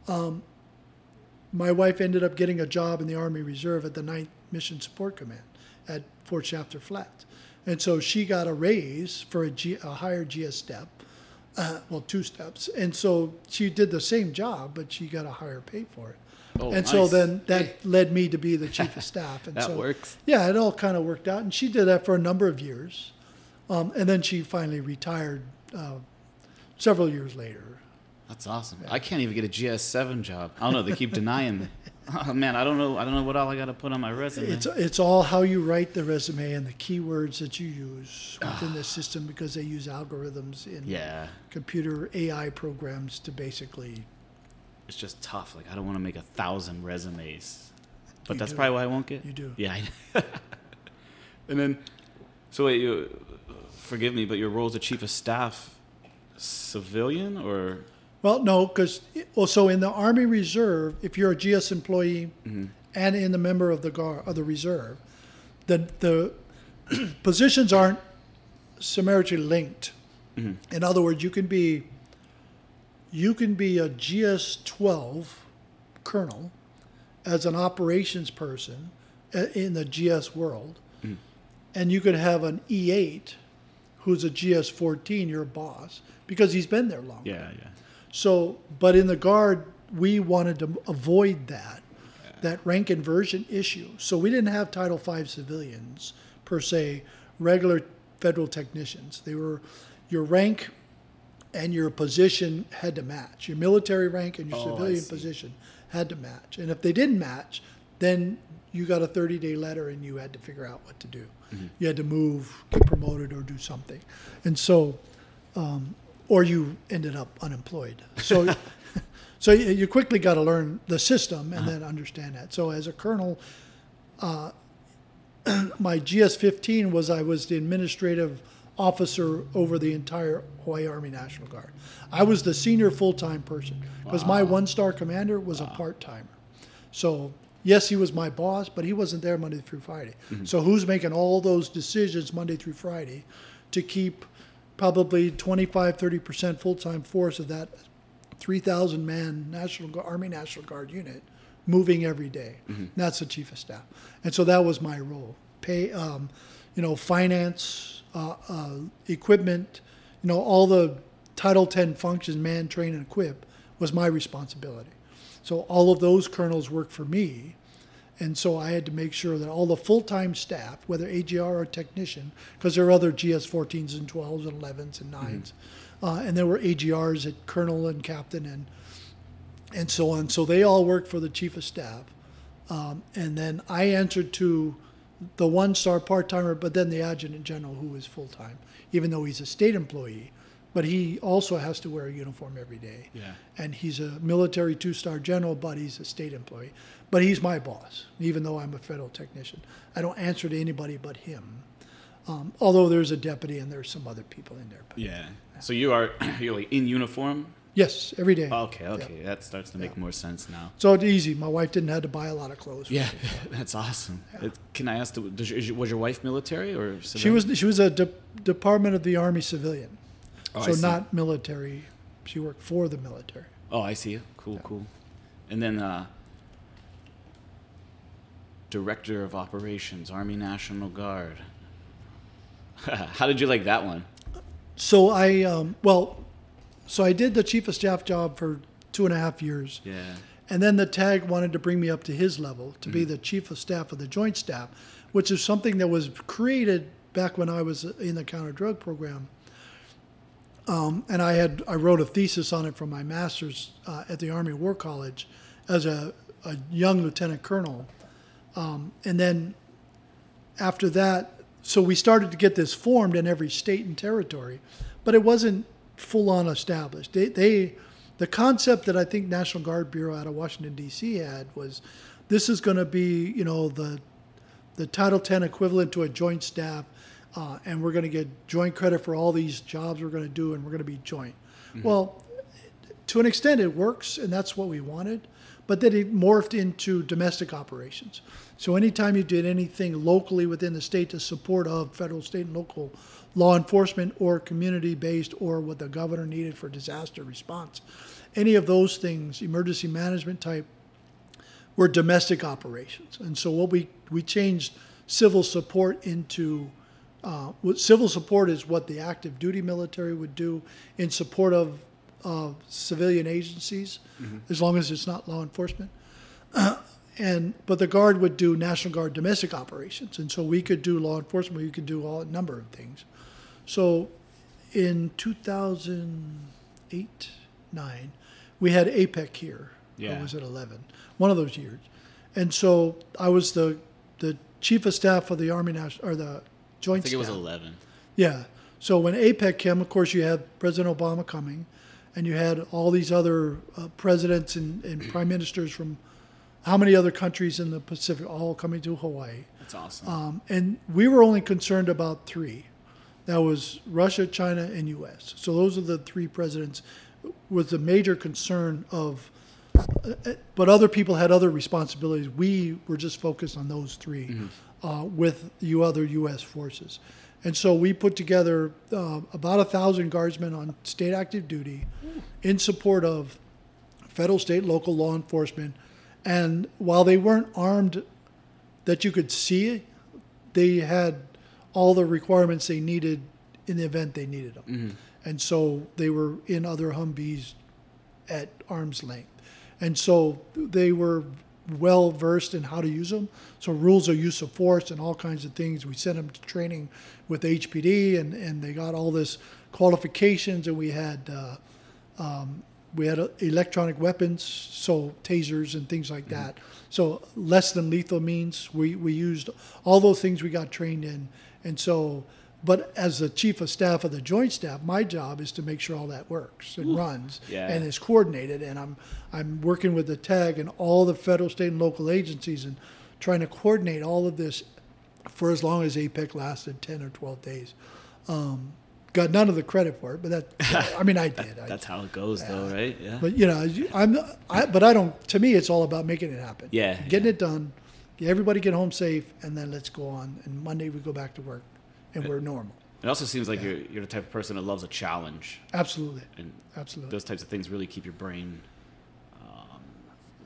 um, my wife ended up getting a job in the Army Reserve at the 9th Mission Support Command at Fort Shafter Flat. And so she got a raise for a, G, a higher GS step, uh, well, two steps. And so she did the same job, but she got a higher pay for it. Oh, and so then that led me to be the chief of staff. And That so, works. Yeah, it all kind of worked out, and she did that for a number of years, um, and then she finally retired uh, several years later. That's awesome. I can't even get a GS7 job. I don't know. They keep denying me. Oh man, I don't know. I don't know what all I got to put on my resume. It's it's all how you write the resume and the keywords that you use within the system because they use algorithms in yeah, computer AI programs to basically. it's just tough. Like I don't want to make a thousand resumes, but You that's do. probably why I won't get. You do. Yeah. And then, so wait, you forgive me, but your role as a chief of staff, civilian or? Well, no, because also in the Army Reserve, if you're a GS employee mm-hmm. and in the member of the guard of the reserve, the the positions aren't summarily linked. Mm-hmm. In other words, you can be you can be a GS twelve colonel as an operations person uh, in the GS world, mm. and you could have an E eight who's a GS fourteen, your boss, because he's been there longer. yeah, yeah. So, but in the guard, we wanted to avoid that, that rank inversion issue. So we didn't have Title V civilians per se, regular federal technicians. They were your rank and your position had to match. Your military rank and your Oh, civilian position had to match. And if they didn't match, then you got a 30 day letter and you had to figure out what to do. Mm-hmm. You had to move, get promoted, or do something. And so, um, or you ended up unemployed. So, so you quickly got to learn the system and then understand that. So as a colonel, uh, my GS 15 was I was the administrative officer over the entire Hawaii Army National Guard. I was the senior full time person because my one star commander was a part timer. So, yes, he was my boss, but he wasn't there Monday through Friday. So, who's making all those decisions Monday through Friday to keep probably 25, 30% full time force of that 3,000 man National Guard, Army National Guard unit moving every day. That's the chief of staff, and so that was my role. Pay, um, you know, finance, uh, uh, equipment, you know, all the Title 10 functions, man, train, and equip, was my responsibility. So all of those colonels work for me, and so I had to make sure that all the full-time staff, whether AGR or technician, because there are other GS-14s and 12s and 11s and 9s, uh, and there were AGRs at colonel and captain and and so on. So they all worked for the chief of staff, um, and then I answered to the one-star part-timer, but then the adjutant general, who is full-time, even though he's a state employee, but he also has to wear a uniform every day Yeah. and he's a military two-star general, but he's a state employee. But he's my boss, even though I'm a federal technician. I don't answer to anybody but him. Um, although there's a deputy and there's some other people in there. But Yeah. So you are you're like in uniform. yes, every day. Okay. Okay. That starts to make more sense now. So it's easy. My wife didn't have to buy a lot of clothes. Yeah, that's awesome. It- can I ask? The, does is was your wife military or? She was she was a de- Department of the Army civilian, Oh, so not military. She worked for the military. Oh, I see. Cool, cool. And then uh, director of operations, Army National Guard. How did you like that one? So I um, well, so I did the chief of staff job for two and a half years. Yeah. And then the TAG wanted to bring me up to his level to be the chief of staff of the joint staff, which is something that was created back when I was in the counter drug program. Um, and I had I wrote a thesis on it from my master's uh, at the Army War College as a, a young lieutenant colonel. Um, and then after that, so we started to get this formed in every state and territory, but it wasn't full on established. They, they, the concept that I think National Guard Bureau out of Washington D.C. had was, this is going to be you know the, the Title X equivalent to a joint staff, uh, and we're going to get joint credit for all these jobs we're going to do, and we're going to be joint. Well, to an extent, it works, and that's what we wanted. But then it morphed into domestic operations. So anytime you did anything locally within the state to support of federal, state, and local law enforcement or community-based or what the governor needed for disaster response, any of those things, emergency management type, were domestic operations. And so what we we changed civil support into uh, civil support is what the active duty military would do in support of of civilian agencies, as long as it's not law enforcement. and but the guard would do National Guard domestic operations, and so we could do law enforcement. We could do all a number of things. So, in 2008, nine, we had APEC here. Yeah. Or was it 11? One of those years. And so I was the the chief of staff of the Army National or the I Joint think it was eleven. Yeah. So when APEC came, of course, you had President Obama coming, and you had all these other uh, presidents and, and prime ministers from how many other countries in the Pacific all coming to Hawaii. That's awesome. Um, and we were only concerned about three. That was Russia, China, and U.S. So those are the three presidents. Was the major concern of, uh, but other people had other responsibilities. We were just focused on those 3 uh, with you other U.S. forces, and so we put together uh, about a thousand guardsmen on state active duty, in support of federal, state, local law enforcement. And while they weren't armed that you could see, they had all the requirements they needed in the event they needed them. And so they were in other Humvees at arm's length. And so they were well versed in how to use them. So rules of use of force and all kinds of things. We sent them to training with HPD and, and they got all this qualifications, and we had uh, um, we had uh, electronic weapons, so tasers and things like that. So less than lethal means we we used all those things we got trained in, and so. But as the chief of staff of the joint staff, my job is to make sure all that works and runs Yeah. and is coordinated. And I'm I'm working with the TAG and all the federal, state, and local agencies and trying to coordinate all of this for as long as APEC lasted ten or twelve days. Um, got none of the credit for it, but that I mean I did. I, That's how it goes, though, right? Yeah. but you know, I'm I, but I don't. To me, it's all about making it happen. Yeah, getting yeah. it done. Everybody get home safe, and then let's go on. And Monday we go back to work, and we're normal. It also seems like you're you're the type of person that loves a challenge, Absolutely, and absolutely. those types of things really keep your brain um,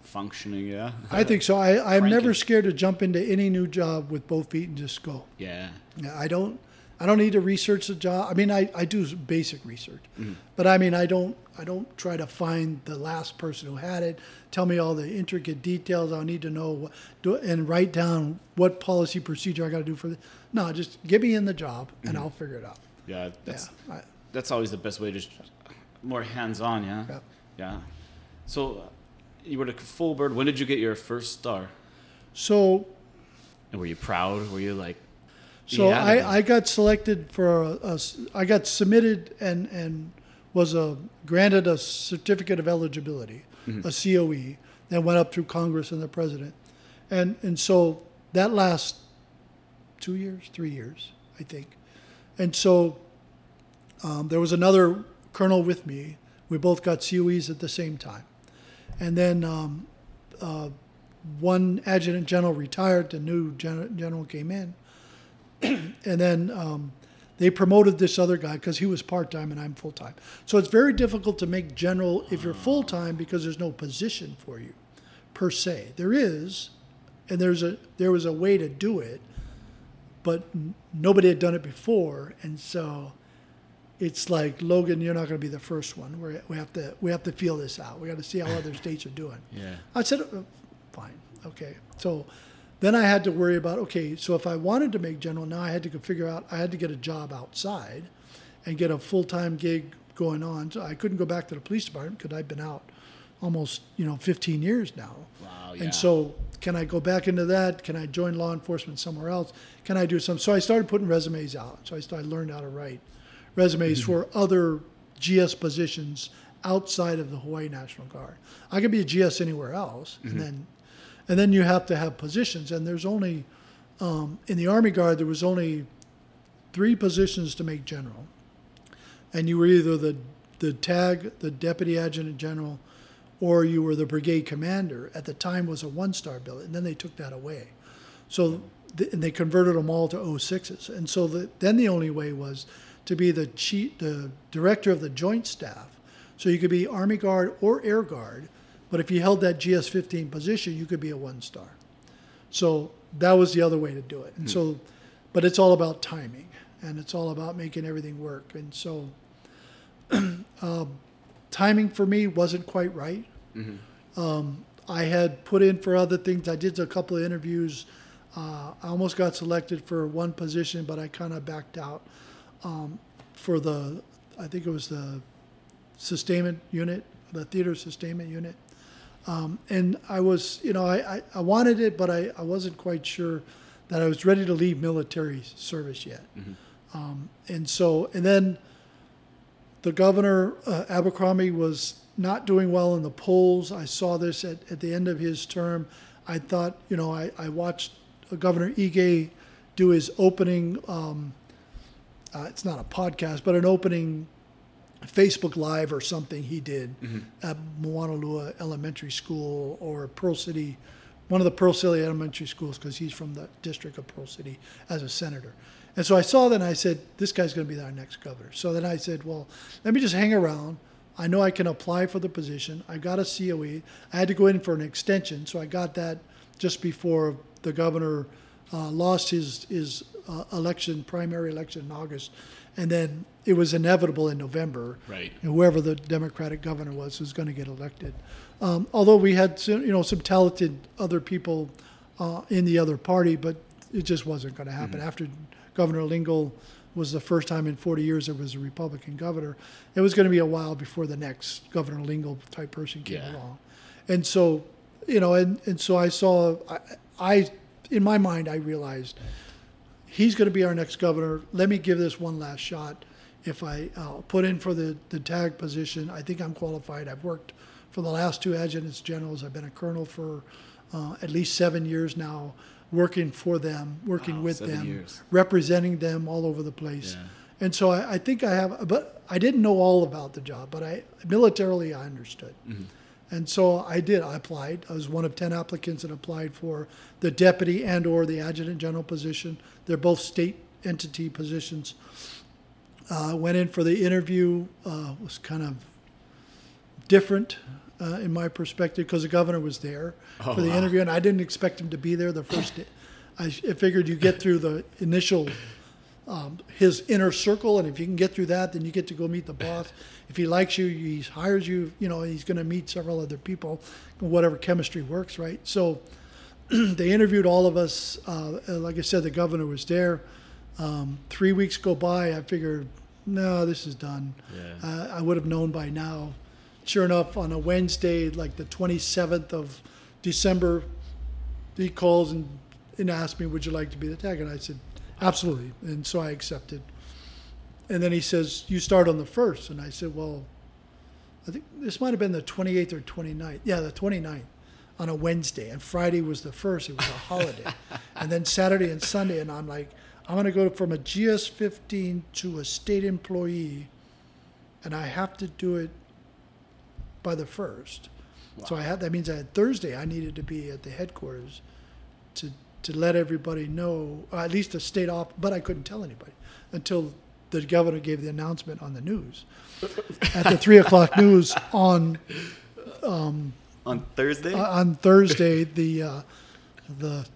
functioning. Yeah. I think so. I, I'm never scared to jump into any new job with both feet and just go. Yeah. Yeah, I don't. I don't need to research the job. I mean, I, I do basic research, Mm-hmm. but I mean, I don't. I don't try to find the last person who had it. Tell me all the intricate details. I need to know what, do, and write down what policy procedure I got to do for. The, no, just get me in the job, and Mm-hmm. I'll figure it out. Yeah. That's yeah, I, that's always the best way. Just more hands-on. Yeah. Yeah. Yeah. So uh, you were the full bird. When did you get your first star? so And were you proud? Were you like? So Yeah. I, I got selected for a, a I got submitted and and was a granted a certificate of eligibility, a COE that went up through Congress and the president, and and so that lasts two years, three years, I think, and so um, there was another colonel with me. We both got COEs at the same time, and then um, uh, one adjutant general retired, the new gen- general came in and then um, they promoted this other guy because he was part time and I'm full time. So it's very difficult to make general if you're full time because there's no position for you, per se. There is, and there's a there was a way to do it, but n- nobody had done it before, and so it's like Logan, you're not going to be the first one. We're, we have to we have to feel this out. We got to see how other states are doing. Yeah. I said, uh, fine, okay. So then I had to worry about, okay, so if I wanted to make general, now I had to figure out, I had to get a job outside and get a full time gig going on. So I couldn't go back to the police department because I'd been out almost, you know, 15 years now. Wow. Yeah. And so, can I go back into that? Can I join law enforcement somewhere else? Can I do some? So I started putting resumes out. So I started learned how to write resumes for other GS positions outside of the Hawaii National Guard. I could be a GS anywhere else, and then, and then you have to have positions. And there's only um, in the Army Guard there was only three positions to make general, and you were either the the TAG, the deputy adjutant general, or you were the brigade commander. At the time was a one star billet, and then they took that away. So th- and they converted them all to 06s. And so the, then the only way was to be the chief, the director of the joint staff. So you could be Army Guard or Air Guard, but if you held that GS 15 position, you could be a one star. So that was the other way to do it. And so, but it's all about timing and it's all about making everything work. And so, um, timing for me wasn't quite right. Um, I had put in for other things. I did a couple of interviews. Uh, I almost got selected for one position, but I kind of backed out um, for the, I think it was the sustainment unit, the theater sustainment unit. Um, and I was, you know, I, I, I wanted it, but I, I wasn't quite sure that I was ready to leave military service yet. Um, and so, and then the governor, uh, Abercrombie, was not doing well in the polls. I saw this at, at the end of his term. I thought, you know, I, I watched uh, Governor Ige do his opening, um, uh, it's not a podcast, but an opening Facebook Live or something he did at Moanalua Elementary School or Pearl City, one of the Pearl City elementary schools, because he's from the district of Pearl City as a senator. And so I saw that and I said, this guy's going to be our next governor. So then I said, well, let me just hang around. I know I can apply for the position. I got a COE. I had to go in for an extension, so I got that just before the governor uh, lost his his uh, election, primary election in August, and then it was inevitable in November. Right. And whoever the Democratic governor was was going to get elected. Um, although we had some, you know some talented other people uh, in the other party, but it just wasn't going to Mm-hmm. happen. After Governor Lingle was the first time in 40 years there was a Republican governor, it was going to be a while before the next Governor Lingle type person came Yeah. along. And so, you know, and, and so I saw, I, I, in my mind, I realized he's going to be our next governor. Let me give this one last shot. If I uh, put in for the, the TAG position, I think I'm qualified. I've worked for the last two adjutants generals. I've been a colonel for uh, at least seven years now, working for them, working Wow, with them, years. representing them all over the place. Yeah. And so I, I think I have, but I didn't know all about the job, but I militarily I understood. And so I did. I applied. I was one of ten applicants that applied for the deputy and or the adjutant general position. They're both state entity positions. Uh, went in for the interview. Uh, was kind of different uh, in my perspective because the governor was there Oh, for the wow. interview, and I didn't expect him to be there the first day. I, I figured you get through the initial um, his inner circle, and if you can get through that, then you get to go meet the boss. If he likes you, he hires you. You know, he's going to meet several other people, whatever chemistry works, right? So they interviewed all of us. Uh, like I said, the governor was there. Um, three weeks go by. I figured, no, this is done. Yeah. Uh, I would have known by now. Sure enough, on a Wednesday, like the 27th of December, he calls and, and asked me, Would you like to be the TAG? And I said, Absolutely. And so I accepted. And then he says, You start on the 1st. And I said, Well, I think this might have been the 28th or 29th. Yeah, the 29th on a Wednesday. And Friday was the 1st. It was a holiday. and then Saturday and Sunday. And I'm like, I'm going to go from a GS 15 to a state employee. And I have to do it by the 1st. So I had that means I had Thursday. I needed to be at the headquarters to to let everybody know, or at least the state off. But I couldn't tell anybody until the governor gave the announcement on the news at the three o'clock news on On Thursday? uh, on Thursday, the uh, the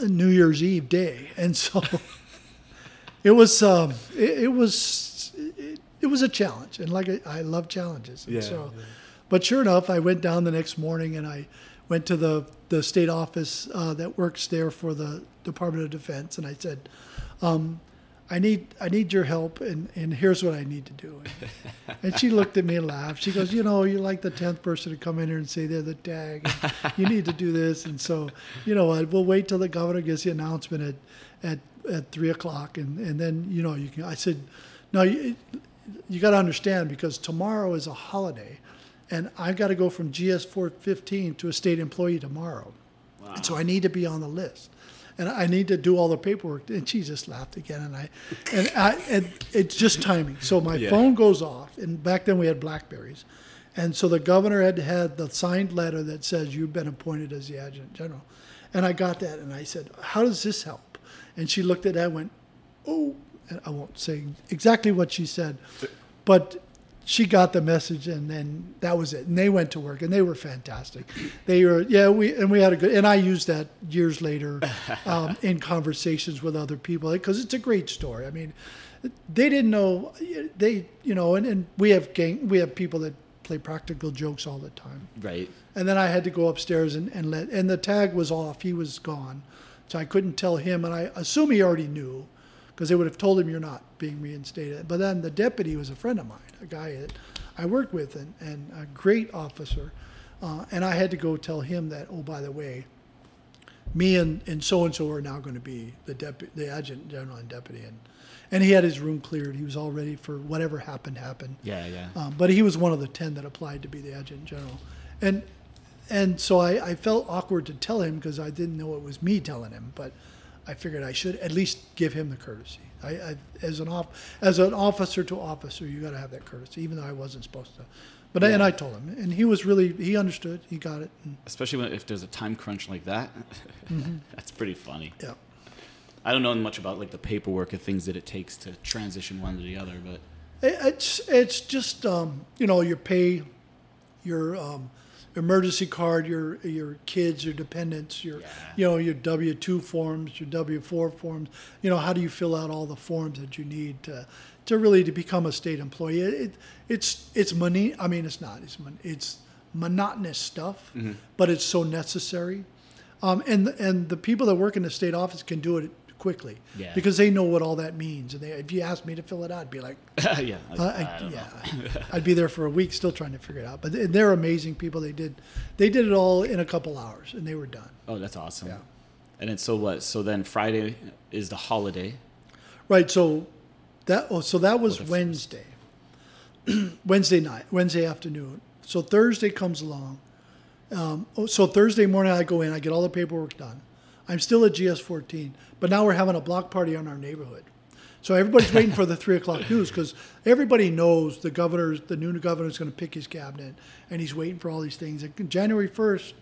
New Year's Eve day, and so it was um, it, it was it, it was a challenge, and like I, I love challenges, and Yeah, so. yeah. But sure enough, I went down the next morning and I went to the the state office uh, that works there for the Department of Defense, and I said, um, "I need I need your help, and, and here's what I need to do." And, and she looked at me and laughed. She goes, "You know, you're like the tenth person to come in here and say they're the TAG. You need to do this." And so, you know what? We'll wait till the governor gets the announcement at at at three o'clock, and and then you know you can. I said, "No, you, you got to understand because tomorrow is a holiday." And I've got to go from GS 415 to a state employee tomorrow. Wow. And so I need to be on the list. And I need to do all the paperwork. And she just laughed again. And I, and I, and it's just timing. So my Yeah. phone goes off. And back then we had Blackberries. And so the governor had had the signed letter that says you've been appointed as the adjutant general. And I got that. And I said, how does this help? And she looked at that and went, oh, and I won't say exactly what she said, but she got the message and then that was it and they went to work and they were fantastic they were yeah we and we had a good and i used that years later um, in conversations with other people because it's a great story i mean they didn't know they you know and, and we have gang we have people that play practical jokes all the time Right. and then I had to go upstairs and, and let, and the TAG was off. He was gone. So I couldn't tell him. And I assume he already knew because they would have told him you're not being reinstated. But then the deputy was a friend of mine, a guy that I worked with and, and a great officer. Uh, and I had to go tell him that, oh, by the way, me and, and so-and-so are now going to be the deputy, the adjutant general and deputy. And, and he had his room cleared. He was all ready for whatever happened, happened. Yeah, yeah. Um, but he was one of the 10 that applied to be the adjutant general. And and so I, I felt awkward to tell him because I didn't know it was me telling him, but I figured I should at least give him the courtesy. I, I as an off, as an officer to officer, you got to have that courtesy, even though I wasn't supposed to. But I, and I told him, and he was really he understood, he got it. Especially when, if there's a time crunch like that. Mm-hmm. That's pretty funny. yeah. I don't know much about like the paperwork and things that it takes to transition one to the other, but It- It's it's just um, you know your pay, your um, emergency card, your your kids, your dependents, your Yeah. you know your W two forms, your W four forms. You know how do you fill out all the forms that you need to to really to become a state employee? It, it it's it's money. I mean it's not. It's it's monotonous stuff, but it's so necessary. Um, and and the people that work in the state office can do it quickly Yeah. because they know what all that means. And they, if you asked me to fill it out, I'd be like, yeah. Uh, I I, yeah. I'd be there for a week still trying to figure it out. But they- they're amazing people. They did they did it all in a couple hours and they were done. Oh, that's awesome. Yeah. And then so what? So then Friday is the holiday. Right. So that oh, so that was. Wednesday. Wednesday night, Wednesday afternoon. So Thursday comes along. Um, oh, so Thursday morning, I go in, I get all the paperwork done. I'm still at GS 14, but now we're having a block party on our neighborhood. So everybody's waiting for the three o'clock news because everybody knows the governor's the new governor is going to pick his cabinet, and he's waiting for all these things. And January 1st,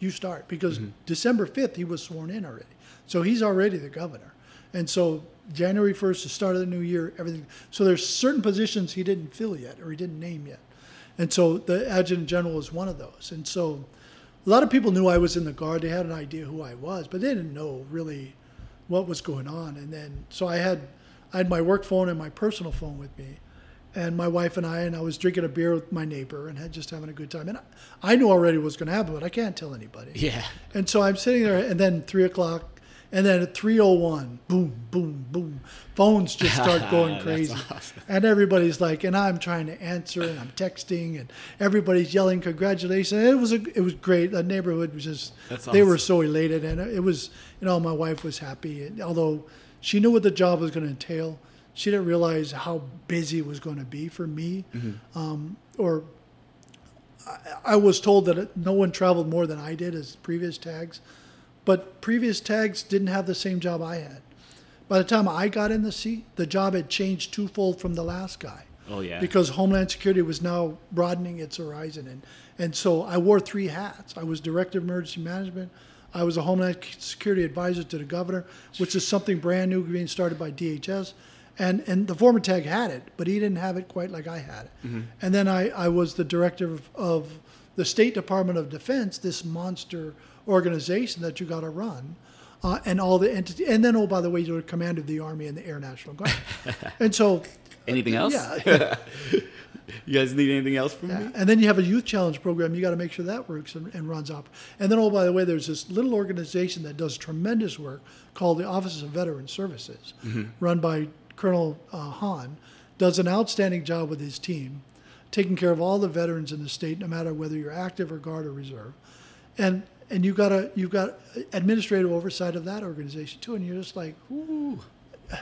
you start because mm-hmm. December 5th he was sworn in already. So he's already the governor. And so January 1st, the start of the new year, everything. So there's certain positions he didn't fill yet or he didn't name yet. And so the adjutant general is one of those. And so a lot of people knew I was in the guard. They had an idea who I was, but they didn't know really what was going on. And then so I had I had my work phone and my personal phone with me. And my wife and I, and I was drinking a beer with my neighbor and had just having a good time. And I, I knew already what was going to happen, but I can't tell anybody. Yeah. And so I'm sitting there, and then three o'clock, and then at three o one, boom, boom, boom, phones just start going crazy, awesome. and everybody's like, and I'm trying to answer, and I'm texting, and everybody's yelling congratulations. It was a, it was great. The neighborhood was just, That's they were so elated, and it was, you know, my wife was happy, and although she knew what the job was going to entail. She didn't realize how busy it was going to be for me, Mm-hmm. um, or I was told that no one traveled more than I did as previous TAGs, but previous TAGs didn't have the same job I had. By the time I got in the seat, the job had changed twofold from the last guy Oh yeah. because Homeland Security was now broadening its horizon. And, and so I wore three hats. I was Director of Emergency Management. I was a Homeland Security Advisor to the Governor, which is something brand new being started by DHS. And, and the former TAG had it, but he didn't have it quite like I had it. Mm-hmm. And then I, I was the director of, of the State Department of Defense, this monster organization that you got to run. Uh, and all the entities, and then oh by the way, you're commander of the Army and the Air National Guard, and so anything else? yeah, You guys need anything else from yeah. me? And then you have a youth challenge program. You got to make sure that works and, and runs up. And then, oh, by the way, there's this little organization that does tremendous work called the Office of Veteran Services, run by Colonel uh, Han. Does an outstanding job with his team, taking care of all the veterans in the state, no matter whether you're active or guard or reserve. And and you've got a you've got administrative oversight of that organization too. And you're just like, ooh.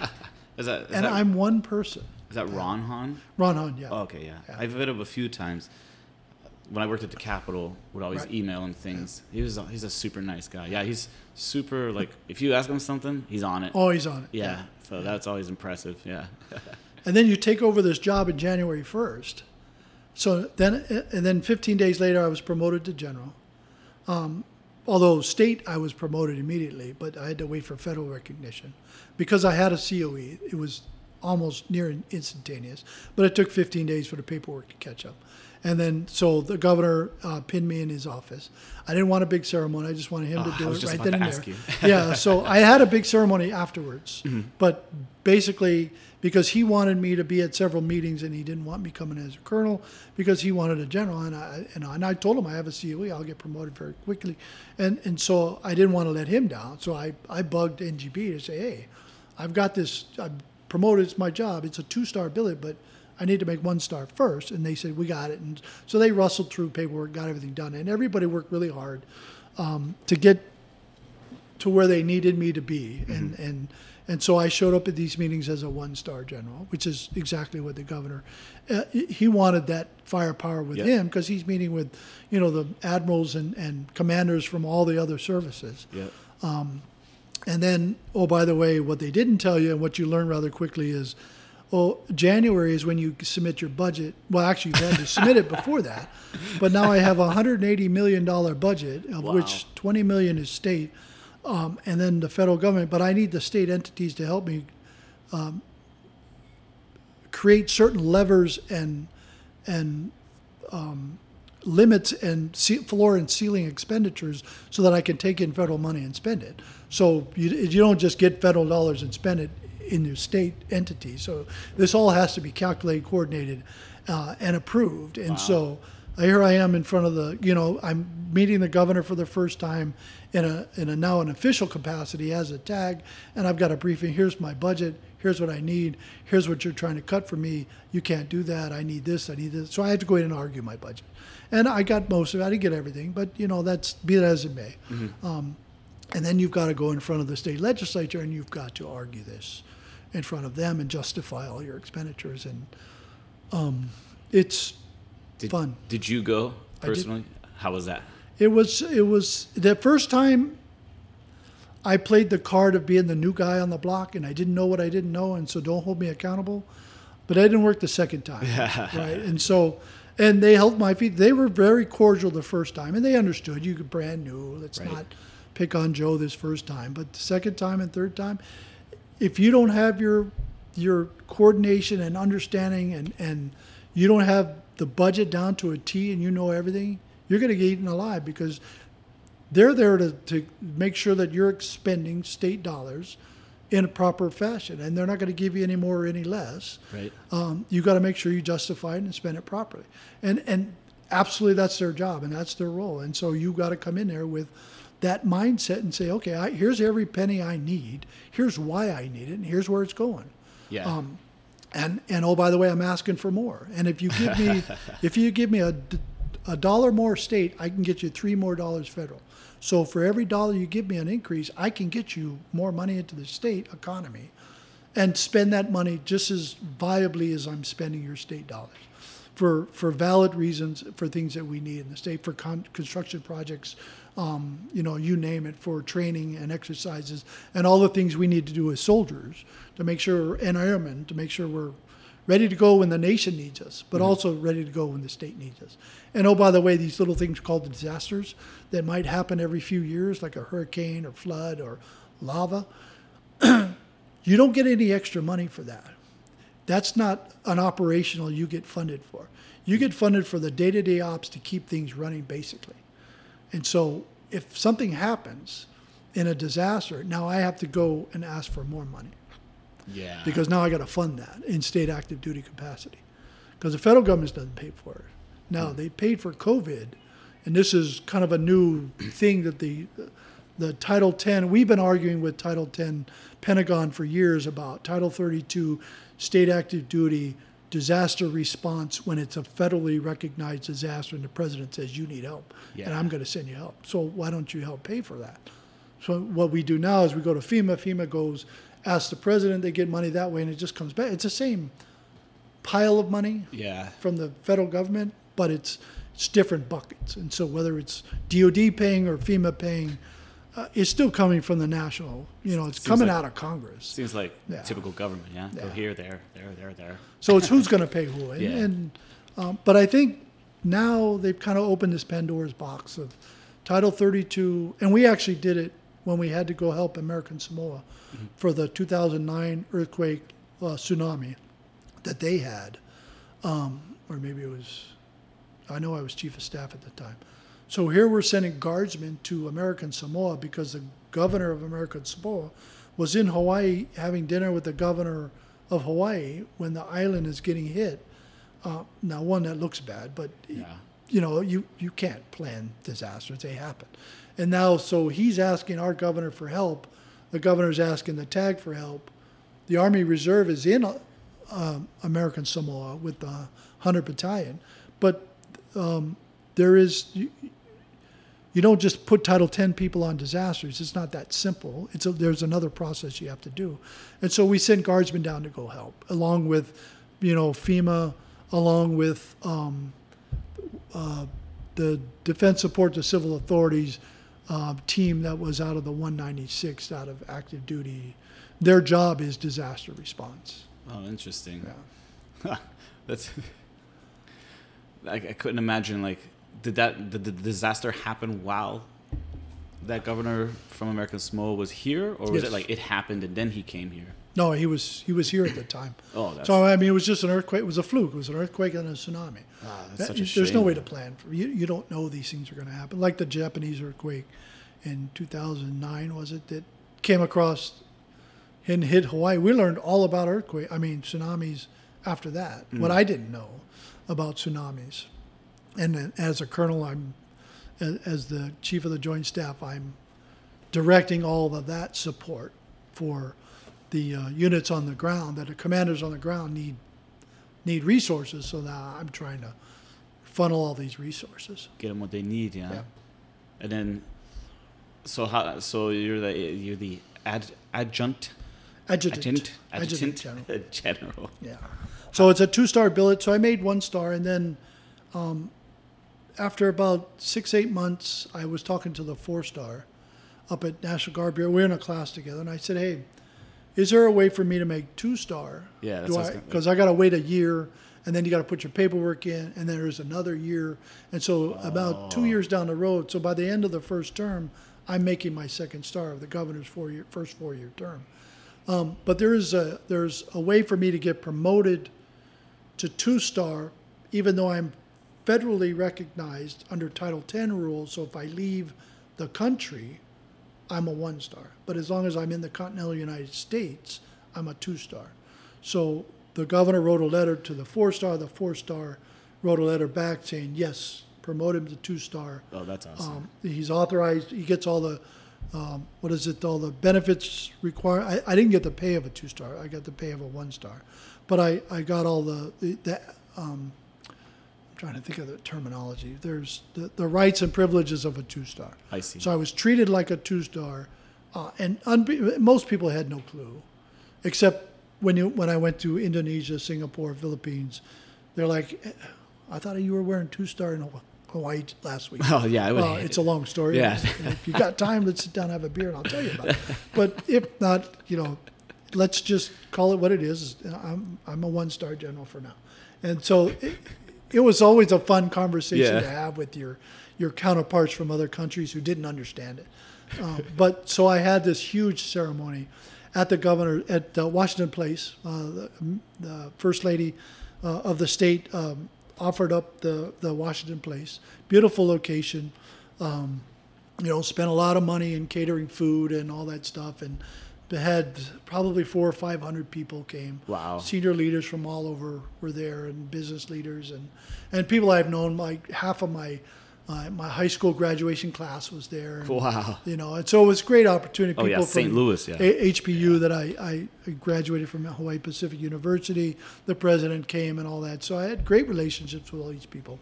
Is that is And that, I'm one person. is that Ron Han? Ron Han, yeah. Oh, okay, yeah. Yeah. I've met him a few times. When I worked at the Capitol, would always Right. email him things. He was a, he's a super nice guy. Yeah, he's super like if you ask him something, he's on it. Oh, he's on it. yeah, so that's always impressive. Yeah. and then you take over this job in January 1st. So then, and then 15 days later, I was promoted to general. Um, although state, I was promoted immediately, but I had to wait for federal recognition because I had a COE. It was almost near instantaneous, but it took 15 days for the paperwork to catch up. And then, so the governor uh, pinned me in his office. I didn't want a big ceremony. I just wanted him Oh, to do it right then and there. you. yeah, so I had a big ceremony afterwards, Mm-hmm. but basically because he wanted me to be at several meetings and he didn't want me coming as a colonel because he wanted a general. And I and, I- and I told him I have a COE I'll get promoted very quickly. And and so I didn't want to let him down. So I I bugged NGB to say hey I've got this I'm promoted. It's my job. It's a two star billet but I need to make one star first. And they said we got it. And so they rustled through paperwork got everything done. And everybody worked really hard um, to get to where they needed me to be, and and and so I showed up at these meetings as a one-star general, which is exactly what the governor. Uh, he wanted that firepower with him because he's meeting with, you know, the admirals and and commanders from all the other services. yeah. And then, oh, by the way, what they didn't tell you and what you learn rather quickly is, oh, January is when you submit your budget. Well, actually, you had to submit it before that. But now I have a $180 million budget, of Wow. which 20 million is state, um, and then the federal government. But I need the state entities to help me um, create certain levers and and um, limits and floor and ceiling expenditures so that I can take in federal money and spend it. So you, you don't just get federal dollars and spend it in your state entity. So this all has to be calculated, coordinated, uh, and approved. And Wow. so here I am in front of the, you know, I'm meeting the governor for the first time in a in a now an official capacity as a TAG, and I've got a briefing. Here's my budget. Here's what I need. Here's what you're trying to cut for me. You can't do that. I need this. I need this. So I had to go in and argue my budget, and I got most of it. I didn't get everything, but you know that's be that as it may. Um, and then you've got to go in front of the state legislature and you've got to argue this in front of them and justify all your expenditures. And um, it's Did, fun. Did you go personally? How was that? It was it was the first time I played the card of being the new guy on the block, and I didn't know what I didn't know, and so don't hold me accountable. But I didn't work the second time, right? And so, and they held my feet. They were very cordial the first time, and they understood you could brand new. Let's Right. not pick on Joe this first time, but the second time and third time, if you don't have your your coordination and understanding and and you don't have the budget down to a T and you know everything, you're going to get eaten alive because they're there to, to make sure that you're expending state dollars in a proper fashion and they're not going to give you any more or any less Right. um, you got to make sure you justify it and spend it properly. And and absolutely, that's their job and that's their role. And so you got to come in there with that mindset and say, okay, I, here's every penny I need. Here's why I need it, and here's where it's going. Yeah. Um, and and oh, by the way, I'm asking for more. And if you give me if you give me a, a dollar more state, I can get you three more dollars federal. So for every dollar you give me an increase, I can get you more money into the state economy and spend that money just as viably as I'm spending your state dollars for for valid reasons for things that we need in the state for con- construction projects um, you know you name it for training and exercises and all the things we need to do as soldiers to make sure and airmen to make sure we're ready to go when the nation needs us but also ready to go when the state needs us and oh by the way these little things called disasters that might happen every few years like a hurricane or flood or lava you don't get any extra money for that. That's not an operational you get funded for. You get funded for the day to day ops to keep things running basically. And so if something happens in a disaster, now I have to go and ask for more money yeah. because now I got to fund that in state active duty capacity because the federal government doesn't pay for it. Now hmm. they paid for COVID, and this is kind of a new thing that the the Title 10. We've been arguing with Title 10 Pentagon for years about Title 32 state active duty disaster response when it's a federally recognized disaster and the president says you need help and I'm going to send you help. So why don't you help pay for that? So what we do now is we go to FEMA. FEMA goes, ask the president. They get money that way, and it just comes back. It's the same pile of money yeah. from the federal government, but it's it's different buckets. And so whether it's DoD paying or FEMA paying, uh, it's still coming from the national. You know, it's Seems coming like- out of Congress. Seems like Yeah. typical government. Yeah. Go Yeah. here, there, there, there, there. So it's who's going to pay who. And, Yeah. and um, but I think now they've kind of opened this Pandora's box of Title 32, and we actually did it when we had to go help American Samoa for the 2009 earthquake uh, tsunami that they had, um, or maybe it was. I know I was chief of staff at the time. So here we're sending guardsmen to American Samoa because the governor of American Samoa was in Hawaii having dinner with the governor of Hawaii when the island is getting hit. Uh, now, one that looks bad, but Yeah. you know you you can't plan disasters; they happen. And now, so he's asking our governor for help. The governor's asking the TAG for help. The Army Reserve is in uh, um, American Samoa with the 100 Battalion, but um, there is you, you don't just put Title 10 people on disasters. It's not that simple. It's a, there's another process you have to do, and so we sent guardsmen down to go help, along with, you know, FEMA, along with um, uh, the Defense Support to Civil Authorities uh, team that was out of the 196 out of active duty. Their job is disaster response. Oh, interesting. Yeah. That's. I, I couldn't imagine like did that did the disaster happen while that governor from American Samoa was here, or was Yes. it like it happened and then he came here? No, he was he was here at the time. Oh, that's, So I mean, it was just an earthquake. It was a fluke. It was an earthquake and a tsunami. ah, that's That- such a shame. there's no way to plan for you. You don't know these things are going to happen. Like the Japanese earthquake in 2009, was it that came across and hit Hawaii? We learned all about earthquake. I mean tsunamis after that. Mm. What I didn't know about tsunamis. And as a colonel, I'm as, the chief of the Joint Staff, I'm directing all of that support for the uh, units on the ground that the commanders on the ground need need resources. So now I'm trying to funnel all these resources. Get them what they need, yeah. Yeah. And then, so how? So you're the you're the ad, adjunct Adjutant, adjutant general. general. Yeah. So it's a two-star billet. So I made one star, and then um, after about six, eight months, I was talking to the four-star up at National Guard Bureau. We were in a class together, and I said, "Hey, is there a way for me to make two-star? Yeah, that's what I Because I, got to wait a year, and then you got to put your paperwork in, and then there's another year, and so about two years down the road. So by the end of the first term, I'm making my second star of the governor's four-year first four-year term. Um, but there is a there's a way for me to get promoted to two star, even though I'm federally recognized under Title 10 rules. So if I leave the country, I'm a one star. But as long as I'm in the continental United States, I'm a two star. So the governor wrote a letter to the four star. The four star wrote a letter back saying, yes, promote him to two star. Oh, that's awesome. Um, he's authorized. He gets all the um, what is it? All the benefits required. I, I didn't get the pay of a two star. I got the pay of a one star, but I, I got all the the. the um, trying to think of the terminology. There's the, the rights and privileges of a two star. I see. So I was treated like a two star, uh, and unbe- most people had no clue, except when you when I went to Indonesia, Singapore, Philippines, they're like, "Eh, I thought you were wearing two star in Hawaii last week. Oh, yeah, well, it's a long story. Yeah. If you got time, let's sit down and have a beer, and I'll tell you about it. But if not, you know, let's just call it what it is. I'm I'm a one star general for now, and so it, it was always a fun conversation Yeah. to have with your your counterparts from other countries who didn't understand it. Uh, but so I had this huge ceremony at the governor at uh, Washington Place. Uh, the, the first lady uh, of the state um, offered up the the Washington Place, beautiful location. Um, you know, spent a lot of money in catering food and all that stuff, and had probably four or five hundred people came. Wow. Senior leaders from all over were there, and business leaders, and and people I've known. Like half of my uh, my high school graduation class was there. and, Wow. You know, and so it was a great opportunity. Oh, yeah, People St. Louis, yeah. A- HPU that I, I graduated from Hawaii Pacific University. The president came and all that. So I had great relationships with all these people.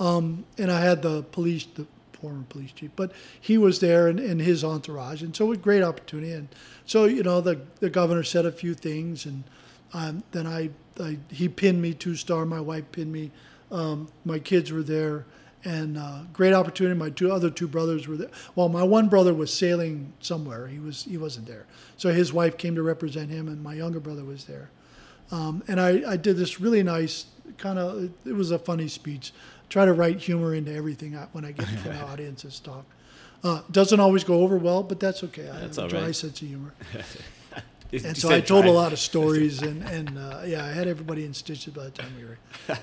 Um, and I had the police, the former police chief, but he was there and, and his entourage. And so a great opportunity. And so, you know, the, the governor said a few things. And um, then I, I, he pinned me two star. My wife pinned me. Um, my kids were there. And uh, great opportunity. My two other two brothers were there. Well, my one brother was sailing somewhere. He was he wasn't there. So his wife came to represent him, and my younger brother was there. Um, and I, I did this really nice kind of. It was a funny speech. Try to write humor into everything I, when I get front of audiences talk. Uh, doesn't always go over well, but that's okay. I That's have a dry right. sense of humor. And so I told a lot of stories, and, and uh, yeah, I had everybody in stitches by the time we were.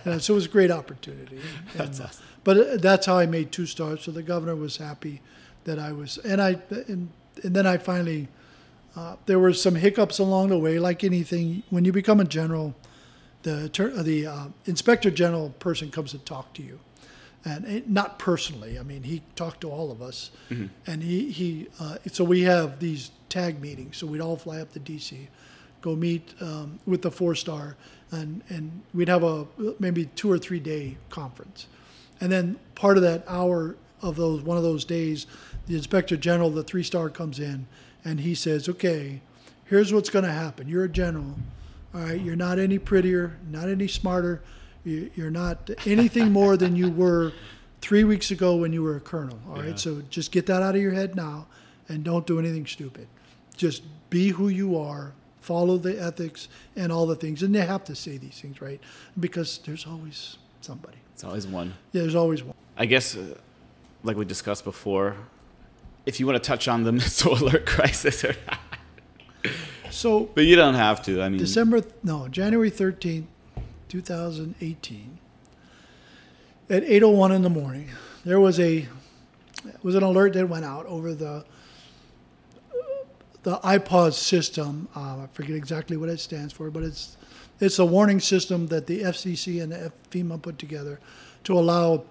Uh, so it was a great opportunity. And, That's uh, awesome. But uh, that's how I made two stars. So the governor was happy that I was, and I, and, and then I finally, uh, there were some hiccups along the way, like anything. When you become a general, the uh, the uh, inspector general person comes to talk to you, and it, not personally. I mean, he talked to all of us, and he he. Uh, so we have these TAG meetings. So we'd all fly up to DC, go meet um, with the four star, and and we'd have a maybe two or three day conference, and then part of that hour of those one of those days, the inspector general, the three star comes in, and he says, okay, here's what's going to happen. You're a general. All right, you're not any prettier, not any smarter. You- You're not anything more than you were three weeks ago when you were a colonel. All right, Yeah. so just get that out of your head now, and don't do anything stupid. Just be who you are. Follow the ethics and all the things, and they have to say these things, right? Because there's always somebody. It's always one. Yeah, there's always one. I guess, uh, like we discussed before, if you want to touch on the missile alert crisis, or So but you don't have to. I mean, December, no, January 13th, 2018, at 8.01 in the morning, there was a was an alert that went out over the the IPAWS system. Uh, I forget exactly what it stands for, but it's it's a warning system that the FCC and the FEMA put together to allow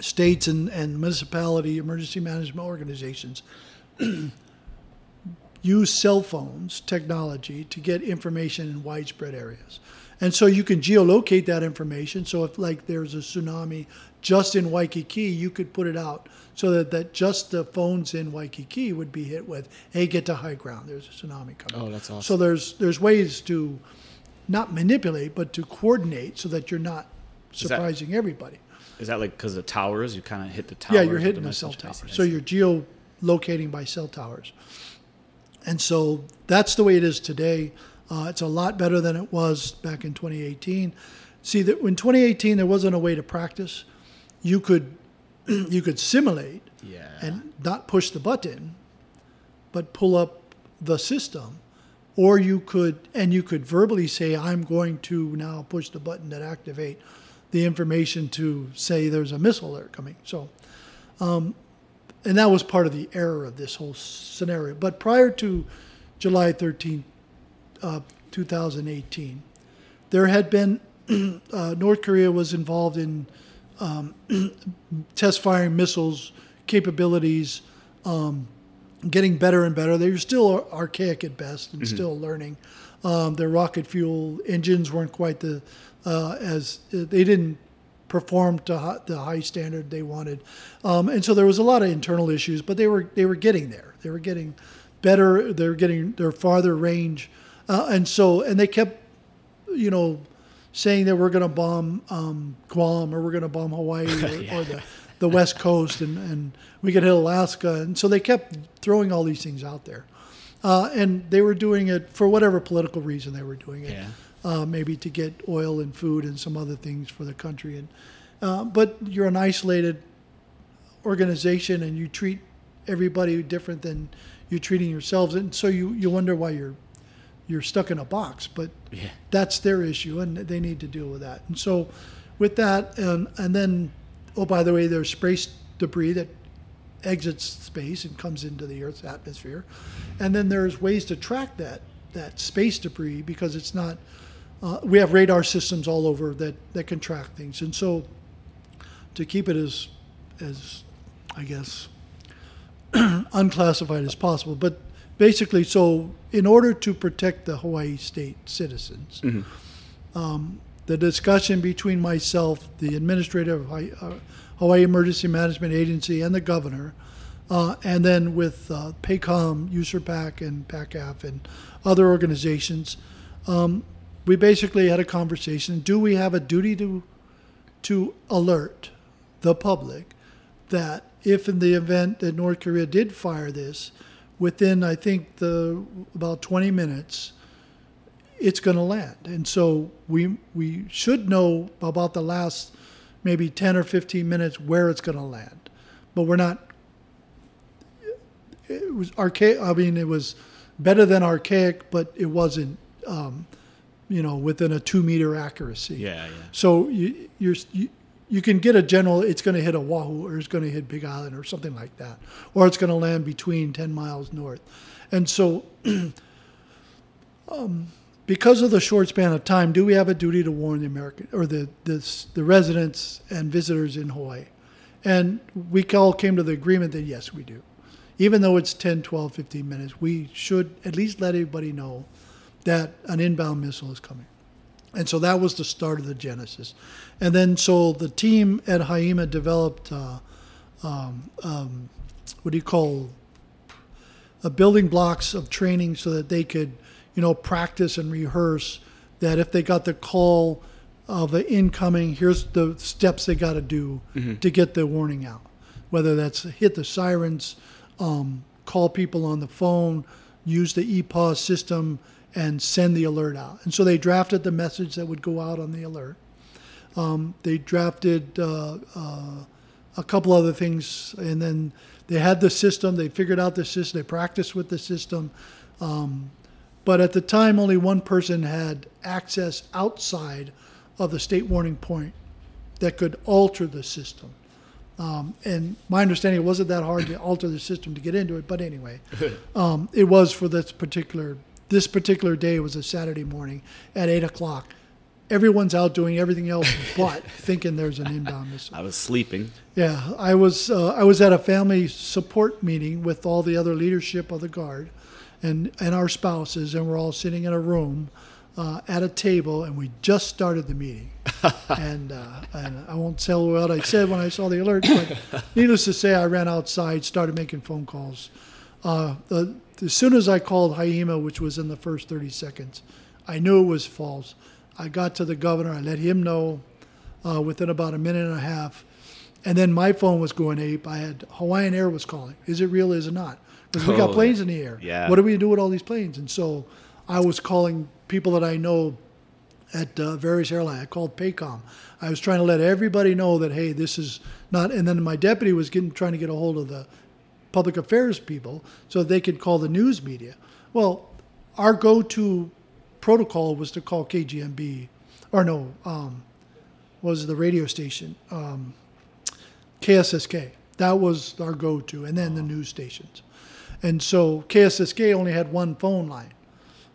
states and, and municipality emergency management organizations use cell phones technology to get information in widespread areas. And so you can geolocate that information. So if like there's a tsunami just in Waikiki, you could put it out so that, that just the phones in Waikiki would be hit with, hey, get to high ground. There's a tsunami coming. Oh, that's awesome. So there's there's ways to not manipulate, but to coordinate so that you're not Is that- surprising everybody. Is that like because the towers? You kind of hit the towers. Yeah, you're hitting the the cell message? I see, towers. So you're geolocating by cell towers. And so that's the way it is today. Uh, it's a lot better than it was back in 2018. See that in 2018 there wasn't a way to practice. You could you could simulate yeah. and not push the button, but pull up the system. Or you could, and you could verbally say, I'm going to now push the button that activate the information to say there's a missile alert coming. So, um, and that was part of the error of this whole scenario. But prior to July 13, uh, 2018, there had been, uh, North Korea was involved in um, test firing missiles capabilities, um, getting better and better. They were still archaic at best and still learning. Um, their rocket fuel engines weren't quite the uh, as they didn't perform to the high standard they wanted, um, and so there was a lot of internal issues. But they were they were getting there. They were getting better. They were getting their farther range, uh, and so and they kept, you know, saying that we're going to bomb um, Guam or we're going to bomb Hawaii or, or the, the West Coast and, and we could hit Alaska. And so they kept throwing all these things out there. Uh, and they were doing it for whatever political reason they were doing it. Yeah. Uh, maybe to get oil and food and some other things for the country. And uh, but you're an isolated organization and you treat everybody different than you're treating yourselves. And so you, you wonder why you're you're stuck in a box. But Yeah. that's their issue, and they need to deal with that. And so, with that, and and then, oh by the way, there's space debris that exits space and comes into the Earth's atmosphere, and then there's ways to track that that space debris because it's not. Uh, we have radar systems all over that that can track things, and so to keep it as as I guess unclassified as possible, but basically, so in order to protect the Hawaii state citizens, um, the discussion between myself, the administrator of Hawaii, uh, Hawaii Emergency Management Agency, and the governor, uh, and then with uh, PACOM, USARPAC, and PACAF, and other organizations, um, we basically had a conversation. Do we have a duty to to alert the public that if in the event that North Korea did fire this, within I think the about 20 minutes, it's going to land. And so we we should know about the last maybe 10 or 15 minutes where it's going to land, but we're not. It was archaic. I mean, it was better than archaic, but it wasn't. Um, you know, within a two meter accuracy. Yeah, yeah. So you you're, you you can get a general. It's going to hit Oahu or it's going to hit Big Island or something like that, or it's going to land between ten miles north, and so. um, because of the short span of time, do we have a duty to warn the American or the this, the residents and visitors in Hawaii? And we all came to the agreement that yes, we do. Even though it's 10, 12, 15 minutes, we should at least let everybody know that an inbound missile is coming. And so that was the start of the genesis. And then so the team at HIEMA developed uh, um, um, what do you call uh, building blocks of training so that they could, you know, practice and rehearse that if they got the call of an incoming, here's the steps they got to do to get the warning out. Whether that's hit the sirens, um, call people on the phone, use the IPAWS system, and send the alert out. And so they drafted the message that would go out on the alert. Um, they drafted uh, uh, a couple other things, and then they had the system. They figured out the system. They practiced with the system. Um, but at the time, only one person had access outside of the state warning point that could alter the system. Um, and my understanding, it wasn't that hard to alter the system to get into it. But anyway, um, it was for this particular this particular day was a Saturday morning at eight o'clock. everyone's out doing everything else but thinking there's an inbound missile. I was sleeping. Yeah, I was uh, I was at a family support meeting with all the other leadership of the guard, and and our spouses, and we're all sitting in a room uh, at a table, and we just started the meeting. and uh, and I won't tell what I said when I saw the alert, but needless to say, I ran outside, started making phone calls. Uh, the, as soon as I called HIEMA, which was in the first 30 seconds, I knew it was false. I got to the governor, I let him know uh, within about a minute and a half. And then my phone was going ape. I had Hawaiian Air was calling. Is it real? Is it not? Because we got Oh, planes in the air. yeah. What do we do with all these planes? And so I was calling people that I know at uh, various airlines. I called PACOM. I was trying to let everybody know that hey, this is not. And then my deputy was getting trying to get a hold of the public affairs people so they could call the news media. Well, our go-to protocol was to call KGMB, or no, um, was the radio station um, KSSK. That was our go-to, and then the news stations. And so KSSK only had one phone line.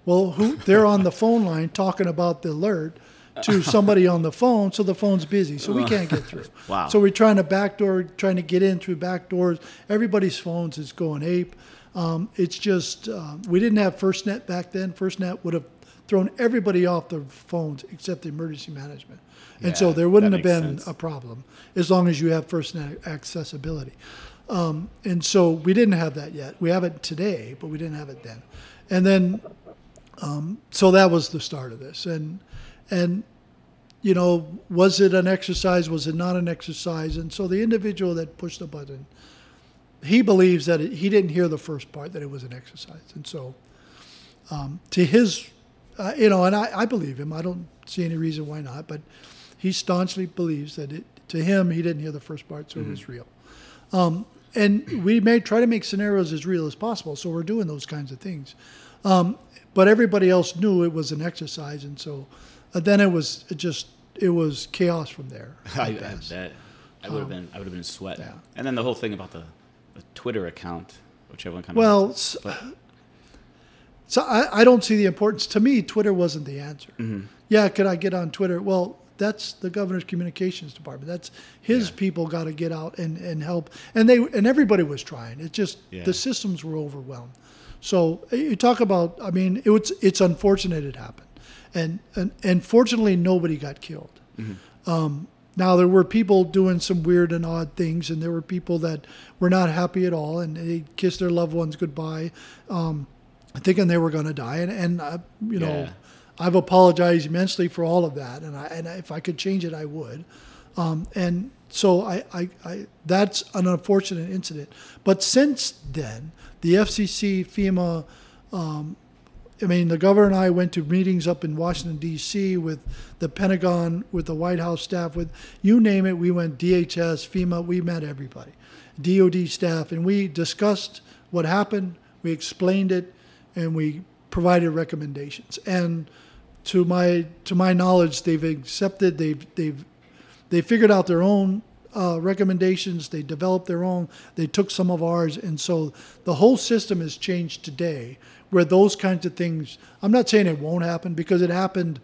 Well, who, they're on the phone line talking about the alert to somebody on the phone, so the phone's busy, so we can't get through. Wow. So we're trying to backdoor, trying to get in through back doors. Everybody's phones is going ape. Um, it's just uh, we didn't have FirstNet back then. FirstNet would have thrown everybody off their phones except the emergency management, and so there wouldn't have been sense. a problem as long as you have FirstNet accessibility. Um, and so we didn't have that yet. We have it today, but we didn't have it then. And then, um, so that was the start of this. And and you know, was it an exercise? Was it not an exercise? And so the individual that pushed the button, he believes that it, he didn't hear the first part that it was an exercise. And so, um, to his, uh, you know, and I, I believe him. I don't see any reason why not. But he staunchly believes that it, to him, he didn't hear the first part, so it was real. Um, and we may try to make scenarios as real as possible. So we're doing those kinds of things. Um, but everybody else knew it was an exercise, and so then it was it just it was chaos from there. I, I I bet. I would have been. I would have been sweating. yeah. And then the whole thing about the, the Twitter account, which everyone kind Well, of. but, So I, I don't see the importance. To me, Twitter wasn't the answer. Mm-hmm. Yeah, could I get on Twitter? Well, that's the governor's communications department. That's his Yeah. people got to get out and, and help. And they and everybody was trying. It just Yeah. the systems were overwhelmed. So uh, you talk about. I mean, it was it's unfortunate it happened, and and, and fortunately nobody got killed. Um, now there were people doing some weird and odd things, and there were people that were not happy at all, and they kissed their loved ones goodbye, um, thinking they were going to die. And, and uh, you know, Yeah. I've apologized immensely for all of that, and I, and if I could change it, I would. Um, and so I, I, I, that's an unfortunate incident. But since then, the FCC, FEMA, um, I mean, the governor and I went to meetings up in Washington D.C. with the Pentagon, with the White House staff, with you name it. We went DHS, FEMA. We met everybody, DoD staff, and we discussed what happened. We explained it, and we provided recommendations. And to my to my knowledge, they've accepted. They've they've they figured out their own uh, recommendations. They developed their own. They took some of ours, and so the whole system has changed today. Where those kinds of things, I'm not saying it won't happen because it happened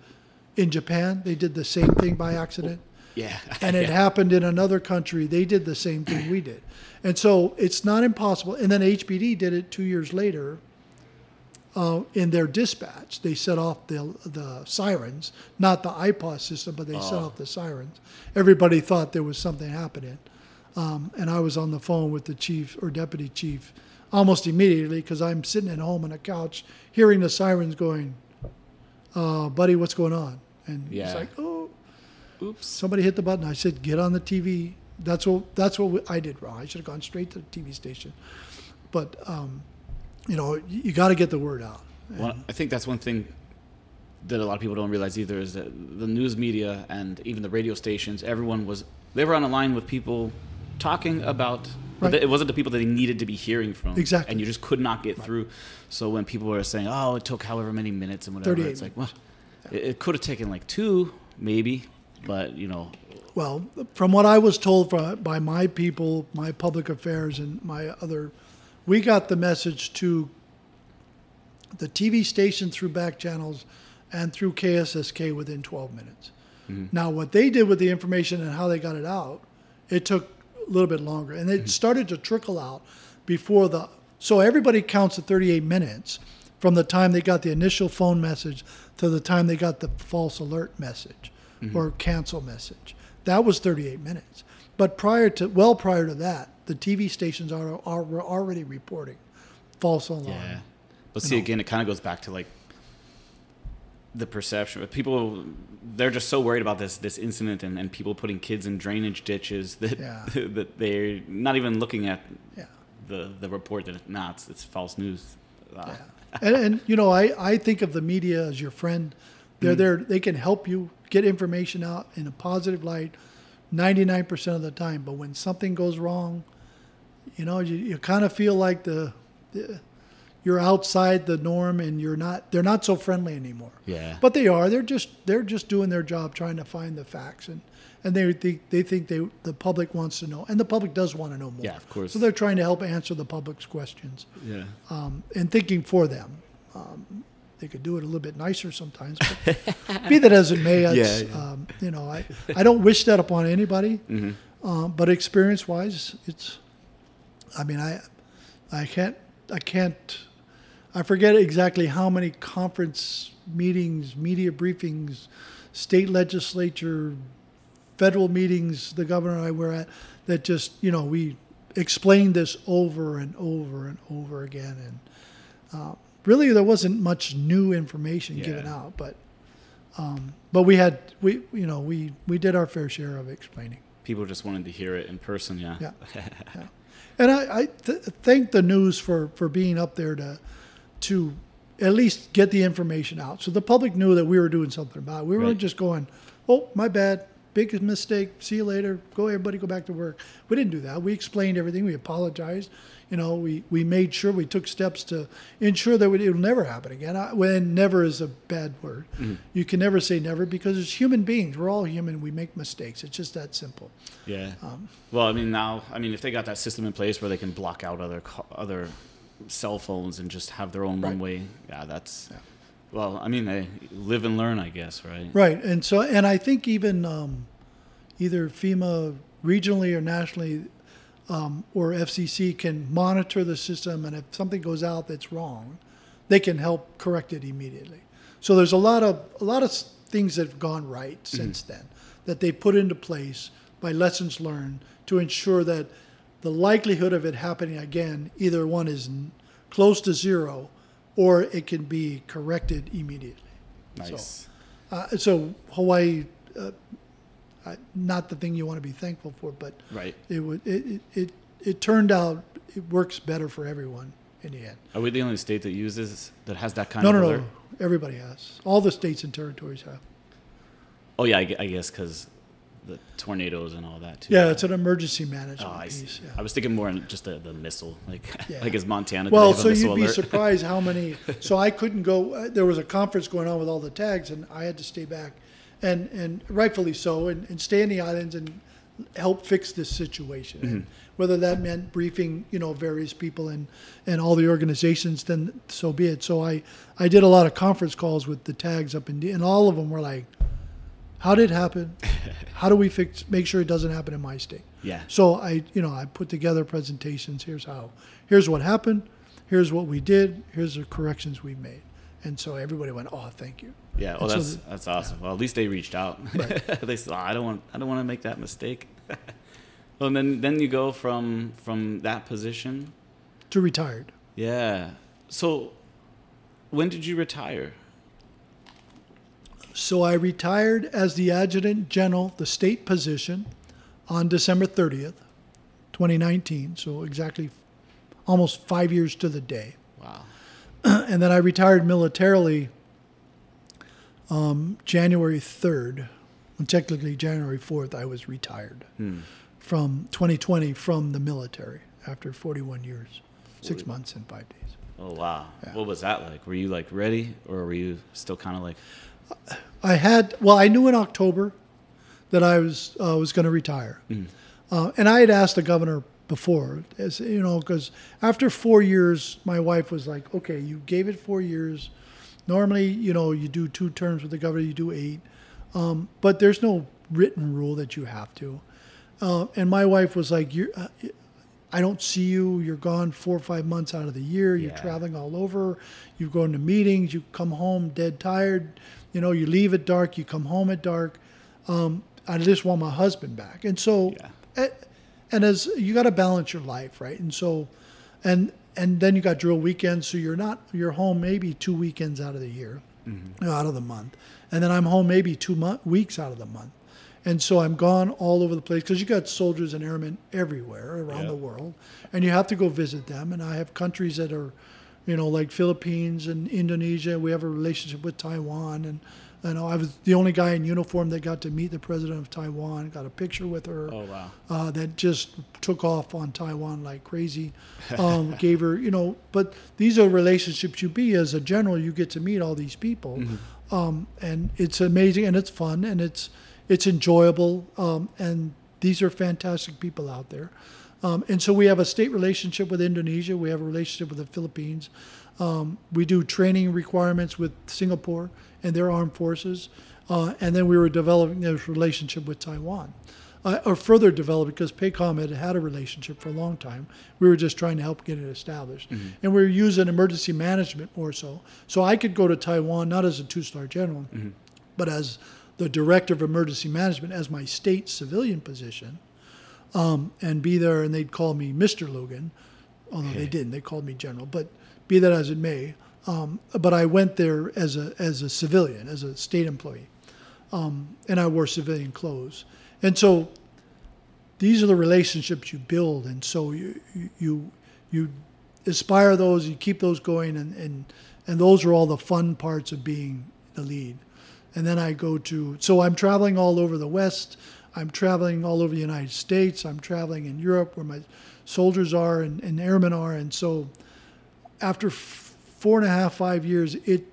in Japan. They did the same thing by accident, yeah. and it happened in another country. They did the same thing we did, and so it's not impossible. And then HPD did it two years later. Uh, in their dispatch, they set off the the sirens, not the IPAWS system, but they set Oh. off the sirens. Everybody thought there was something happening, um, and I was on the phone with the chief or deputy chief almost immediately because I'm sitting at home on a couch hearing the sirens going, uh, "Buddy, what's going on?" And he's like, "Oh, Oops. somebody hit the button." I said, "Get on the TV." That's what that's what I did wrong. I should have gone straight to the TV station, but um, you know, you, got to get the word out. Well, I think that's one thing that a lot of people don't realize either is that the news media and even the radio stations, everyone was they were on a line with people talking about. Right. It wasn't the people that they needed to be hearing from, Exactly. and you just could not get through. So when people were saying, "Oh, it took however many minutes and whatever," it's like, well, it, it could have taken like two, maybe, but you know, Well, from what I was told by my people, my public affairs, and my other, we got the message to the TV station through back channels and through KSSK within 12 minutes. Mm-hmm. Now, what they did with the information and how they got it out, it took a little bit longer, and it mm-hmm. started to trickle out before the. So everybody counts at 38 minutes from the time they got the initial phone message to the time they got the false alert message mm-hmm. or cancel message. That was 38 minutes. But prior to, well prior to that, the TV stations are, are were already reporting false alarm. Yeah. But see, again, it kind of goes back to like the perception. People, they're just so worried about this this incident and, and people putting kids in drainage ditches that Yeah. that they're not even looking at Yeah. the the report that nah, it's, it's false news. Uh, and, and you know, I, I think of the media as your friend. They're there. They can help you get information out in a positive light, ninety nine percent of the time. But when something goes wrong, you know, you, you kind of feel like the, the you're outside the norm, and you're not. They're not so friendly anymore. Yeah. But they are. They're just they're just doing their job, trying to find the facts, and and they think they think they the public wants to know, and the public does want to know more. Yeah, of course. So they're trying to help answer the public's questions yeah. um, and thinking for them. Um, they could do it a little bit nicer sometimes, but be that as it may, Yeah, yeah. Um, you know, I, I don't wish that upon anybody, Mhm. um, but experience wise, it's, I mean, I, I can't, I can't, I forget exactly how many conference meetings, media briefings, state legislature, federal meetings the governor and I were at that just, you know, we explained this over and over and over again. And uh, really, there wasn't much new information given out, but um, but we had we you know we we did our fair share of explaining. People just wanted to hear it in person. Yeah. Yeah. yeah. And I, I th- thank the news for, for being up there to to at least get the information out, so the public knew that we were doing something about it. We weren't Right. just going, "Oh, my bad, big mistake. See you later. Go, everybody, go back to work." We didn't do that. We explained everything. We apologized. You know, we, we made sure we took steps to ensure that it will never happen again. I, when never is a bad word. You can never say never because it's human beings. We're all human. We make mistakes. It's just that simple. Yeah. Um, well, I mean, now, I mean, if they got that system in place where they can block out other other cell phones and just have their own Right. one way, yeah, that's. Yeah. Well, I mean, they live and learn, I guess, right? Right, and so and I think even um, either FEMA regionally or nationally um, or FCC can monitor the system, and if something goes out that's wrong, they can help correct it immediately. So there's a lot of a lot of things that have gone right since then that they put into place by lessons learned to ensure that the likelihood of it happening again, either one is close to zero, or it can be corrected immediately. Nice. Uh, so Hawaii, uh, not the thing you want to be thankful for, but Right. it would it, it, it it turned out it works better for everyone in the end. Are we the only state that uses that has that kind No, of no, alert? no. Everybody has. All the states and territories have. Oh yeah, I, I guess because the tornadoes and all that too. Yeah, it's an emergency management Oh, I see. piece. Yeah. I was thinking more on just the, the missile, like Yeah. like is Montana? Well, so you'd be surprised how many. So I couldn't go. Uh, there was a conference going on with all the TAGs, and I had to stay back, and and rightfully so, and, and stay in the islands and help fix this situation. Mm-hmm. And whether that meant briefing, you know, various people and and all the organizations, then so be it. So I I did a lot of conference calls with the TAGs up in, D- and all of them were like, "How did it happen? How do we fix? Make sure it doesn't happen in my state." Yeah. So I, you know, I put together presentations. Here's how. Here's what happened. Here's what we did. Here's the corrections we made. And so everybody went, "Oh, thank you." Yeah, well, And so that's the- that's awesome. Well, at least they reached out. they said, "Oh, "I don't want, I don't want to make that mistake." well, and then then you go from from that position. To retired. Yeah. So, when did you retire? So I retired as the adjutant general, the state position, on December 30th, 2019. So exactly almost five years to the day. Wow. and then I retired militarily um, January 3rd. And technically, January 4th, I was retired Hmm. from 2020 from the military after 41 years, six months, and five days. Oh wow. Yeah. What was that like? Were you like ready, or were you still kind of like? I had well, I knew in October that I was uh, was going to retire, Mhm. uh, and I had asked the governor before, as you know, because after four years, my wife was like, "Okay, you gave it four years, Normally, you know, you do two terms with the governor, you do eight, um, but there's no written rule that you have to. Uh, and my wife was like, "You're, uh, I don't see you. You're gone four or five months out of the year. You're Yeah. traveling all over. You go into meetings. You come home dead tired. You know, you leave at dark. You come home at dark. Um, I just want my husband back. And so, Yeah. eh, and as you got to balance your life, right? And so, and and then you got drill weekends, so you're not you're home maybe two weekends out of the year, Mm-hmm. out of the month, and then I'm home maybe two month, weeks out of the month, and so I'm gone all over the place because you got soldiers and airmen everywhere around Yeah. the world, and you have to go visit them. And I have countries that are, you know, like Philippines and Indonesia. We have a relationship with Taiwan, and you know I was the only guy in uniform that got to meet the president of Taiwan, got a picture with her Oh wow. uh, that just took off on Taiwan like crazy. Um, gave her, you know, but these are relationships you be as a general. You get to meet all these people, um, and it's amazing and it's fun and it's it's enjoyable. Um, and these are fantastic people out there. Um, and so we have a state relationship with Indonesia. We have a relationship with the Philippines. Um, we do training requirements with Singapore and their armed forces. Uh, and then we were developing this relationship with Taiwan, uh, or further developed because PACOM had had a relationship for a long time. We were just trying to help get it established. And we were using emergency management more so. So I could go to Taiwan, not as a two star general, but as the director of emergency management, as my state civilian position, um, and be there, and they'd call me Mr. Logan, although they didn't. They called me General. But be that as it may, um, but I went there as a as a civilian, as a state employee, um, and I wore civilian clothes. And so these are the relationships you build, and so you you you, you aspire those, you keep those going, and, and and those are all the fun parts of being the lead. And then I go to so I'm traveling all over the West. I'm traveling all over the United States. I'm traveling in Europe where my soldiers are and, and airmen are. And so after f- four and a half, five years, it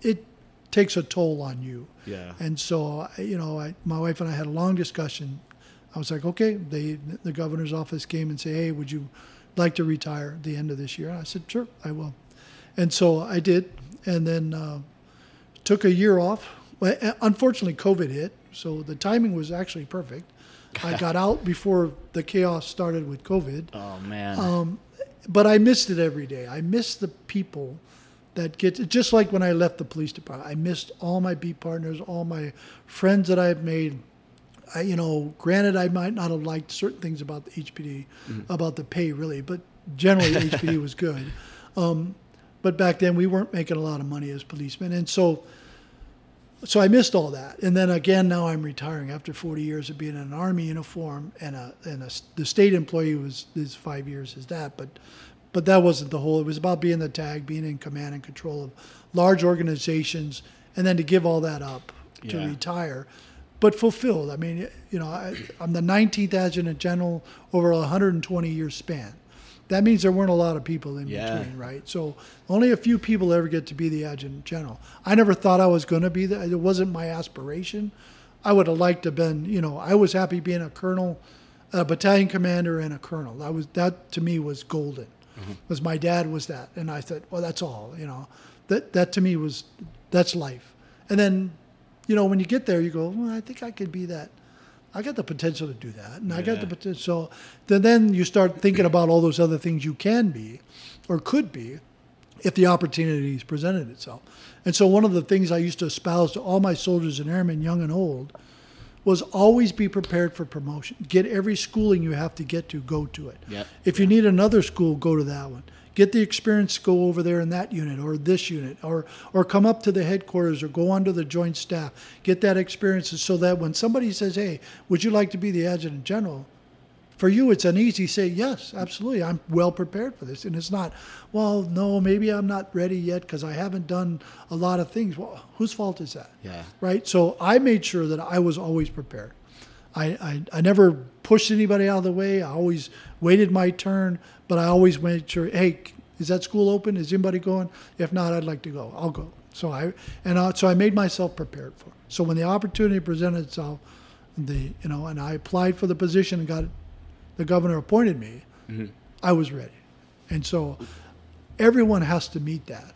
it takes a toll on you. Yeah. And so, you know, I, my wife and I had a long discussion. I was like, okay, they, the governor's office came and said, hey, would you like to retire at the end of this year? And I said, sure, I will. And so I did, and then uh, took a year off. Well, unfortunately, COVID hit, so the timing was actually perfect. I got out before the chaos started with COVID Oh man. Um, but I missed it every day. I missed the people that get just like when I left the police department. I missed all my beat partners, all my friends that I've made. I, you know, granted, I might not have liked certain things about the HPD, about the pay really, but generally HPD was good. Um, but back then we weren't making a lot of money as policemen, and so so I missed all that. And then again, now I'm retiring after 40 years of being in an army uniform and a and a, the state employee was is five years is that, but but that wasn't the whole. It was about being the TAG, being in command and control of large organizations, and then to give all that up to Yeah. retire, but fulfilled. I mean, you know, I, I'm the 19th adjutant general over a 120 year span. That means there weren't a lot of people in Yeah. between, right? So only a few people ever get to be the adjutant general. I never thought I was going to be that. It wasn't my aspiration. I would have liked to have been, you know, I was happy being a colonel, a battalion commander, and a colonel. I was that to me was golden, mm-hmm. because my dad was that, and I thought, well, that's all, you know, that that to me was that's life. And then, you know, when you get there, you go, well, I think I could be that. I got the potential to do that, and I got the potential. So then, then you start thinking about all those other things you can be, or could be, if the opportunities presented itself. And so one of the things I used to espouse to all my soldiers and airmen, young and old, was always be prepared for promotion. Get every schooling you have to get to, go to it. Yep. If you need another school, go to that one. Get the experience, to go over there in that unit or this unit, or or come up to the headquarters or go onto the joint staff. Get that experience so that when somebody says, "Hey, would you like to be the adjutant general?" For you, it's an easy say, "Yes, absolutely. I'm well prepared for this." And it's not, "Well, no, maybe I'm not ready yet because I haven't done a lot of things." Well, whose fault is that? yeah. right? So I made sure that I was always prepared. I, I, I never pushed anybody out of the way. I always waited my turn, but I always made sure, hey, is that school open? Is anybody going? If not, I'd like to go. I'll go. So I and I, so I made myself prepared for. It. So when the opportunity presented itself, the you know, and I applied for the position and got the governor appointed me, mm-hmm. I was ready. And so everyone has to meet that.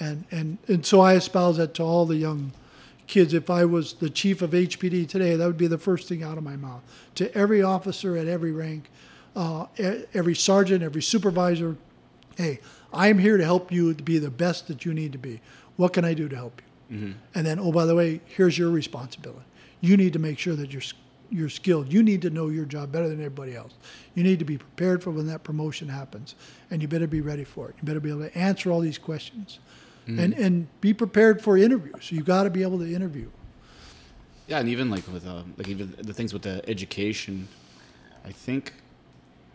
And, and, and so I espouse that to all the young kids. If I was the chief of HPD today, that would be the first thing out of my mouth. To every officer at every rank, uh, every sergeant, every supervisor, hey, I'm here to help you to be the best that you need to be. What can I do to help you? And then, oh, by the way, here's your responsibility. You need to make sure that you're, you're skilled. You need to know your job better than everybody else. You need to be prepared for when that promotion happens, and you better be ready for it. You better be able to answer all these questions, and and be prepared for interviews. You got to be able to interview. Yeah, and even like with uh, like even the things with the education, I think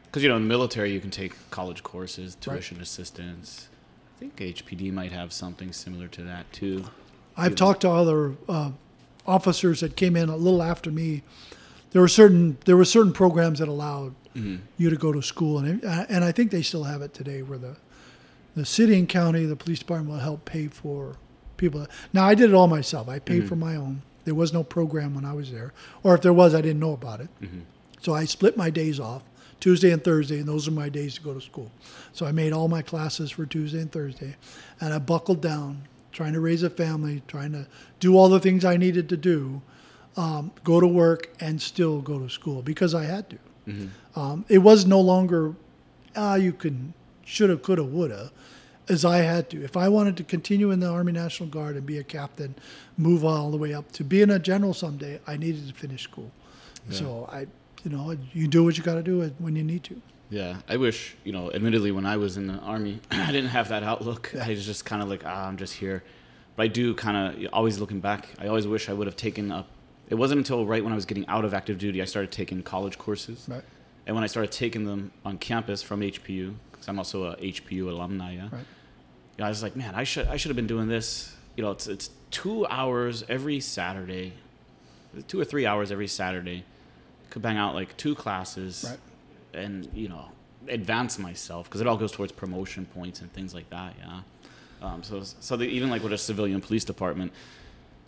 because you know in the military you can take college courses, tuition assistance. I think HPD might have something similar to that too. I've talked to other uh, officers that came in a little after me. There were certain there were certain programs that allowed you to go to school, and and I think they still have it today, where the the city and county, the police department will help pay for people. Now I did it all myself. I paid for my own. There was no program when I was there, or if there was, I didn't know about it. So I split my days off, Tuesday and Thursday, and those are my days to go to school. So I made all my classes for Tuesday and Thursday, and I buckled down, trying to raise a family, trying to do all the things I needed to do, um, go to work, and still go to school because I had to. Um, it was no longer, ah, you can, shoulda, coulda, woulda, as I had to. If I wanted to continue in the Army National Guard and be a captain, move all the way up to being a general someday, I needed to finish school. So I, you know, you do what you got to do when you need to. Yeah, I wish you know. Admittedly, when I was in the army, I didn't have that outlook. I was just kind of like, ah, I'm just here. But I do kind of always looking back. I always wish I would have taken up. It wasn't until right when I was getting out of active duty I started taking college courses. Right. And when I started taking them on campus from HPU, because I'm also a HPU alumni, yeah. Right. Yeah, I was like, man, I should I should have been doing this. You know, it's it's two hours every Saturday, two or three hours every Saturday. Could bang out like two classes, Right. and you know, advance myself because it all goes towards promotion points and things like that. Yeah. Um, so so the, even like with a civilian police department,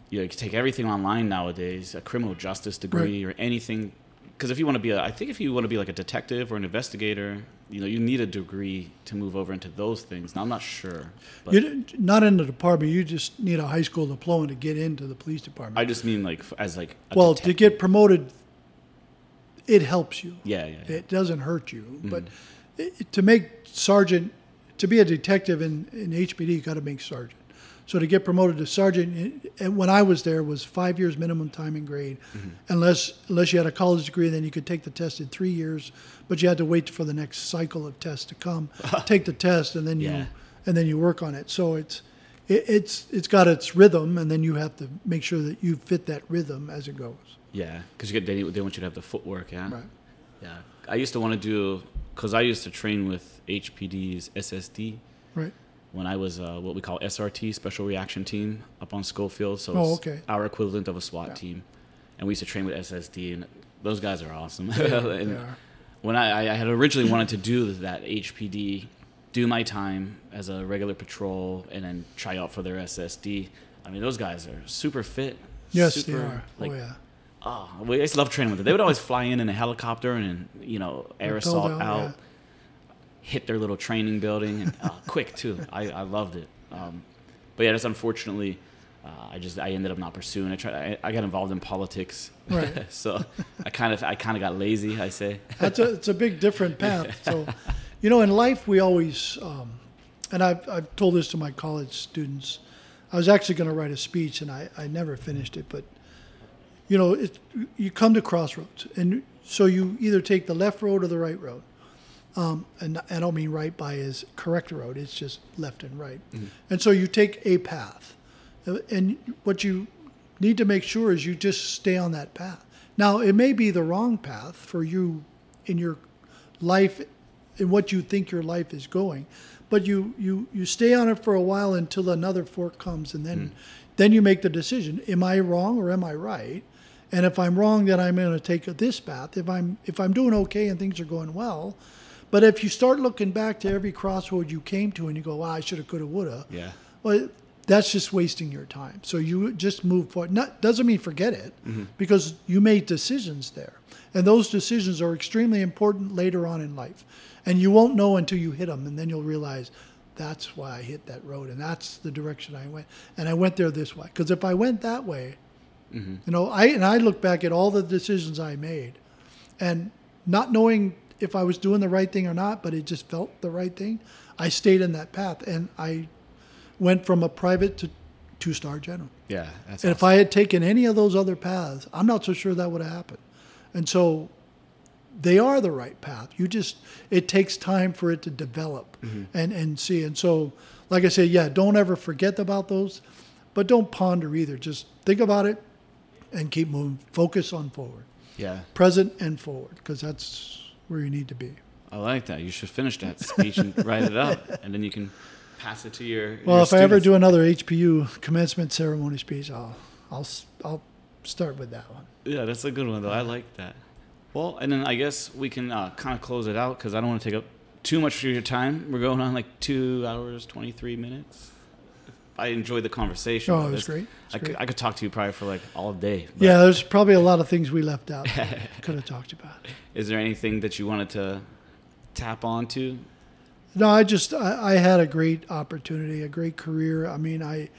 you, know, you can take everything online nowadays, a criminal justice degree or anything. Because if you want to be a, I think if you want to be like a detective or an investigator, you know, you need a degree to move over into those things. Now I'm not sure, but You didn't- in the department. You just need a high school diploma to get into the police department. I just mean like as like a well, to get promoted, it helps you. yeah yeah, yeah. It doesn't hurt you, mm-hmm. but it, to make sergeant, to be a detective in, in HPD, you got to make sergeant. So to get promoted to sergeant, and when I was there, was five years minimum time in grade, mm-hmm. unless unless you had a college degree, then you could take the test in three years, but you had to wait for the next cycle of tests to come, take the test, and then you Yeah. and then you work on it. So it's it, it's it's got its rhythm, and then you have to make sure that you fit that rhythm as it goes. Yeah, because you get they, they want you to have the footwork. Yeah. Right. Yeah. I used to want to do because I used to train with HPD's SSD Right. When I was uh, what we call SRT Special Reaction Team up on Schofield. So Oh, it's okay. our equivalent of a SWAT Yeah. team, and we used to train with SSD, and those guys are awesome. They And are. when I, I had originally wanted to do that HPD, do my time as a regular patrol, and then try out for their SSD. I mean, those guys are super fit. Yes, super, they are. Like, oh yeah. Oh, we used to love training with them. They would always fly in in a helicopter and you know assault out, yeah. Hit their little training building, and uh, quick too. I, I loved it. Um, but yeah, just unfortunately, uh, I just I ended up not pursuing. I tried. I, I got involved in politics, Right. so I kind of I kind of got lazy. I say. That's a it's a big different path. So, you know, in life we always, um, and I've I've told this to my college students. I was actually going to write a speech and I, I never finished it, but you know, it, you come to crossroads, and so you either take the left road or the right road. Um, and I don't mean right by as correct road; it's just left and right. And so you take a path, Uh, and what you need to make sure is you just stay on that path. Now, it may be the wrong path for you in your life, in what you think your life is going, but you you you stay on it for a while until another fork comes, and then then you make the decision: Am I wrong or am I right? And if I'm wrong, then I'm going to take this path. If I'm if I'm doing okay and things are going well, but if you start looking back to every crossroad you came to and you go, "Wow, I should have, could have, would have," Yeah. well, that's just wasting your time. So you just move forward. Not doesn't mean forget it, because you made decisions there, and those decisions are extremely important later on in life, and you won't know until you hit them, and then you'll realize that's why I hit that road, and that's the direction I went. And I went there this way because if I went that way, hmm you know, I and I look back at all the decisions I made, and not knowing if I was doing the right thing or not, but it just felt the right thing. I stayed in that path, and I went from a private to two star general. Yeah, that's And if I had taken any of those other paths, I'm not so sure that would have happened. And so they are the right path. You just it takes time for it to develop mm-hmm. and and see. And so like I say, yeah, don't ever forget about those, but don't ponder either. Just think about it and keep moving. Focus on forward. yeah. Present and forward because that's where you need to be. I like that. You should finish that speech and write it up, and then you can pass it to your. Well, your if I ever do another HPU commencement ceremony speech, I'll I'll I'll start with that one. Yeah, that's a good one though. I like that. Well, and then I guess we can uh, kind of close it out because I don't want to take up too much of your time. We're going on like two hours twenty three minutes. I enjoyed the conversation. Oh, it was great. It was I could, great. I could talk to you probably for like all day. Yeah, there's probably a lot of things we left out. Could have talked about. Is there anything that you wanted to tap onto? No, I just I, I had a great opportunity, a great career. I mean, I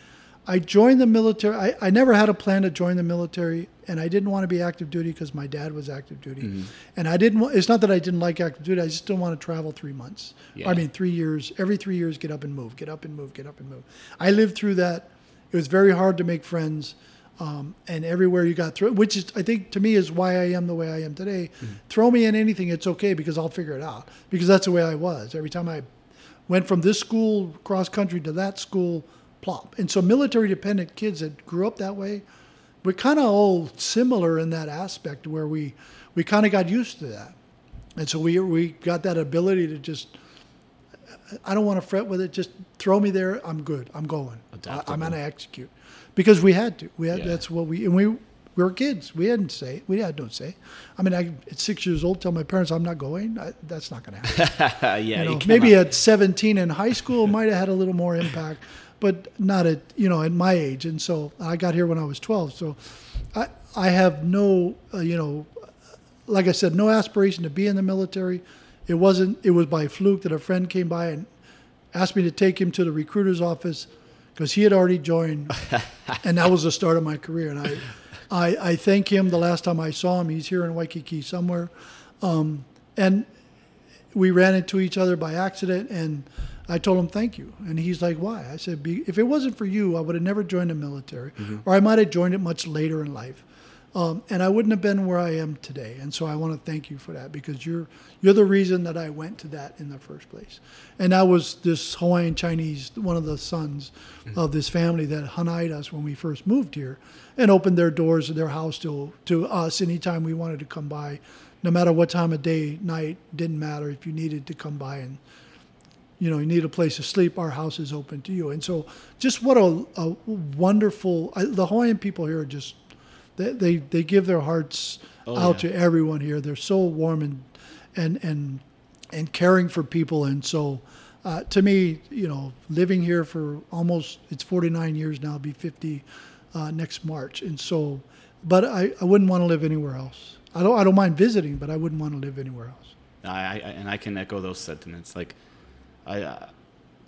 I joined the military. I, I never had a plan to join the military, and I didn't want to be active duty because my dad was active duty, Mhm. and I didn't. It's not that I didn't like active duty. I just didn't want to travel three months. Yeah. I mean, three years. Every three years, get up and move. Get up and move. Get up and move. I lived through that. It was very hard to make friends. Um, and everywhere you got through, which is I think to me is why I am the way I am today. Throw me in anything, it's okay because I'll figure it out. Because that's the way I was. Every time I went from this school cross country to that school, plop. And so military dependent kids that grew up that way, we're kind of all similar in that aspect where we we kind of got used to that. And so we we got that ability to just I don't want to fret with it. Just throw me there. I'm good. I'm going. I, I'm Adaptable. going to execute because we had to. We had Yeah. that's what we and we we were kids. We hadn't say. We had no say. I mean, I at six years old tell my parents I'm not going. I, that's not going to happen. yeah, You know, maybe at 17 in high school might have had a little more impact, but not at you know at my age. And so I got here when I was 12. So I I have no uh, you know like I said, no aspiration to be in the military. It wasn't. It was by fluke that a friend came by and asked me to take him to the recruiter's office because he had already joined, and that was the start of my career. And I, I, I thank him. The last time I saw him, he's here in Waikiki somewhere, um, and we ran into each other by accident. And I told him thank you, and he's like, "Why?" I said, Be, "If it wasn't for you, I would have never joined the military, or I might have joined it much later in life." um, and I wouldn't have been where I am today. And so I want to thank you for that because you're you're the reason that I went to that in the first place. And that was this Hawaiian Chinese, one of the sons of this family that hanai'd us when we first moved here, and opened their doors of their house to to us anytime we wanted to come by, no matter what time of day, night, didn't matter if you needed to come by and you know, you need a place to sleep, our house is open to you. And so, just what a, a wonderful, I, the Hawaiian people here are just, they, they, they give their hearts Oh, out yeah. to everyone here. They're so warm and, and, and, and caring for people. And so, uh, to me, you know, living here for almost, it's 49 years now, be 50 uh, next March. And so, but I, I wouldn't want to live anywhere else. I don't, I don't mind visiting, but I wouldn't want to live anywhere else. I, I, and I can echo those sentiments. Like, I, uh,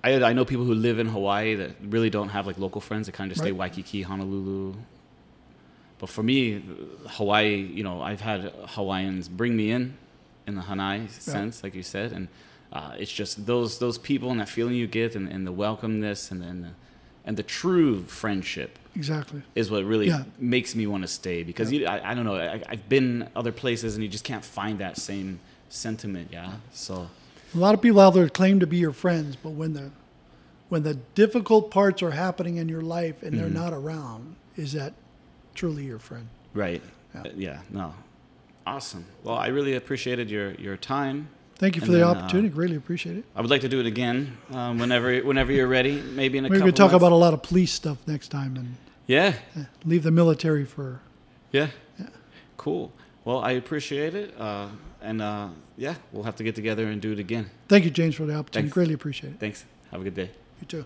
I, I know people who live in Hawaii that really don't have like local friends that kind of just stay Waikiki, Honolulu. But for me, Hawaii, you know, I've had Hawaiians bring me in, in the Hanai sense, like you said, and uh, it's just those those people and that feeling you get, and, and the welcomeness, and and the, and the true friendship Exactly. is what really Yeah. makes me want to stay because you, I, I don't know I, I've been other places and you just can't find that same sentiment yeah so A lot of people out there claim to be your friends, but when the when the difficult parts are happening in your life and they're Mhm. not around, is that truly your friend? right Yeah. Uh, yeah no awesome well I really appreciated your your time Thank you for And the then, uh, opportunity. Greatly appreciate it. I would like to do it again um, whenever whenever you're ready maybe in a Maybe we could talk months. about a lot of police stuff next time and yeah uh, leave the military for. yeah Yeah. cool well I appreciate it uh, and uh, yeah we'll have to get together and do it again Thank you, James, for the opportunity. Thanks. Greatly appreciate it. thanks have a good day You too.